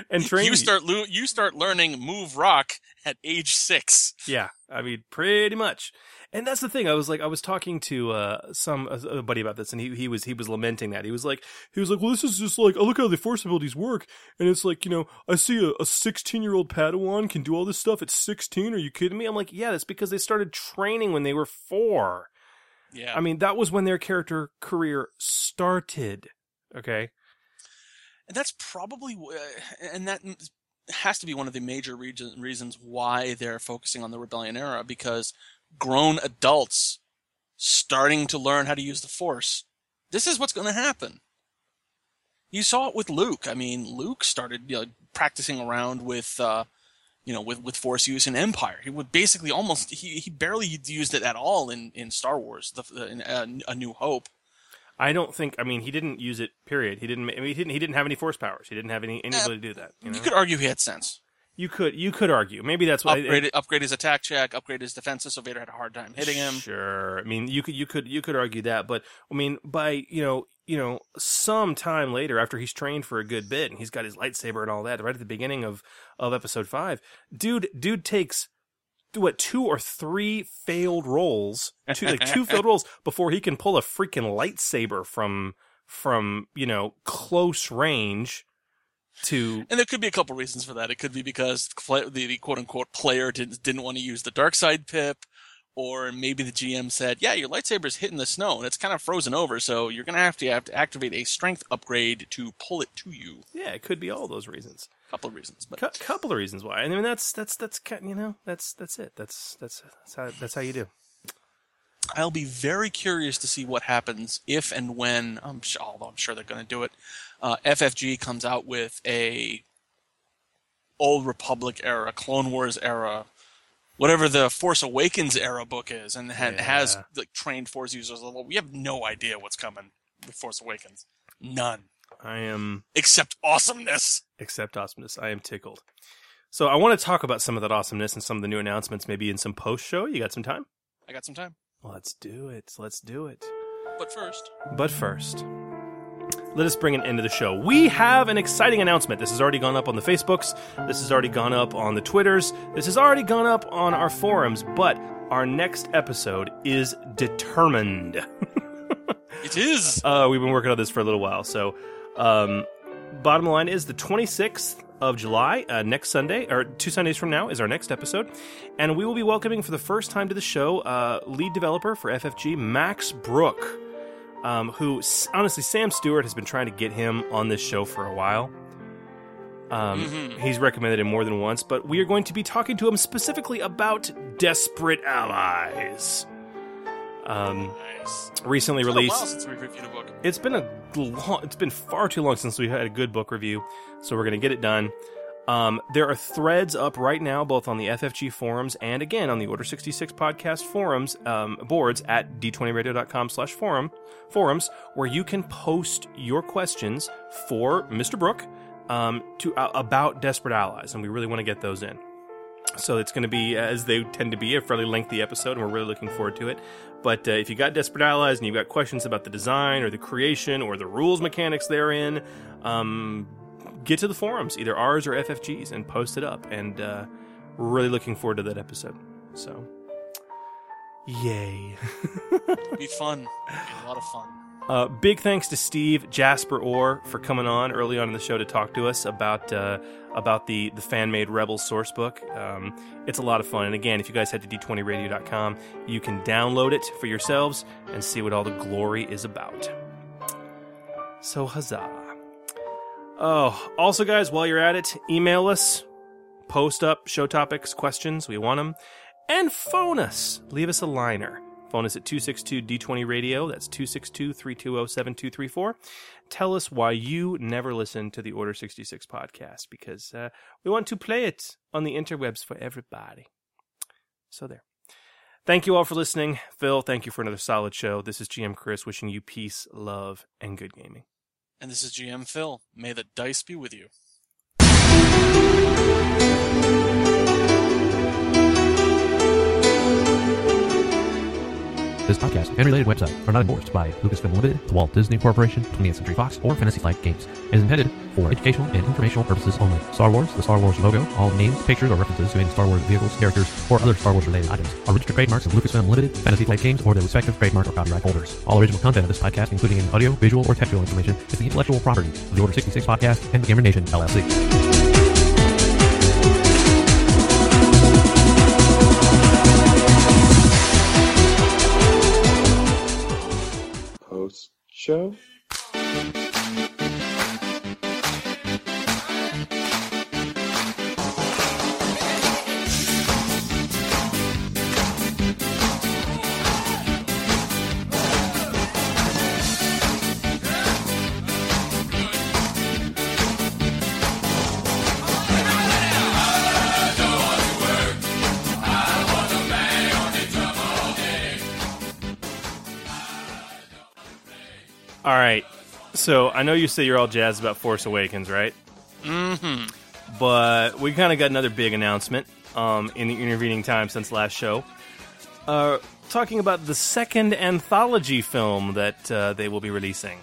and train you start lo- you start learning move rock at age six. Yeah, I mean, pretty much. And that's the thing. I was like, I was talking to uh, some a, a buddy about this, and he, he was he was lamenting that. He was like, he was like, well, this is just like, I look how the force abilities work, and it's like, you know, I see a, 16 year old Padawan can do all this stuff at 16. Are you kidding me? I'm like, yeah, that's because they started training when they were four. Yeah. I mean, that was when their character career started. Okay. And that's probably, uh, and that has to be one of the major reason, reasons why they're focusing on the Rebellion era because grown adults starting to learn how to use the Force. This is what's going to happen. You saw it with Luke. I mean, Luke started you know, practicing around with, uh, you know, with, with Force use in Empire. He would basically almost he, he barely used it at all in, in Star Wars, the, in uh, A New Hope. I don't think. I mean, he didn't use it. Period. He didn't. I mean, he didn't. He didn't have any force powers. He didn't have any anybody to do that. You, know? You could argue he had sense. You could. You could argue. Maybe that's what. upgrade, upgrade his attack check, upgrade his defenses, so Vader had a hard time hitting him. Sure. I mean, you could. You could. You could argue that, but I mean, by you know, you know, some time later, after he's trained for a good bit and he's got his lightsaber and all that, right at the beginning of of episode five, dude, dude takes what two or three failed rolls, two like two failed rolls before he can pull a freaking lightsaber from from you know close range to And there could be a couple reasons for that. It could be because the, the quote unquote player didn't didn't want to use the dark side pip, or maybe the GM said, "Yeah, your lightsaber's hitting the snow and it's kind of frozen over, so you're gonna have to have to activate a strength upgrade to pull it to you." Yeah, it could be all those reasons. A couple of reasons, but a couple of reasons why. And I mean, that's that's that's you know that's that's it. That's that's that's how that's how you do. I'll be very curious to see what happens if and when. I'm sure, although I'm sure they're going to do it. Uh, FFG comes out with a Old Republic era, Clone Wars era, whatever the Force Awakens era book is, and ha- has like trained Force users. Although we have no idea what's coming with Force Awakens, none I am except awesomeness. except awesomeness. I am tickled. So I want to talk about some of that awesomeness and some of the new announcements, maybe in some post show. You got some time? I got some time, Let's do it. Let's do it. but first, But first, let us bring an end to the show. We have an exciting announcement. This has already gone up on the Facebooks. This has already gone up on the Twitters. This has already gone up on our forums. But our next episode is determined. it is. Uh, we've been working on this for a little while. So, um, bottom line is the 26th of July, uh, next Sunday, or two Sundays from now, is our next episode. And we will be welcoming for the first time to the show uh, lead developer for FFG, Max Brooke, um, who, honestly, Sam Stewart has been trying to get him on this show for a while. Um, Mhm. He's recommended him more than once, but we are going to be talking to him specifically about Desperate Allies. Um, recently It's released. while since we reviewed a book. It's been a long, it's been far too long since we had a good book review, so we're going to get it done. Um, there are threads up right now, both on the FFG forums and again on the Order 66 podcast forums um, boards at d20radio.com slash forum forums, where you can post your questions for Mr. Brooke um, to uh, about Desperate Allies, and we really want to get those in. So it's going to be, as they tend to be, a fairly lengthy episode, and we're really looking forward to it. But uh, if you got Desperate Allies and you've got questions about the design or the creation or the rules mechanics therein, um, get to the forums, either ours or FFG's, and post it up. And uh, we're really looking forward to that episode. So, yay. Be fun. Be a lot of fun. Uh, big thanks to Steve Jaspor Orr for coming on early on in the show to talk to us about uh, about the the fan made Rebels source book. Um, it's a lot of fun, and again, if you guys head to d20radio.com, you can download it for yourselves and see what all the glory is about. So huzzah! Oh, also, guys, while you're at it, email us, post up show topics, questions. We want them, and phone us. Leave us a liner. Phone us at 262 D20 Radio. That's 262 320 7234. Tell us why you never listen to the Order 66 podcast because uh, we want to play it on the interwebs for everybody. So, there. Thank you all for listening. Phil, thank you for another solid show. This is GM Chris wishing you peace, love, and good gaming. And this is GM Phil. May the dice be with you. This podcast and related website are not endorsed by Lucasfilm Limited, the Walt Disney Corporation, 20th Century Fox, or Fantasy Flight Games. It is intended for educational and informational purposes only. Star Wars, the Star Wars logo, all names, pictures, or references to any Star Wars vehicles, characters, or other Star Wars related items are registered trademarks of Lucasfilm Limited, Fantasy Flight Games, or their respective trademark or copyright holders. All original content of this podcast, including any audio, visual, or textual information, is the intellectual property of the Order 66 podcast and the Gamer Nation LLC. Show. All right. So I know you say you're all jazzed about Force Awakens, right? Mm-hmm. But we kind of got another big announcement um, in the intervening time since last show. Uh, talking about the second anthology film that uh, they will be releasing.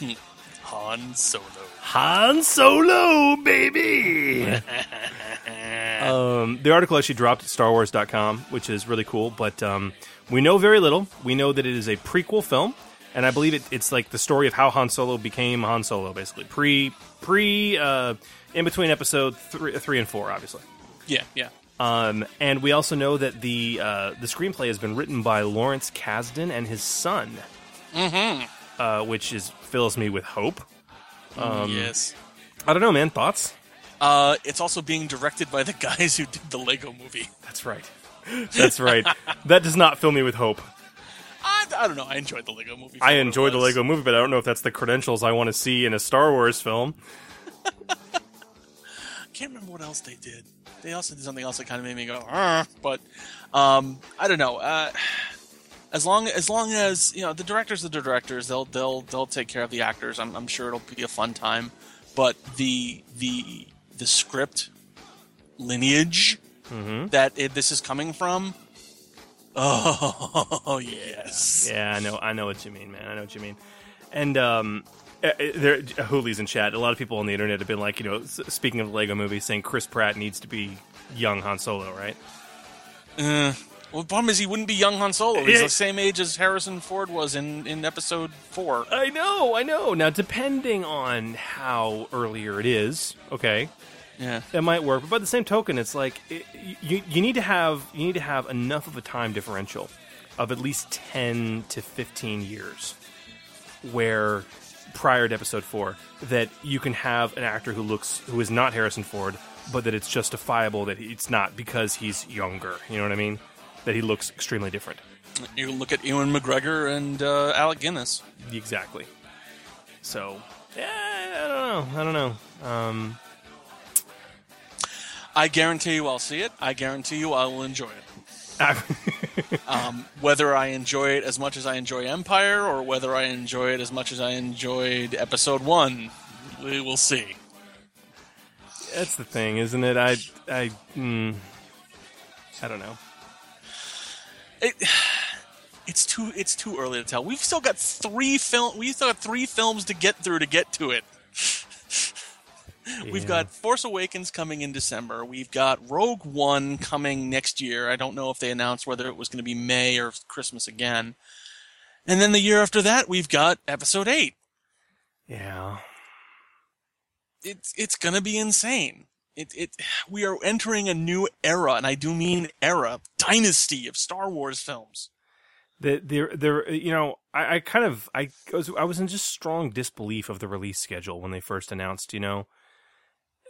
Han Solo. Han Solo, baby! um, the article actually dropped at StarWars.com, which is really cool, but um, we know very little. We know that it is a prequel film, and I believe it, it's like the story of how Han Solo became Han Solo, basically. Pre, pre, uh, in between episode three, three and four, obviously. Yeah, yeah. Um, and we also know that the uh, the screenplay has been written by Lawrence Kasdan and his son, Mm-hmm. uh, which is fills me with hope. Um, yes. I don't know, man. Thoughts? Uh, it's also being directed by the guys who did the Lego movie. That's right. That's right. that does not fill me with hope. I, I don't know. I enjoyed the Lego movie. I enjoyed the. Lego movie, but I don't know if that's the credentials I want to see in a Star Wars film. can't remember what else they did. They also did something else that kind of made me go, "Arr," but um, I don't know. Uh, as long as long as you know the directors are the directors, they'll they'll they'll take care of the actors. I'm, I'm sure it'll be a fun time. But the the the script lineage Mm-hmm. that it, this is coming from, oh yes, Yeah, I know. I know what you mean, man. I know what you mean. And um, uh, uh, there, Hooli's in chat. A lot of people on the internet have been like, you know, speaking of the Lego movie, saying Chris Pratt needs to be young Han Solo, right? Uh, well, the problem is he wouldn't be young Han Solo. He's the same age as Harrison Ford was in, in Episode Four. I know, I know. Now, depending on how earlier it is, okay, Yeah. it might work. But by the same token, it's like it, you you need to have you need to have enough of a time differential of at least ten to fifteen years, where prior to Episode Four, that you can have an actor who looks who is not Harrison Ford, but that it's justifiable that it's not because he's younger. You know what I mean? That he looks extremely different. You look at Ewan McGregor and uh, Alec Guinness. Exactly. So, yeah, I don't know. I don't know. Um, I guarantee you I'll see it. I guarantee you I will enjoy it. um, whether I enjoy it as much as I enjoy Empire, or whether I enjoy it as much as I enjoyed Episode One, we will see. That's the thing, isn't it? I, I, mm, I don't know. It, it's too it's too early to tell. We've still got three film. We've still got three films to get through to get to it. We've got Force Awakens coming in December. We've got Rogue One coming next year. I don't know if they announced whether it was going to be May or Christmas again. And then the year after that, we've got Episode Eight. Yeah. It's it's going to be insane. It it we are entering a new era, and I do mean era, dynasty of Star Wars films. The, there, there, you know, I, I kind of, I was, I was in just strong disbelief of the release schedule when they first announced, you know,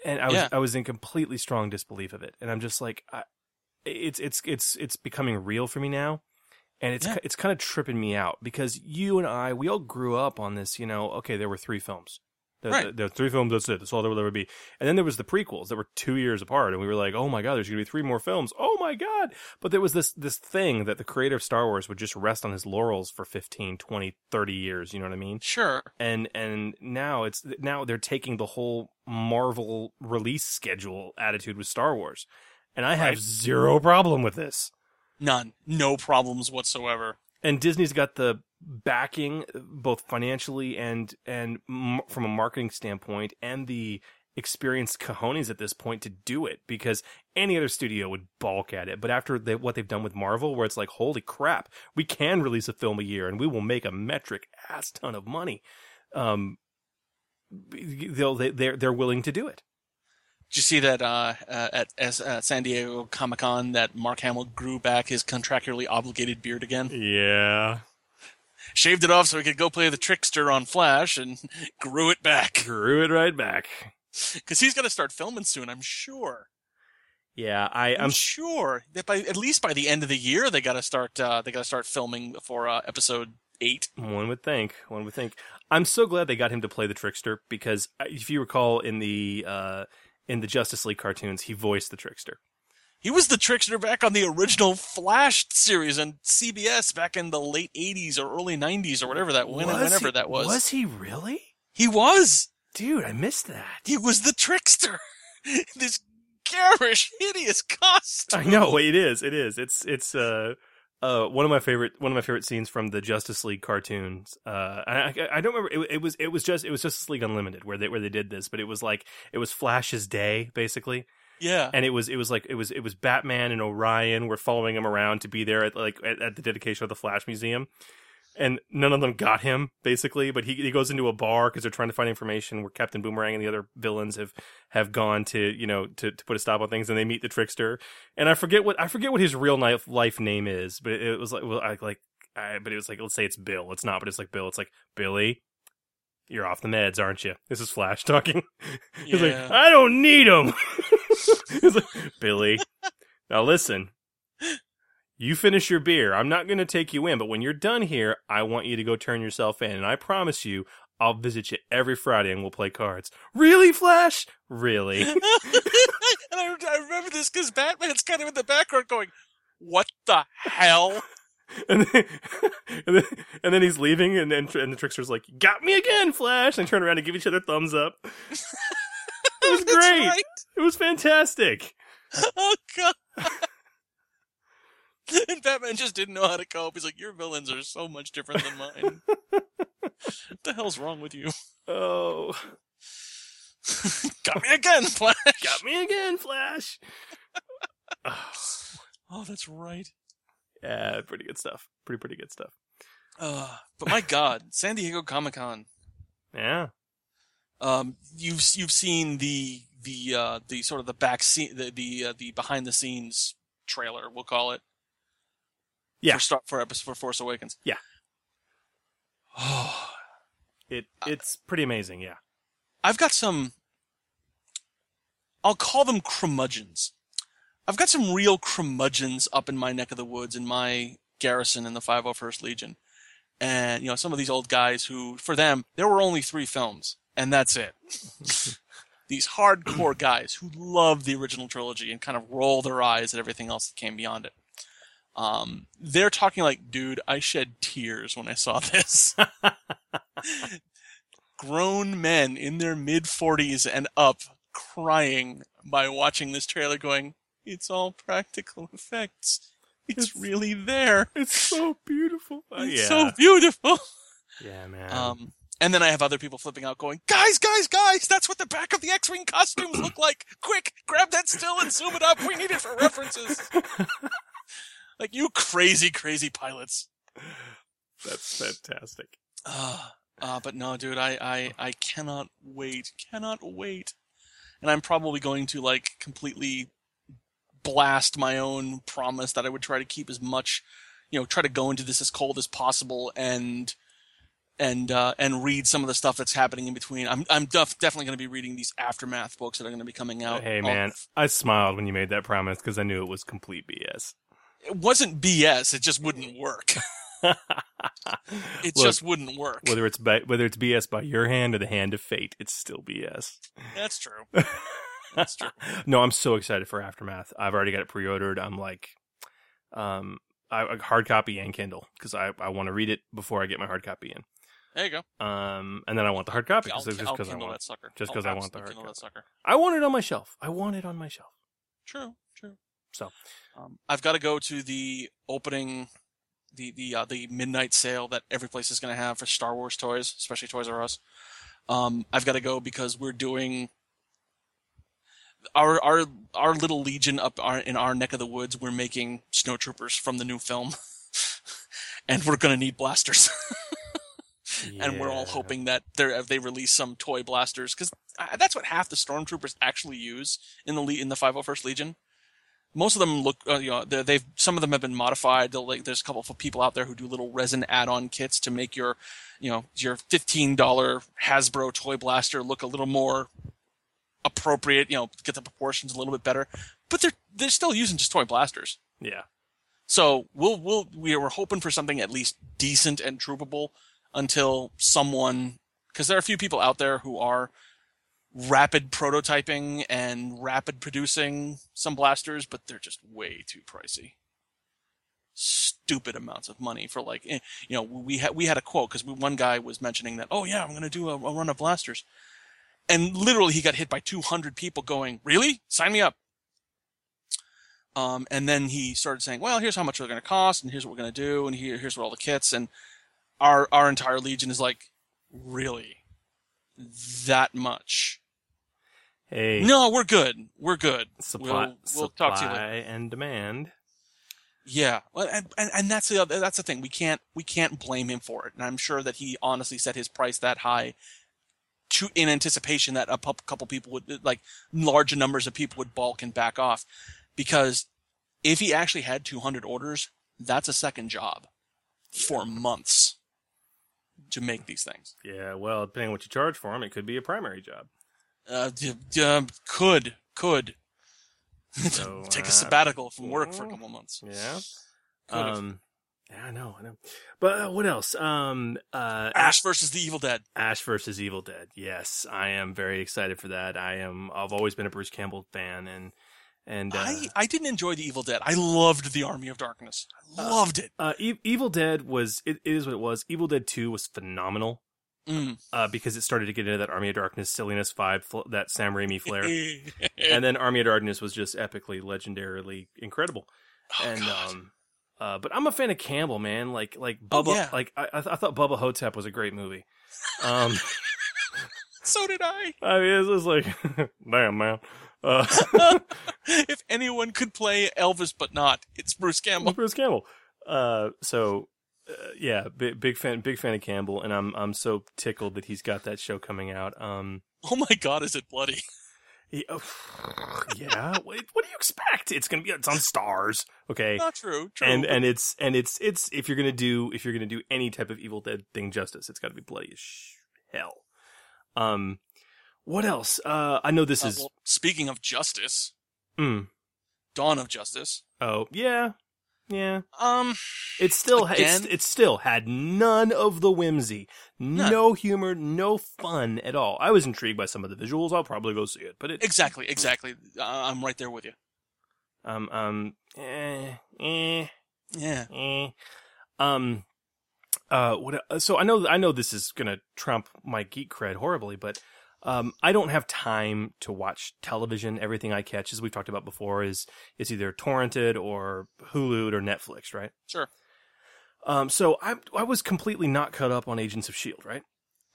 and I was, Yeah. I was in completely strong disbelief of it, and I'm just like, I, it's, it's, it's, it's becoming real for me now, and it's, Yeah. it's kind of tripping me out because you and I, we all grew up on this, you know, okay, there were three films. There, Right. there were three films. That's it. That's all there will ever be. And then there was the prequels that were two years apart, and we were like, "Oh my god, there's going to be three more films." Oh my god! But there was this this thing that the creator of Star Wars would just rest on his laurels for 15, 20, 30 years. You know what I mean? Sure. And and now it's now they're taking the whole Marvel release schedule attitude with Star Wars, and I have Right. zero problem with this. None, no problems whatsoever. and Disney's got the backing both financially and and m- from a marketing standpoint and the experienced cojones at this point to do it because any other studio would balk at it. But after they, what they've done with Marvel where it's like holy crap we can release a film a year and we will make a metric ass ton of money um they'll they, they're they're willing to do it. Did you see that uh, uh, at S- uh, San Diego Comic Con that Mark Hamill grew back his contractually obligated beard again? yeah Shaved it off so he could go play the trickster on Flash and grew it back. grew it right back Because he's going to start filming soon, I'm sure. yeah I I'm I'm sure that by at least by the end of the year they got to start uh, they got to start filming for uh, episode eight. One would think. One would think. I'm so glad they got him to play the trickster because uh, if you recall in the uh, in the Justice League cartoons, he voiced the trickster. He was the trickster back on the original Flash series on CBS back in the late '80s or early '90s or whatever that when, Was whenever he- that was. Was he really? He was. Dude, I missed that. He was the trickster. this garish, hideous costume. I know it is. It is. It's it's uh uh one of my favorite one of my favorite scenes from the Justice League cartoons. Uh, I I, don't remember. It, it was it was just it was Justice League Unlimited where they where they did this, but it was like it was Flash's day basically. Yeah. and it was it was like it was it was Batman and Orion were following him around to be there at like at, at the dedication of the Flash Museum, and none of them got him basically. But he he goes into a bar because they're trying to find information where Captain Boomerang and the other villains have have gone to you know to, to put a stop on things, and they meet the trickster. And I forget what I forget what his real life life name is, but it, was like well I, like I, but it was like let's say it's Bill. It's not, but it's like Bill. It's like Billy. You're off the meds, aren't you? This is Flash talking. He's like, I don't need them. He's like, Billy, now listen. You finish your beer. I'm not going to take you in, but when you're done here, I want you to go turn yourself in. And I promise you, I'll visit you every Friday and we'll play cards. Really, Flash? Really? and I, I remember this because Batman's kind of in the background going, "What the hell?" And, then, and, then, and then he's leaving, and, and, and the trickster's like, "Got me again, Flash!" And they turn around and give each other thumbs up. It was great. right. It was fantastic. Oh god. and Batman just didn't know how to cope. He's like, "Your villains are so much different than mine. what the hell's wrong with you?" Oh, Got me again, Flash. got me again, Flash. Oh, oh, that's right. Yeah, pretty good stuff. Pretty pretty good stuff. Uh, but my God, San Diego Comic Con. Yeah. Um, you've you've seen the the uh, the sort of the back scene, the the uh, the behind the scenes trailer, we'll call it. Yeah. For Star for episode for Force Awakens. Yeah. Oh. It it's pretty amazing. Yeah. I've got some. I'll call them curmudgeons. I've got some real curmudgeons up in my neck of the woods in my garrison in the 501st Legion. And, you know, some of these old guys who, for them, there were only three films, and that's it. these hardcore guys who love the original trilogy and kind of roll their eyes at everything else that came beyond it. Um, they're talking like, dude, I shed tears when I saw this. Grown men in their mid 40s and up crying by watching this trailer going, it's all practical effects. It's, really there. It's so beautiful. Uh, It's yeah. so beautiful. Yeah, man. Um, and then I have other people flipping out going, guys, guys, guys, that's what the back of the X-Wing costumes look like. Quick, grab that still and zoom it up. We need it for references. like, you crazy, crazy pilots. That's fantastic. Uh, uh, but no, dude, I, I, I cannot wait, cannot wait. And I'm probably going to, like, completely blast my own promise that I would try to keep as much, you know, try to go into this as cold as possible and, and, uh, and read some of the stuff that's happening in between. I'm, I'm def- definitely going to be reading these aftermath books that are going to be coming out. Hey man, I smiled when you made that promise because I knew it was complete BS. It wasn't BS, it just wouldn't work. it Look, just wouldn't work. Whether it's by, whether it's BS by your hand or the hand of fate, it's still BS. That's true. That's true. no, I'm so excited for Aftermath. I've already got it pre-ordered. I'm like, um, I, a hard copy and Kindle because I, I want to read it before I get my hard copy in. There you go. Um, and then I want the hard copy I'll, just because I want that sucker. just because I want the hard copy. that sucker. I want it on my shelf. I want it on my shelf. True, true. So, Um, I've got to go to the opening, the the uh, the midnight sale that every place is going to have for Star Wars toys, especially Toys R Us. Um, I've got to go because we're doing our our our little legion up our, in our neck of the woods. We're making snowtroopers from the new film, and we're going to need blasters. and we're all hoping that they they release some toy blasters because that's what half the stormtroopers actually use in the in the 501st Legion. Most of them look, uh, you know, they've some of them have been modified. Like, there's a couple of people out there who do little resin add-on kits to make your, you know, your fifteen dollar Hasbro toy blaster look a little more appropriate. You know, get the proportions a little bit better. But they're they're still using just toy blasters. Yeah. So we'll we'll we were hoping for something at least decent and troopable until someone because there are a few people out there who are rapid prototyping and rapid producing some blasters, but they're just way too pricey. Stupid amounts of money for like eh, you know we had we had a quote because one guy was mentioning that oh yeah I'm gonna do a, a run of blasters, and literally he got hit by 200 people going really sign me up. Um, and then he started saying, well, here's how much they're going to cost, and here's what we're going to do, and here, here's what all the kits, and our our entire legion is like, really, that much? Hey, No, we're good. We're good. supply, We'll, we'll talk to you supply later. and demand. Yeah, well, and, and and that's the other, that's the thing. We can't we can't blame him for it, and I'm sure that he honestly set his price that high to in anticipation that a couple people would like larger numbers of people would balk and back off, because if he actually had 200 orders, that's a second job for months to make these things. Yeah, well, depending on what you charge for them, it could be a primary job. Uh, d- d- um, could could So, take a uh, sabbatical from work for a couple months. Yeah. Could've. Um, yeah, I know, I know. But uh, what else? Um, uh, Ash versus the Evil Dead. Ash versus Evil Dead. Yes, I am very excited for that. I am. I've always been a Bruce Campbell fan, and and uh, I I didn't enjoy the Evil Dead. I loved the Army of Darkness. I loved it. Uh, e- Evil Dead was it, it is what it was. Evil Dead Two was phenomenal. Mm. Uh, because it started to get into that Army of Darkness silliness vibe, fl- that Sam Raimi flair, and then Army of Darkness was just epically, legendarily incredible. Oh, and um, uh, but I'm a fan of Campbell, man. Like like Bubba, Oh, yeah. like I, I thought Bubba Ho-Tep was a great movie. Um, so did I. I mean, it was like, damn man. Uh, if anyone could play Elvis but not, it's Bruce Campbell. Bruce Campbell. Uh, so uh, yeah, big, big fan, big fan of Campbell, and I'm I'm so tickled that he's got that show coming out. Um, Oh my God, is it bloody? He- oh, yeah, what, what do you expect? It's gonna be it's on Starz, okay? Not true. True. and and it's and it's it's if you're gonna do if you're gonna do any type of Evil Dead thing justice, it's got to be bloody as hell. Um, what else? Uh, I know this Uh, is. well, speaking of justice, mm, Dawn of Justice. oh yeah, yeah. Um, It still ha- it's, it still had none of the whimsy, no humor, no fun at all. I was intrigued by some of the visuals. I'll probably go see it, but it exactly, exactly. Uh, I'm right there with you. um um eh eh Yeah. eh um uh what so I know I know this is gonna trump my geek cred horribly, but um I don't have time to watch television. Everything I catch, as we've talked about before, is is either torrented or Hulu'd or Netflix, right? Sure. Um, so I I was completely not caught up on Agents of Shield, right?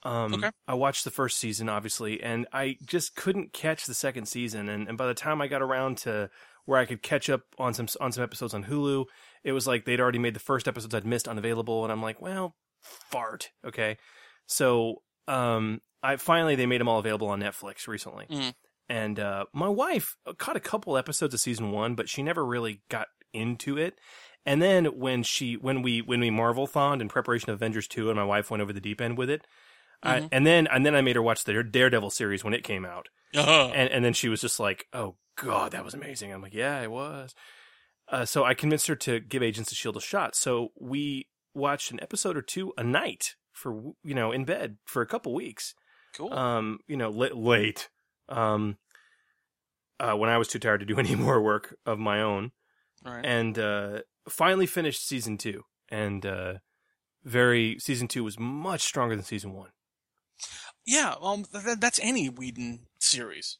Um, Okay. I watched the first season, obviously, and I just couldn't catch the second season. And, and by the time I got around to where I could catch up on some on some episodes on Hulu, it was like they'd already made the first episodes I'd missed unavailable, and I'm like, well, fart, okay. So um, I finally they made them all available on Netflix recently, Mhm. and uh, my wife caught a couple episodes of season one, but she never really got into it. And then when she when we when we Marvel thoned in preparation of Avengers two, and my wife went over the deep end with it, I, Mhm. and then and then I made her watch the Daredevil series when it came out, Uh-huh. and and then she was just like, "Oh God, that was amazing." I'm like, "Yeah, it was." Uh, so I convinced her to give Agents of Shield a shot. So we watched an episode or two a night for you know in bed for a couple weeks. Cool. Um, you know, late, late. Um, uh, when I was too tired to do any more work of my own, Right. and uh, finally finished season two. And uh, very season two was much stronger than season one, yeah. Um, th- that's any Whedon series.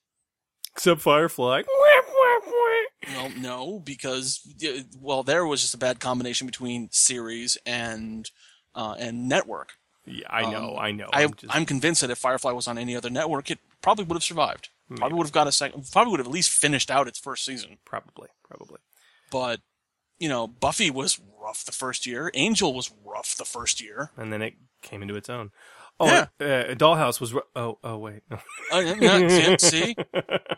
except Firefly. Well, no, because well, there was just a bad combination between series and uh, and network. Yeah, I know, Um, I know. I, I'm just- convinced that if Firefly was on any other network, it probably would have survived. Probably would have got a second. Probably would have at least finished out its first season. Probably, probably. But you know, Buffy was rough the first year. Angel was rough the first year. and then it came into its own. Oh, Yeah. uh, Dollhouse was. ru- Oh, oh, wait. Uh, yeah, see, see?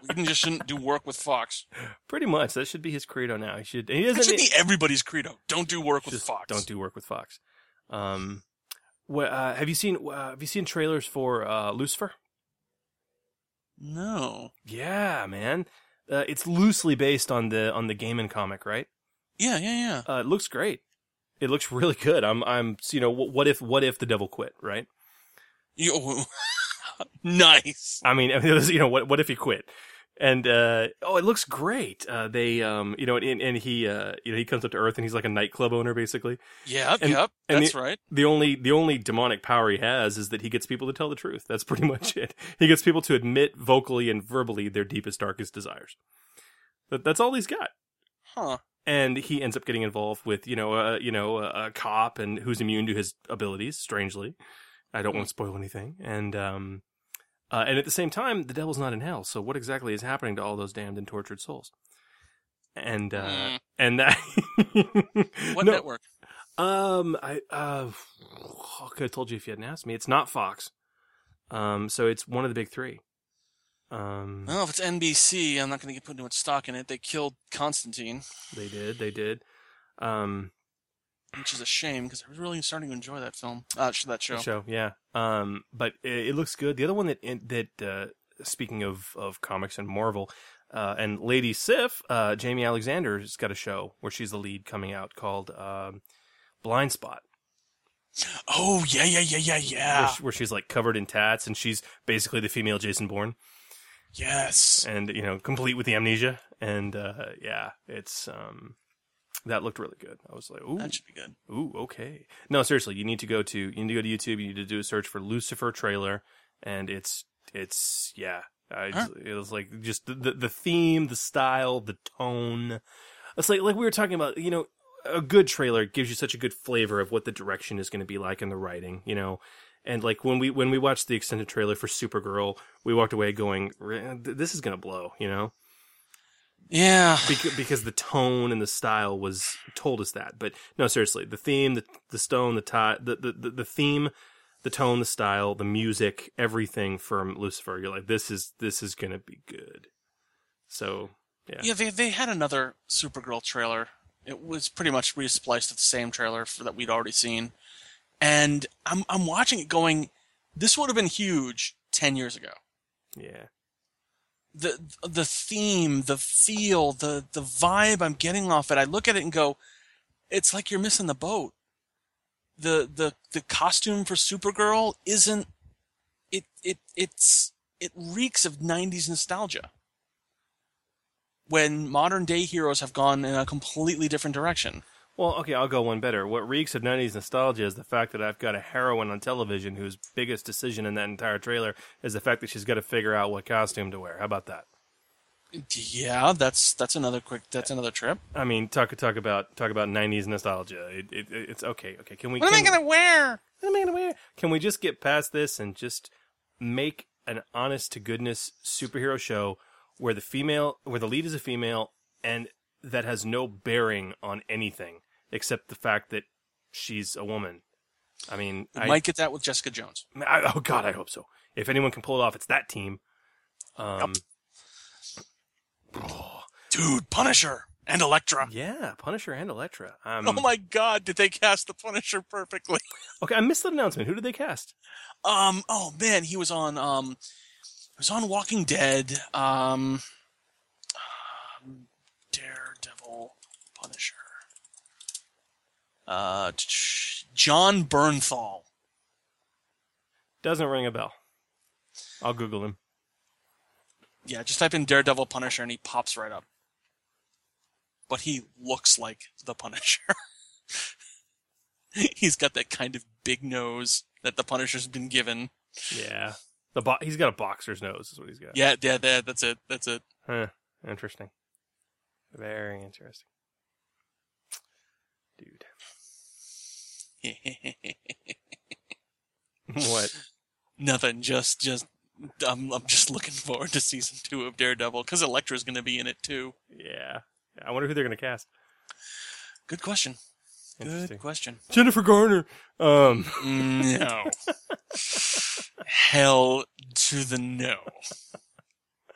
Whedon just shouldn't do work with Fox. Pretty much. That should be his credo now. He should. He doesn't. should be everybody's credo. Don't do work with Fox. Don't do work with Fox. Um, uh, have you seen? Uh, have you seen trailers for uh, Lucifer? No. Yeah, man. Uh, it's loosely based on the on the Gaiman comic, right? Yeah, yeah, yeah. Uh, it looks great. It looks really good. I'm, I'm, you know, what if, what if the devil quit, right? You, nice. I mean, was, you know, what, what if he quit? And, uh, oh, it looks great. Uh, they, um, you know, and, and he, uh, you know, he comes up to Earth and he's like a nightclub owner, basically. Yep, And- yep. and That's the, right. The only, the only demonic power he has is that he gets people to tell the truth. That's pretty much it. He gets people to admit vocally and verbally their deepest, darkest desires. That, that's all he's got. Huh. and he ends up getting involved with you know uh, you know a, a cop and who's immune to his abilities strangely i don't want to spoil anything and um uh, and at the same time the devil's not in hell so what exactly is happening to all those damned and tortured souls and uh, Mm. and that What No, network? Um, I uh, I could have told you if you hadn't asked me. It's not Fox. Um, so it's one of the big three. Um, Well, if it's NBC, I'm not going to get put too much stock in it. They killed Constantine, they did, they did. Um, which is a shame because I was really starting to enjoy that film. Uh, that show. The show, yeah. Um, but it, it looks good. The other one that that uh, speaking of of comics and Marvel, uh, and Lady Sif, uh, Jaimie Alexander's got a show where she's the lead coming out called um, Blind Spot. Oh yeah, yeah, yeah, yeah, yeah. she- where she's like covered in tats and she's basically the female Jason Bourne. Yes. And you know, complete with the amnesia. And uh, yeah, it's um, that looked really good. I was like, ooh, That should be good. Ooh, okay. No, seriously, you need to go to you need to go to YouTube. You need to do a search for Lucifer trailer, and it's it's yeah. I, Huh? It was like just the, the the theme, the style, the tone. It's like like we were talking about. You know, a good trailer gives you such a good flavor of what the direction is going to be like in the writing. You know. And like when we when we watched the extended trailer for Supergirl, we walked away going, "This is gonna blow," you know Yeah. because, because the tone and the style was told us that. But no, seriously, the theme, the the stone, the tie, the, the the the theme, the tone, the style, the music, everything from Lucifer. You're like, this is this is gonna be good. So yeah, Yeah, they they had another Supergirl trailer. It was pretty much respliced of the same trailer for, that we'd already seen, and I'm I'm watching it going. This would have been huge ten years ago. yeah, The the theme, the feel, the the vibe I'm getting off it. I look at it and go, it's like you're missing the boat. The the the costume for Supergirl isn't. It it it's it reeks of '90s nostalgia. When modern day heroes have gone in a completely different direction. Well, okay, I'll go one better. What reeks of 90s nostalgia is the fact that I've got a heroine on television whose biggest decision in that entire trailer is the fact that she's got to figure out what costume to wear. How about that? Yeah, that's that's another quick that's another trip. I mean, talk talk about talk about 90s nostalgia. It, it, it's okay. Okay, can we What am I gonna wear? What am I gonna wear? Can we just get past this and just make an honest to goodness superhero show where the female, where the lead is a female, and that has no bearing on anything except the fact that she's a woman. I mean, I might get that with Jessica Jones. I, oh God, I hope so. If anyone can pull it off, it's that team. Um, Dude, Punisher and Elektra. Yeah, Punisher and Elektra. Um, oh my God, did they cast the Punisher perfectly? Okay, I missed the announcement. Who did they cast? Um. Oh man, he was on. Um. He was on Walking Dead. Um, Daredevil, Punisher. Uh, Jon Bernthal. Doesn't ring a bell. I'll Google him. Yeah, just type in Daredevil Punisher and he pops right up. But he looks like the Punisher. He's got that kind of big nose that the Punisher's been given. Yeah, the bo- he's got a boxer's nose. Is what he's got. Yeah, yeah, yeah that's it. That's it. Huh. Interesting. Very interesting. Dude. What? Nothing. Just, just. I'm, I'm just looking forward to season two of Daredevil because Elektra's going to be in it too. Yeah. I wonder who they're going to cast. Good question. Good question. Jennifer Garner. Um. No. Hell to the no.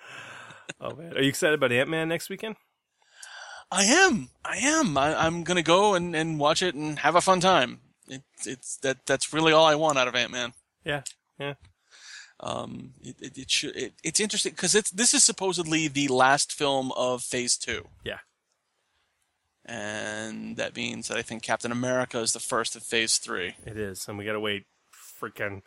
oh man, are you excited about Ant Man next weekend? I am. I am. I, I'm gonna go and, and watch it and have a fun time. It, it's that. That's really all I want out of Ant Man. Yeah. Yeah. Um, it, it, it should. It, it's interesting because it's this is supposedly the last film of Phase Two, Yeah. and that means that I think Captain America is the first of Phase Three. It is, and we got to wait freaking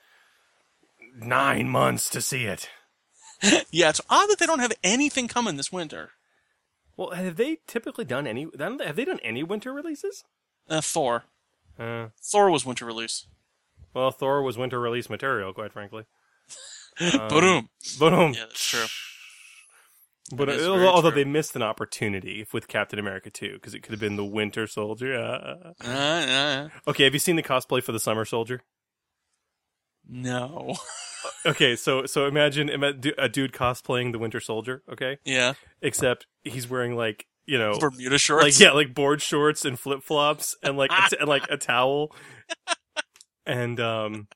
nine months to see it. yeah, it's odd that they don't have anything coming this winter. Well, have they typically done any? Have they done any winter releases? Uh, Thor. Uh, Thor was winter release. well, Thor was winter release material, quite frankly. um, Boom. Boom. Yeah, that's true. But uh, although true. they missed an opportunity with Captain America 2, because it could have been the Winter Soldier. Uh, Uh, uh, okay, have you seen the cosplay for the Summer Soldier? no. Okay, so so imagine a dude cosplaying the Winter Soldier. Okay, Yeah. except he's wearing like you know Bermuda shorts. like yeah, like board shorts and flip flops and like a t- and like a towel, and um,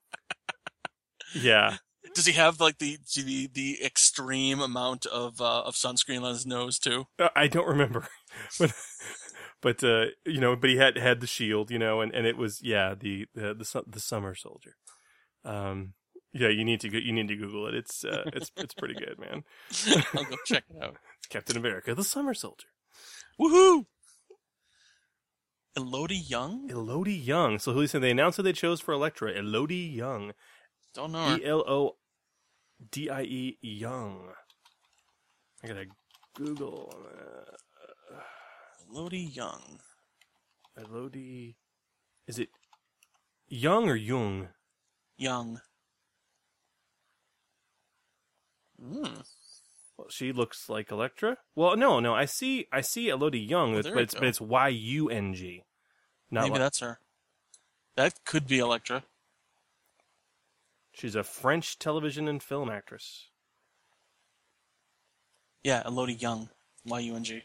yeah, Does he have like the the the extreme amount of uh, of sunscreen on his nose too? Uh, I don't remember, but but uh, you know, but he had had the shield, you know, and, and it was yeah the the the, the summer soldier. Um, yeah, you need to go, you need to Google it. It's uh, it's it's pretty good, man. I'll go check it out. Captain America, the summer soldier. Woohoo! Elodie Young? Elodie Young. So who said they announced that they chose for Elektra? Elodie Young. Don't know. her. E L O D I E Young. I gotta Google. Uh, Elodie Young. Elodie. Is it Young or Jung? Young. Hmm. Well, she looks like Elektra. Well, no, no. I see. I see Elodie Young, Oh, but it's go. but it's Y U N G. Not Maybe like- that's her. That could be Elektra. She's a French television and film actress. Yeah, Elodie Young. y-u-n-g Y U N G.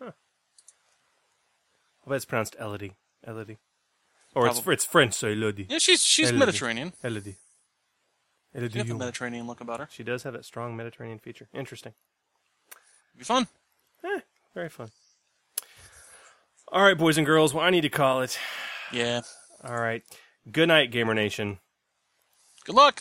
I bet it's pronounced Elodie. Elodie. Or it's it's French, so Elodie. Yeah, she's she's Elodie. Mediterranean. Elodie. Got the Young. Mediterranean look about her. She does have that strong Mediterranean feature. Interesting. Be fun. Eh, very fun. All right, boys and girls. Well, I need to call it. Yeah. All right. Good night, Gamer Nation. Good luck.